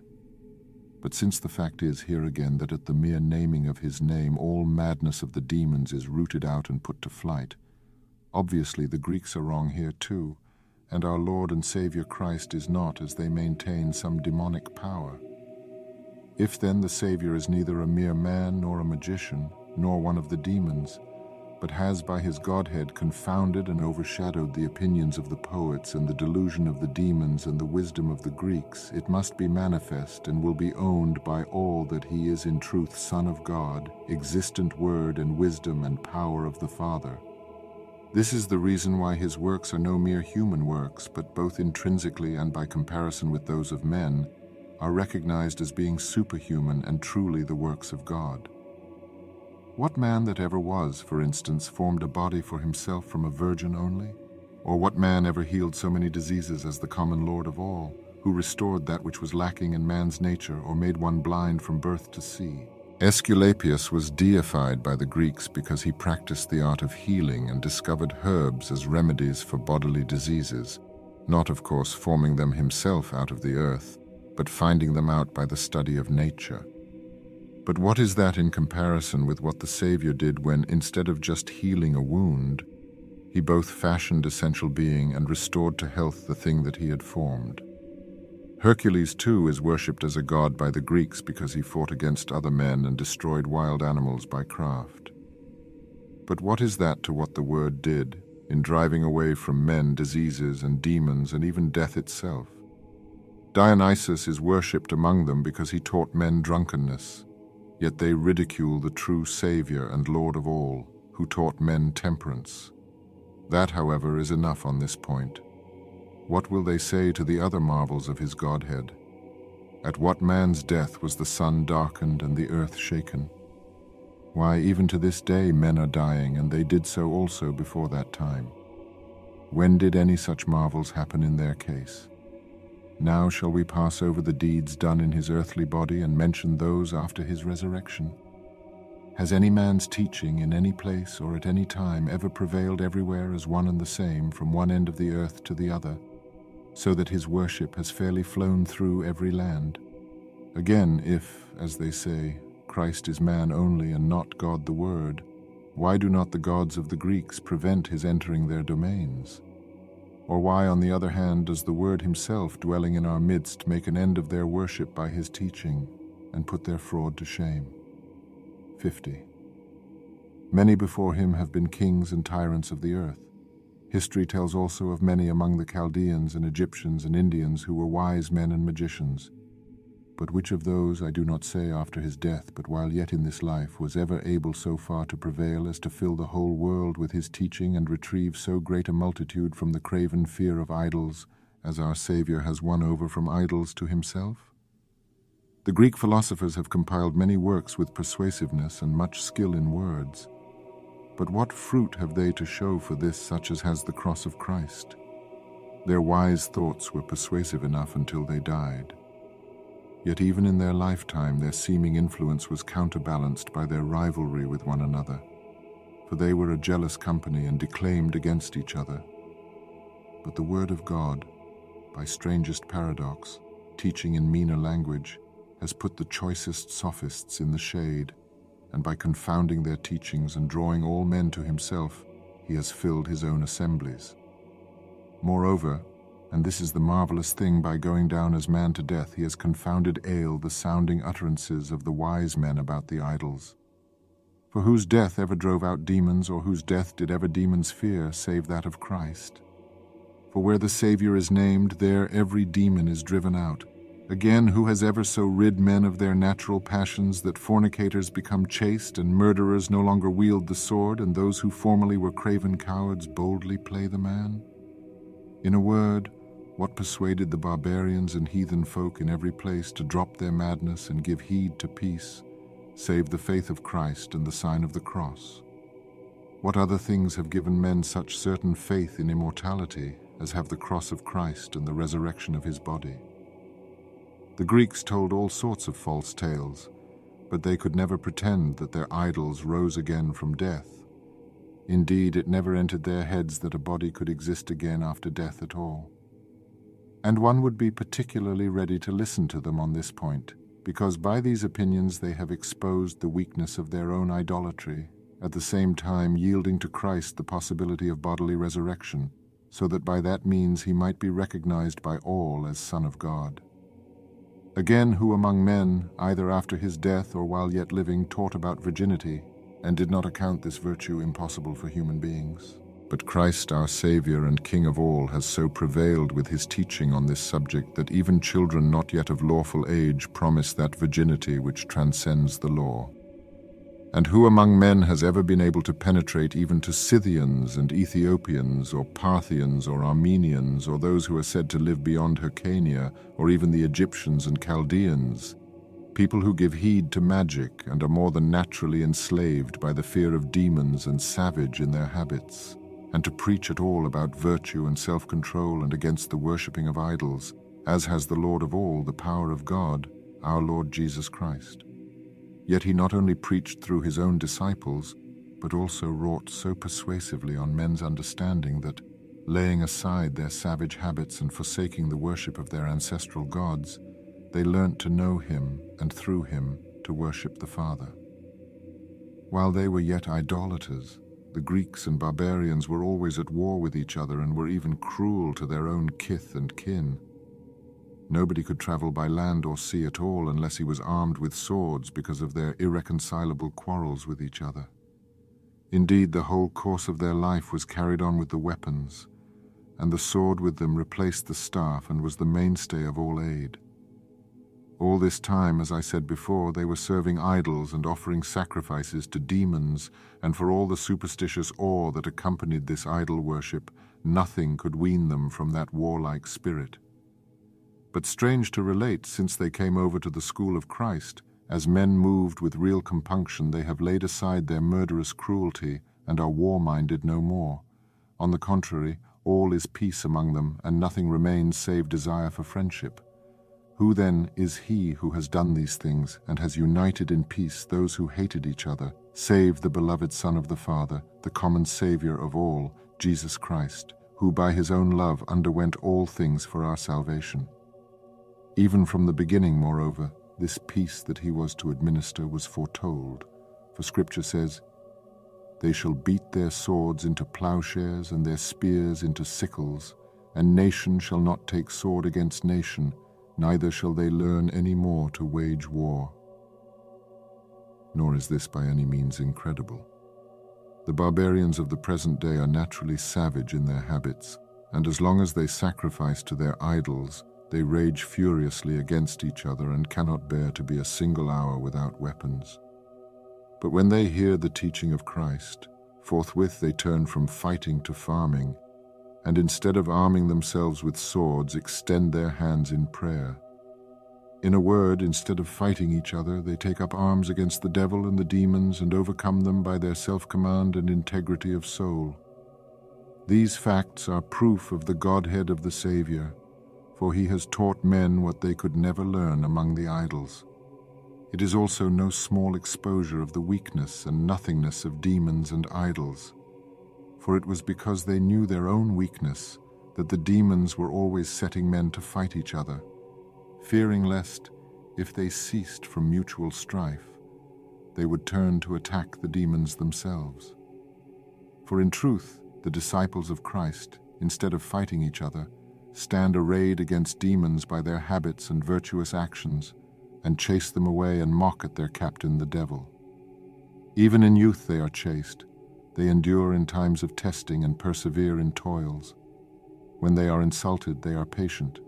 But since the fact is here again that at the mere naming of his name all madness of the demons is rooted out and put to flight, obviously the Greeks are wrong here too, and our Lord and Saviour Christ is not, as they maintain, some demonic power. If then the Saviour is neither a mere man nor a magician, nor one of the demons, but has by his Godhead confounded and overshadowed the opinions of the poets and the delusion of the demons and the wisdom of the Greeks, it must be manifest and will be owned by all that he is in truth Son of God, existent Word and wisdom and power of the Father. This is the reason why his works are no mere human works, but both intrinsically and by comparison with those of men, are recognized as being superhuman and truly the works of God. What man that ever was, for instance, formed a body for himself from a virgin only? Or what man ever healed so many diseases as the common Lord of all, who restored that which was lacking in man's nature or made one blind from birth to see? Aesculapius was deified by the Greeks because he practiced the art of healing and discovered herbs as remedies for bodily diseases, not, of course, forming them himself out of the earth, but finding them out by the study of nature. But what is that in comparison with what the Savior did when, instead of just healing a wound, he both fashioned essential being and restored to health the thing that he had formed? Hercules, too, is worshipped as a god by the Greeks because he fought against other men and destroyed wild animals by craft. But what is that to what the Word did in driving away from men diseases and demons and even death itself? Dionysus is worshipped among them because he taught men drunkenness, yet they ridicule the true Saviour and Lord of all, who taught men temperance. That, however, is enough on this point. What will they say to the other marvels of his Godhead? At what man's death was the sun darkened and the earth shaken? Why, even to this day men are dying, and they did so also before that time. When did any such marvels happen in their case? Now shall we pass over the deeds done in his earthly body and mention those after his resurrection. Has any man's teaching in any place or at any time ever prevailed everywhere as one and the same from one end of the earth to the other? so that his worship has fairly flown through every land. Again, if, as they say, Christ is man only and not God the Word, why do not the gods of the Greeks prevent his entering their domains? Or why, on the other hand, does the Word himself dwelling in our midst make an end of their worship by his teaching and put their fraud to shame? 50. Many before him have been kings and tyrants of the earth. History tells also of many among the Chaldeans and Egyptians and Indians who were wise men and magicians. But which of those I do not say after his death, but while yet in this life, was ever able so far to prevail as to fill the whole world with his teaching and retrieve so great a multitude from the craven fear of idols, as our Saviour has won over from idols to himself? The Greek philosophers have compiled many works with persuasiveness and much skill in words. But what fruit have they to show for this such as has the cross of Christ? Their wise thoughts were persuasive enough until they died. Yet even in their lifetime their seeming influence was counterbalanced by their rivalry with one another, for they were a jealous company and declaimed against each other. But the word of God, by strangest paradox, teaching in meaner language, has put the choicest sophists in the shade and by confounding their teachings and drawing all men to himself, he has filled his own assemblies. Moreover, and this is the marvelous thing, by going down as man to death, he has confounded ale the sounding utterances of the wise men about the idols. For whose death ever drove out demons, or whose death did ever demons fear, save that of Christ? For where the Saviour is named, there every demon is driven out. Again, who has ever so rid men of their natural passions that fornicators become chaste and murderers no longer wield the sword, and those who formerly were craven cowards boldly play the man? In a word, what persuaded the barbarians and heathen folk in every place to drop their madness and give heed to peace, save the faith of Christ and the sign of the cross? What other things have given men such certain faith in immortality as have the cross of Christ and the resurrection of his body? The Greeks told all sorts of false tales, but they could never pretend that their idols rose again from death. Indeed, it never entered their heads that a body could exist again after death at all. And one would be particularly ready to listen to them on this point, because by these opinions they have exposed the weakness of their own idolatry, at the same time yielding to Christ the possibility of bodily resurrection, so that by that means he might be recognized by all as Son of God. Again, who among men, either after his death or while yet living, taught about virginity, and did not account this virtue impossible for human beings? But Christ, our Saviour and King of all, has so prevailed with his teaching on this subject that even children not yet of lawful age promise that virginity which transcends the law. And who among men has ever been able to penetrate even to Scythians and Ethiopians, or Parthians, or Armenians, or those who are said to live beyond Hyrcania, or even the Egyptians and Chaldeans? People who give heed to magic and are more than naturally enslaved by the fear of demons and savage in their habits, and to preach at all about virtue and self control and against the worshipping of idols, as has the Lord of all, the power of God, our Lord Jesus Christ. Yet he not only preached through his own disciples, but also wrought so persuasively on men's understanding that, laying aside their savage habits and forsaking the worship of their ancestral gods, they learnt to know him and through him to worship the Father. While they were yet idolaters, the Greeks and barbarians were always at war with each other and were even cruel to their own kith and kin. Nobody could travel by land or sea at all unless he was armed with swords because of their irreconcilable quarrels with each other. Indeed, the whole course of their life was carried on with the weapons, and the sword with them replaced the staff and was the mainstay of all aid. All this time, as I said before, they were serving idols and offering sacrifices to demons, and for all the superstitious awe that accompanied this idol worship, nothing could wean them from that warlike spirit. But strange to relate, since they came over to the school of Christ, as men moved with real compunction, they have laid aside their murderous cruelty and are war-minded no more. On the contrary, all is peace among them, and nothing remains save desire for friendship. Who then is he who has done these things and has united in peace those who hated each other, save the beloved Son of the Father, the common Saviour of all, Jesus Christ, who by his own love underwent all things for our salvation? Even from the beginning, moreover, this peace that he was to administer was foretold. For Scripture says, They shall beat their swords into plowshares and their spears into sickles, and nation shall not take sword against nation, neither shall they learn any more to wage war. Nor is this by any means incredible. The barbarians of the present day are naturally savage in their habits, and as long as they sacrifice to their idols, they rage furiously against each other and cannot bear to be a single hour without weapons. But when they hear the teaching of Christ, forthwith they turn from fighting to farming, and instead of arming themselves with swords, extend their hands in prayer. In a word, instead of fighting each other, they take up arms against the devil and the demons and overcome them by their self-command and integrity of soul. These facts are proof of the Godhead of the Savior, for he has taught men what they could never learn among the idols. It is also no small exposure of the weakness and nothingness of demons and idols, for it was because they knew their own weakness that the demons were always setting men to fight each other, fearing lest, if they ceased from mutual strife, they would turn to attack the demons themselves. For in truth, the disciples of Christ, instead of fighting each other, stand arrayed against demons by their habits and virtuous actions, and chase them away and mock at their captain the devil. Even in youth they are chaste. They endure in times of testing and persevere in toils. When they are insulted, they are patient.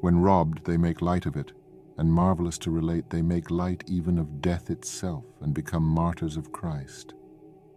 When robbed, they make light of it, and marvelous to relate, they make light even of death itself and become martyrs of Christ.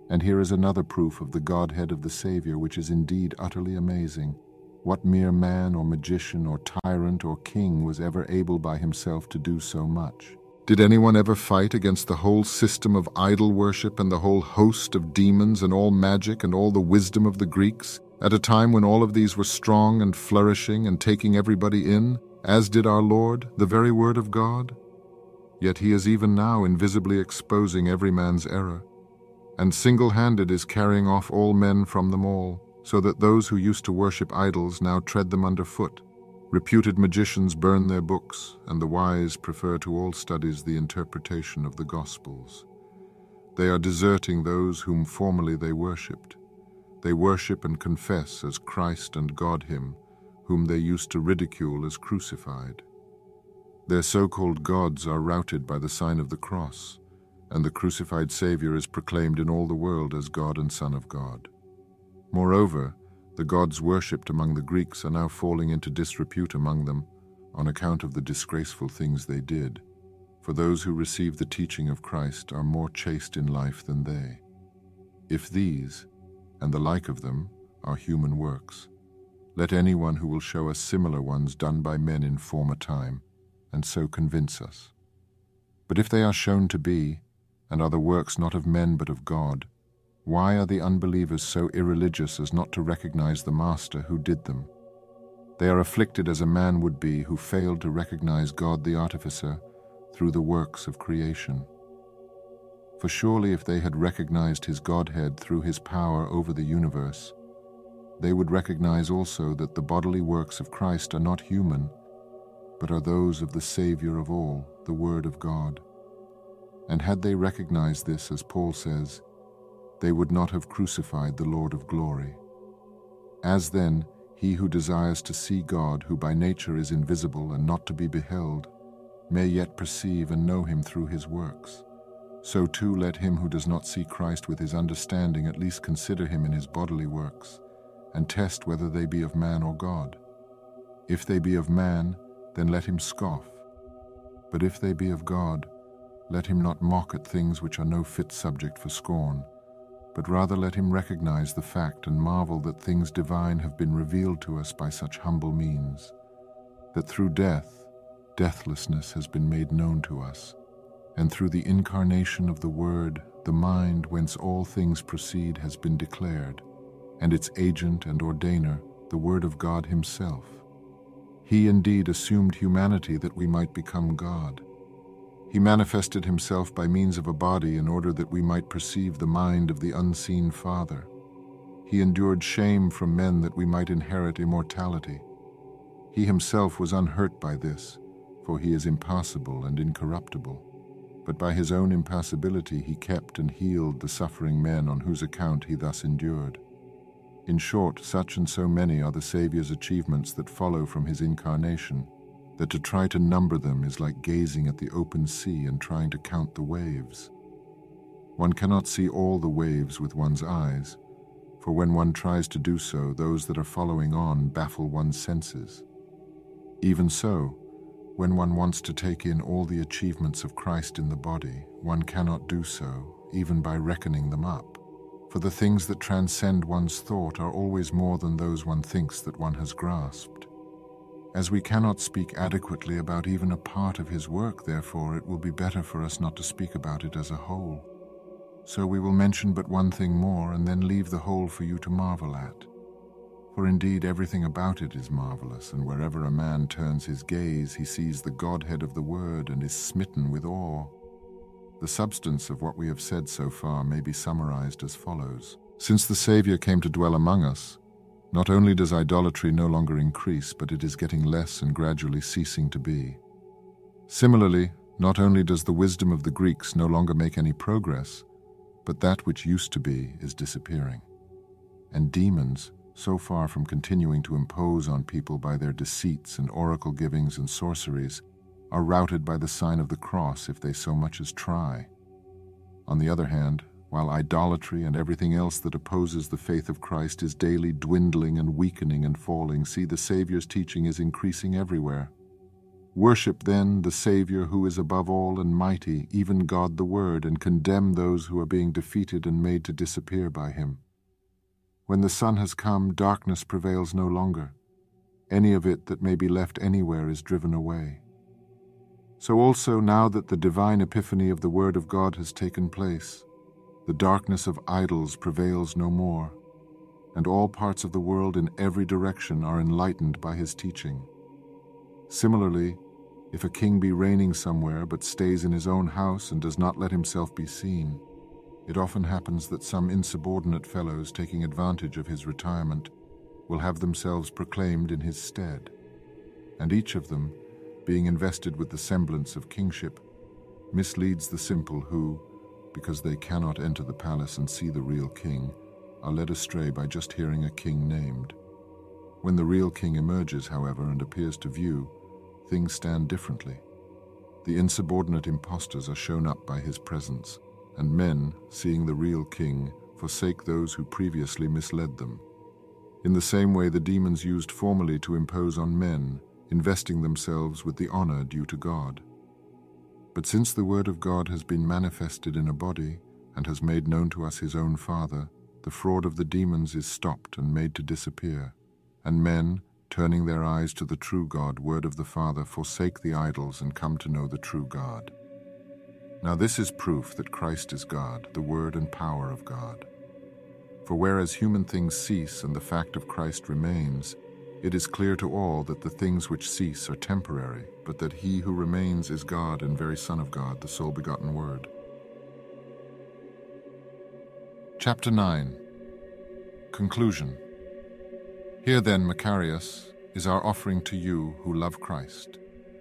And here is another proof of the Godhead of the Savior, which is indeed utterly amazing. What mere man or magician or tyrant or king was ever able by himself to do so much? Did anyone ever fight against the whole system of idol worship and the whole host of demons and all magic and all the wisdom of the Greeks, at a time when all of these were strong and flourishing and taking everybody in, as did our Lord, the very Word of God? Yet he is even now invisibly exposing every man's error, and single-handed is carrying off all men from them all so that those who used to worship idols now tread them underfoot. Reputed magicians burn their books, and the wise prefer to all studies the interpretation of the Gospels. They are deserting those whom formerly they worshipped. They worship and confess as Christ and God Him, whom they used to ridicule as crucified. Their so-called gods are routed by the sign of the cross, and the crucified Savior is proclaimed in all the world as God and Son of God. Moreover, the gods worshipped among the Greeks are now falling into disrepute among them on account of the disgraceful things they did. For those who receive the teaching of Christ are more chaste in life than they. If these, and the like of them, are human works, let anyone who will show us similar ones done by men in former time, and so convince us. But if they are shown to be, and are the works not of men but of God, why are the unbelievers so irreligious as not to recognize the Master who did them? They are afflicted as a man would be who failed to recognize God the Artificer through the works of creation. For surely if they had recognized his Godhead through his power over the universe, they would recognize also that the bodily works of Christ are not human, but are those of the Savior of all, the Word of God. And had they recognized this, as Paul says, they would not have crucified the Lord of glory. As then, he who desires to see God, who by nature is invisible and not to be beheld, may yet perceive and know him through his works. So too let him who does not see Christ with his understanding at least consider him in his bodily works, and test whether they be of man or God. If they be of man, then let him scoff. But if they be of God, let him not mock at things which are no fit subject for scorn, but rather let him recognize the fact and marvel that things divine have been revealed to us by such humble means, that through death, deathlessness has been made known to us, and through the incarnation of the Word, the mind whence all things proceed has been declared, and its agent and ordainer, the Word of God Himself. He indeed assumed humanity that we might become God. He manifested Himself by means of a body in order that we might perceive the mind of the unseen Father. He endured shame from men that we might inherit immortality. He Himself was unhurt by this for he is impassible and incorruptible. But by his own impassibility he kept and healed the suffering men on whose account he thus endured. In short, such and so many are the Saviour's achievements that follow from his incarnation, that to try to number them is like gazing at the open sea and trying to count the waves. One cannot see all the waves with one's eyes, for when one tries to do so, those that are following on baffle one's senses. Even so, when one wants to take in all the achievements of Christ in the body, one cannot do so, even by reckoning them up. For the things that transcend one's thought are always more than those one thinks that one has grasped. As we cannot speak adequately about even a part of his work, therefore, it will be better for us not to speak about it as a whole. So we will mention but one thing more and then leave the whole for you to marvel at. For indeed everything about it is marvelous, and wherever a man turns his gaze, he sees the Godhead of the Word and is smitten with awe. The substance of what we have said so far may be summarized as follows. Since the Saviour came to dwell among us, not only does idolatry no longer increase, but it is getting less and gradually ceasing to be. Similarly, not only does the wisdom of the Greeks no longer make any progress, but that which used to be is disappearing. And demons, so far from continuing to impose on people by their deceits and oracle givings and sorceries, are routed by the sign of the cross if they so much as try. On the other hand, while idolatry and everything else that opposes the faith of Christ is daily dwindling and weakening and falling, see the Saviour's teaching is increasing everywhere. Worship then the Saviour who is above all and mighty, even God the Word, and condemn those who are being defeated and made to disappear by him. When the sun has come, darkness prevails no longer. Any of it that may be left anywhere is driven away. So also, now that the divine epiphany of the Word of God has taken place, the darkness of idols prevails no more, and all parts of the world in every direction are enlightened by his teaching. Similarly, if a king be reigning somewhere but stays in his own house and does not let himself be seen, it often happens that some insubordinate fellows taking advantage of his retirement will have themselves proclaimed in his stead, and each of them, being invested with the semblance of kingship, misleads the simple who, because they cannot enter the palace and see the real king, are led astray by just hearing a king named. When the real king emerges, however, and appears to view, things stand differently. The insubordinate impostors are shown up by his presence, and men, seeing the real king, forsake those who previously misled them. In the same way the demons used formerly to impose on men, investing themselves with the honor due to God. But since the word of God has been manifested in a body, and has made known to us his own Father, the fraud of the demons is stopped and made to disappear, and men, turning their eyes to the true God, word of the Father, forsake the idols and come to know the true God. Now this is proof that Christ is God, the Word and power of God. For whereas human things cease and the fact of Christ remains, it is clear to all that the things which cease are temporary, but that he who remains is God and very Son of God, the sole begotten Word. Chapter 9 Conclusion Here then, Macarius, is our offering to you who love Christ,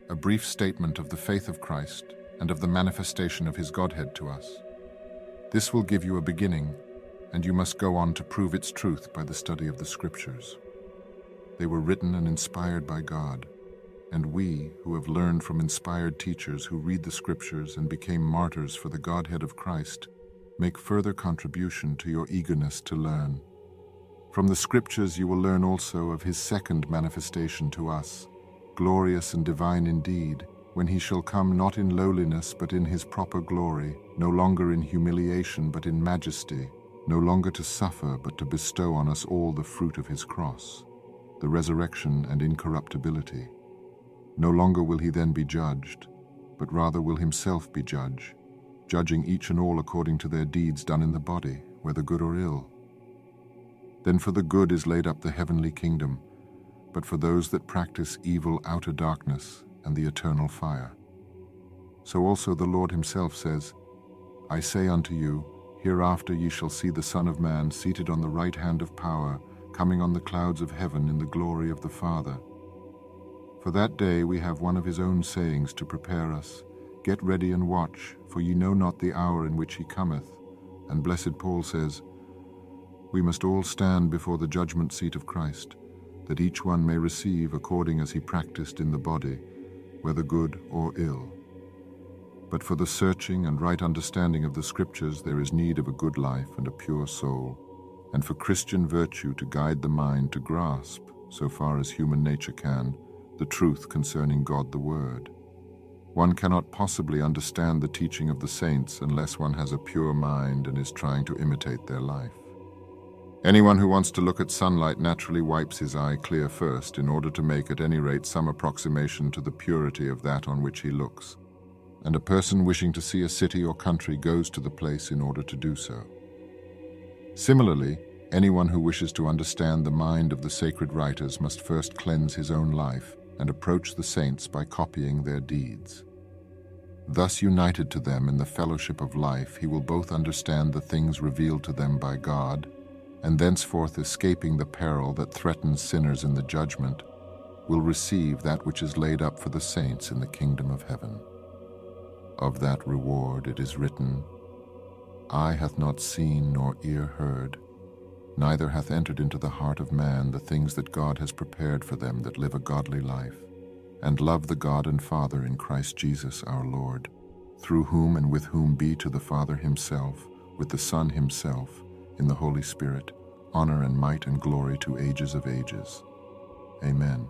a brief statement of the faith of Christ and of the manifestation of his Godhead to us. This will give you a beginning, and you must go on to prove its truth by the study of the Scriptures. They were written and inspired by God, and we, who have learned from inspired teachers who read the Scriptures and became martyrs for the Godhead of Christ, make further contribution to your eagerness to learn. From the Scriptures you will learn also of his second manifestation to us, glorious and divine indeed, when he shall come not in lowliness but in his proper glory, no longer in humiliation but in majesty, no longer to suffer but to bestow on us all the fruit of his cross, the resurrection and incorruptibility. No longer will he then be judged, but rather will himself be judge, judging each and all according to their deeds done in the body, whether good or ill. Then for the good is laid up the heavenly kingdom, but for those that practice evil outer darkness and the eternal fire. So also the Lord himself says, I say unto you, Hereafter ye shall see the Son of Man seated on the right hand of power, coming on the clouds of heaven in the glory of the Father. For that day we have one of his own sayings to prepare us, Get ready and watch, for ye know not the hour in which he cometh. And blessed Paul says, We must all stand before the judgment seat of Christ, that each one may receive according as he practiced in the body, whether good or ill. But for the searching and right understanding of the Scriptures there is need of a good life and a pure soul, and for Christian virtue to guide the mind to grasp, so far as human nature can, the truth concerning God the Word. One cannot possibly understand the teaching of the saints unless one has a pure mind and is trying to imitate their life. Anyone who wants to look at sunlight naturally wipes his eye clear first in order to make at any rate some approximation to the purity of that on which he looks. And a person wishing to see a city or country goes to the place in order to do so. Similarly, anyone who wishes to understand the mind of the sacred writers must first cleanse his own life and approach the saints by copying their deeds. Thus united to them in the fellowship of life, he will both understand the things revealed to them by God and thenceforth escaping the peril that threatens sinners in the judgment, will receive that which is laid up for the saints in the kingdom of heaven. Of that reward it is written, Eye hath not seen nor ear heard, neither hath entered into the heart of man the things that God has prepared for them that live a godly life, and love the God and Father in Christ Jesus our Lord, through whom and with whom be to the Father himself, with the Son himself, in the Holy Spirit, honor and might and glory to ages of ages. Amen.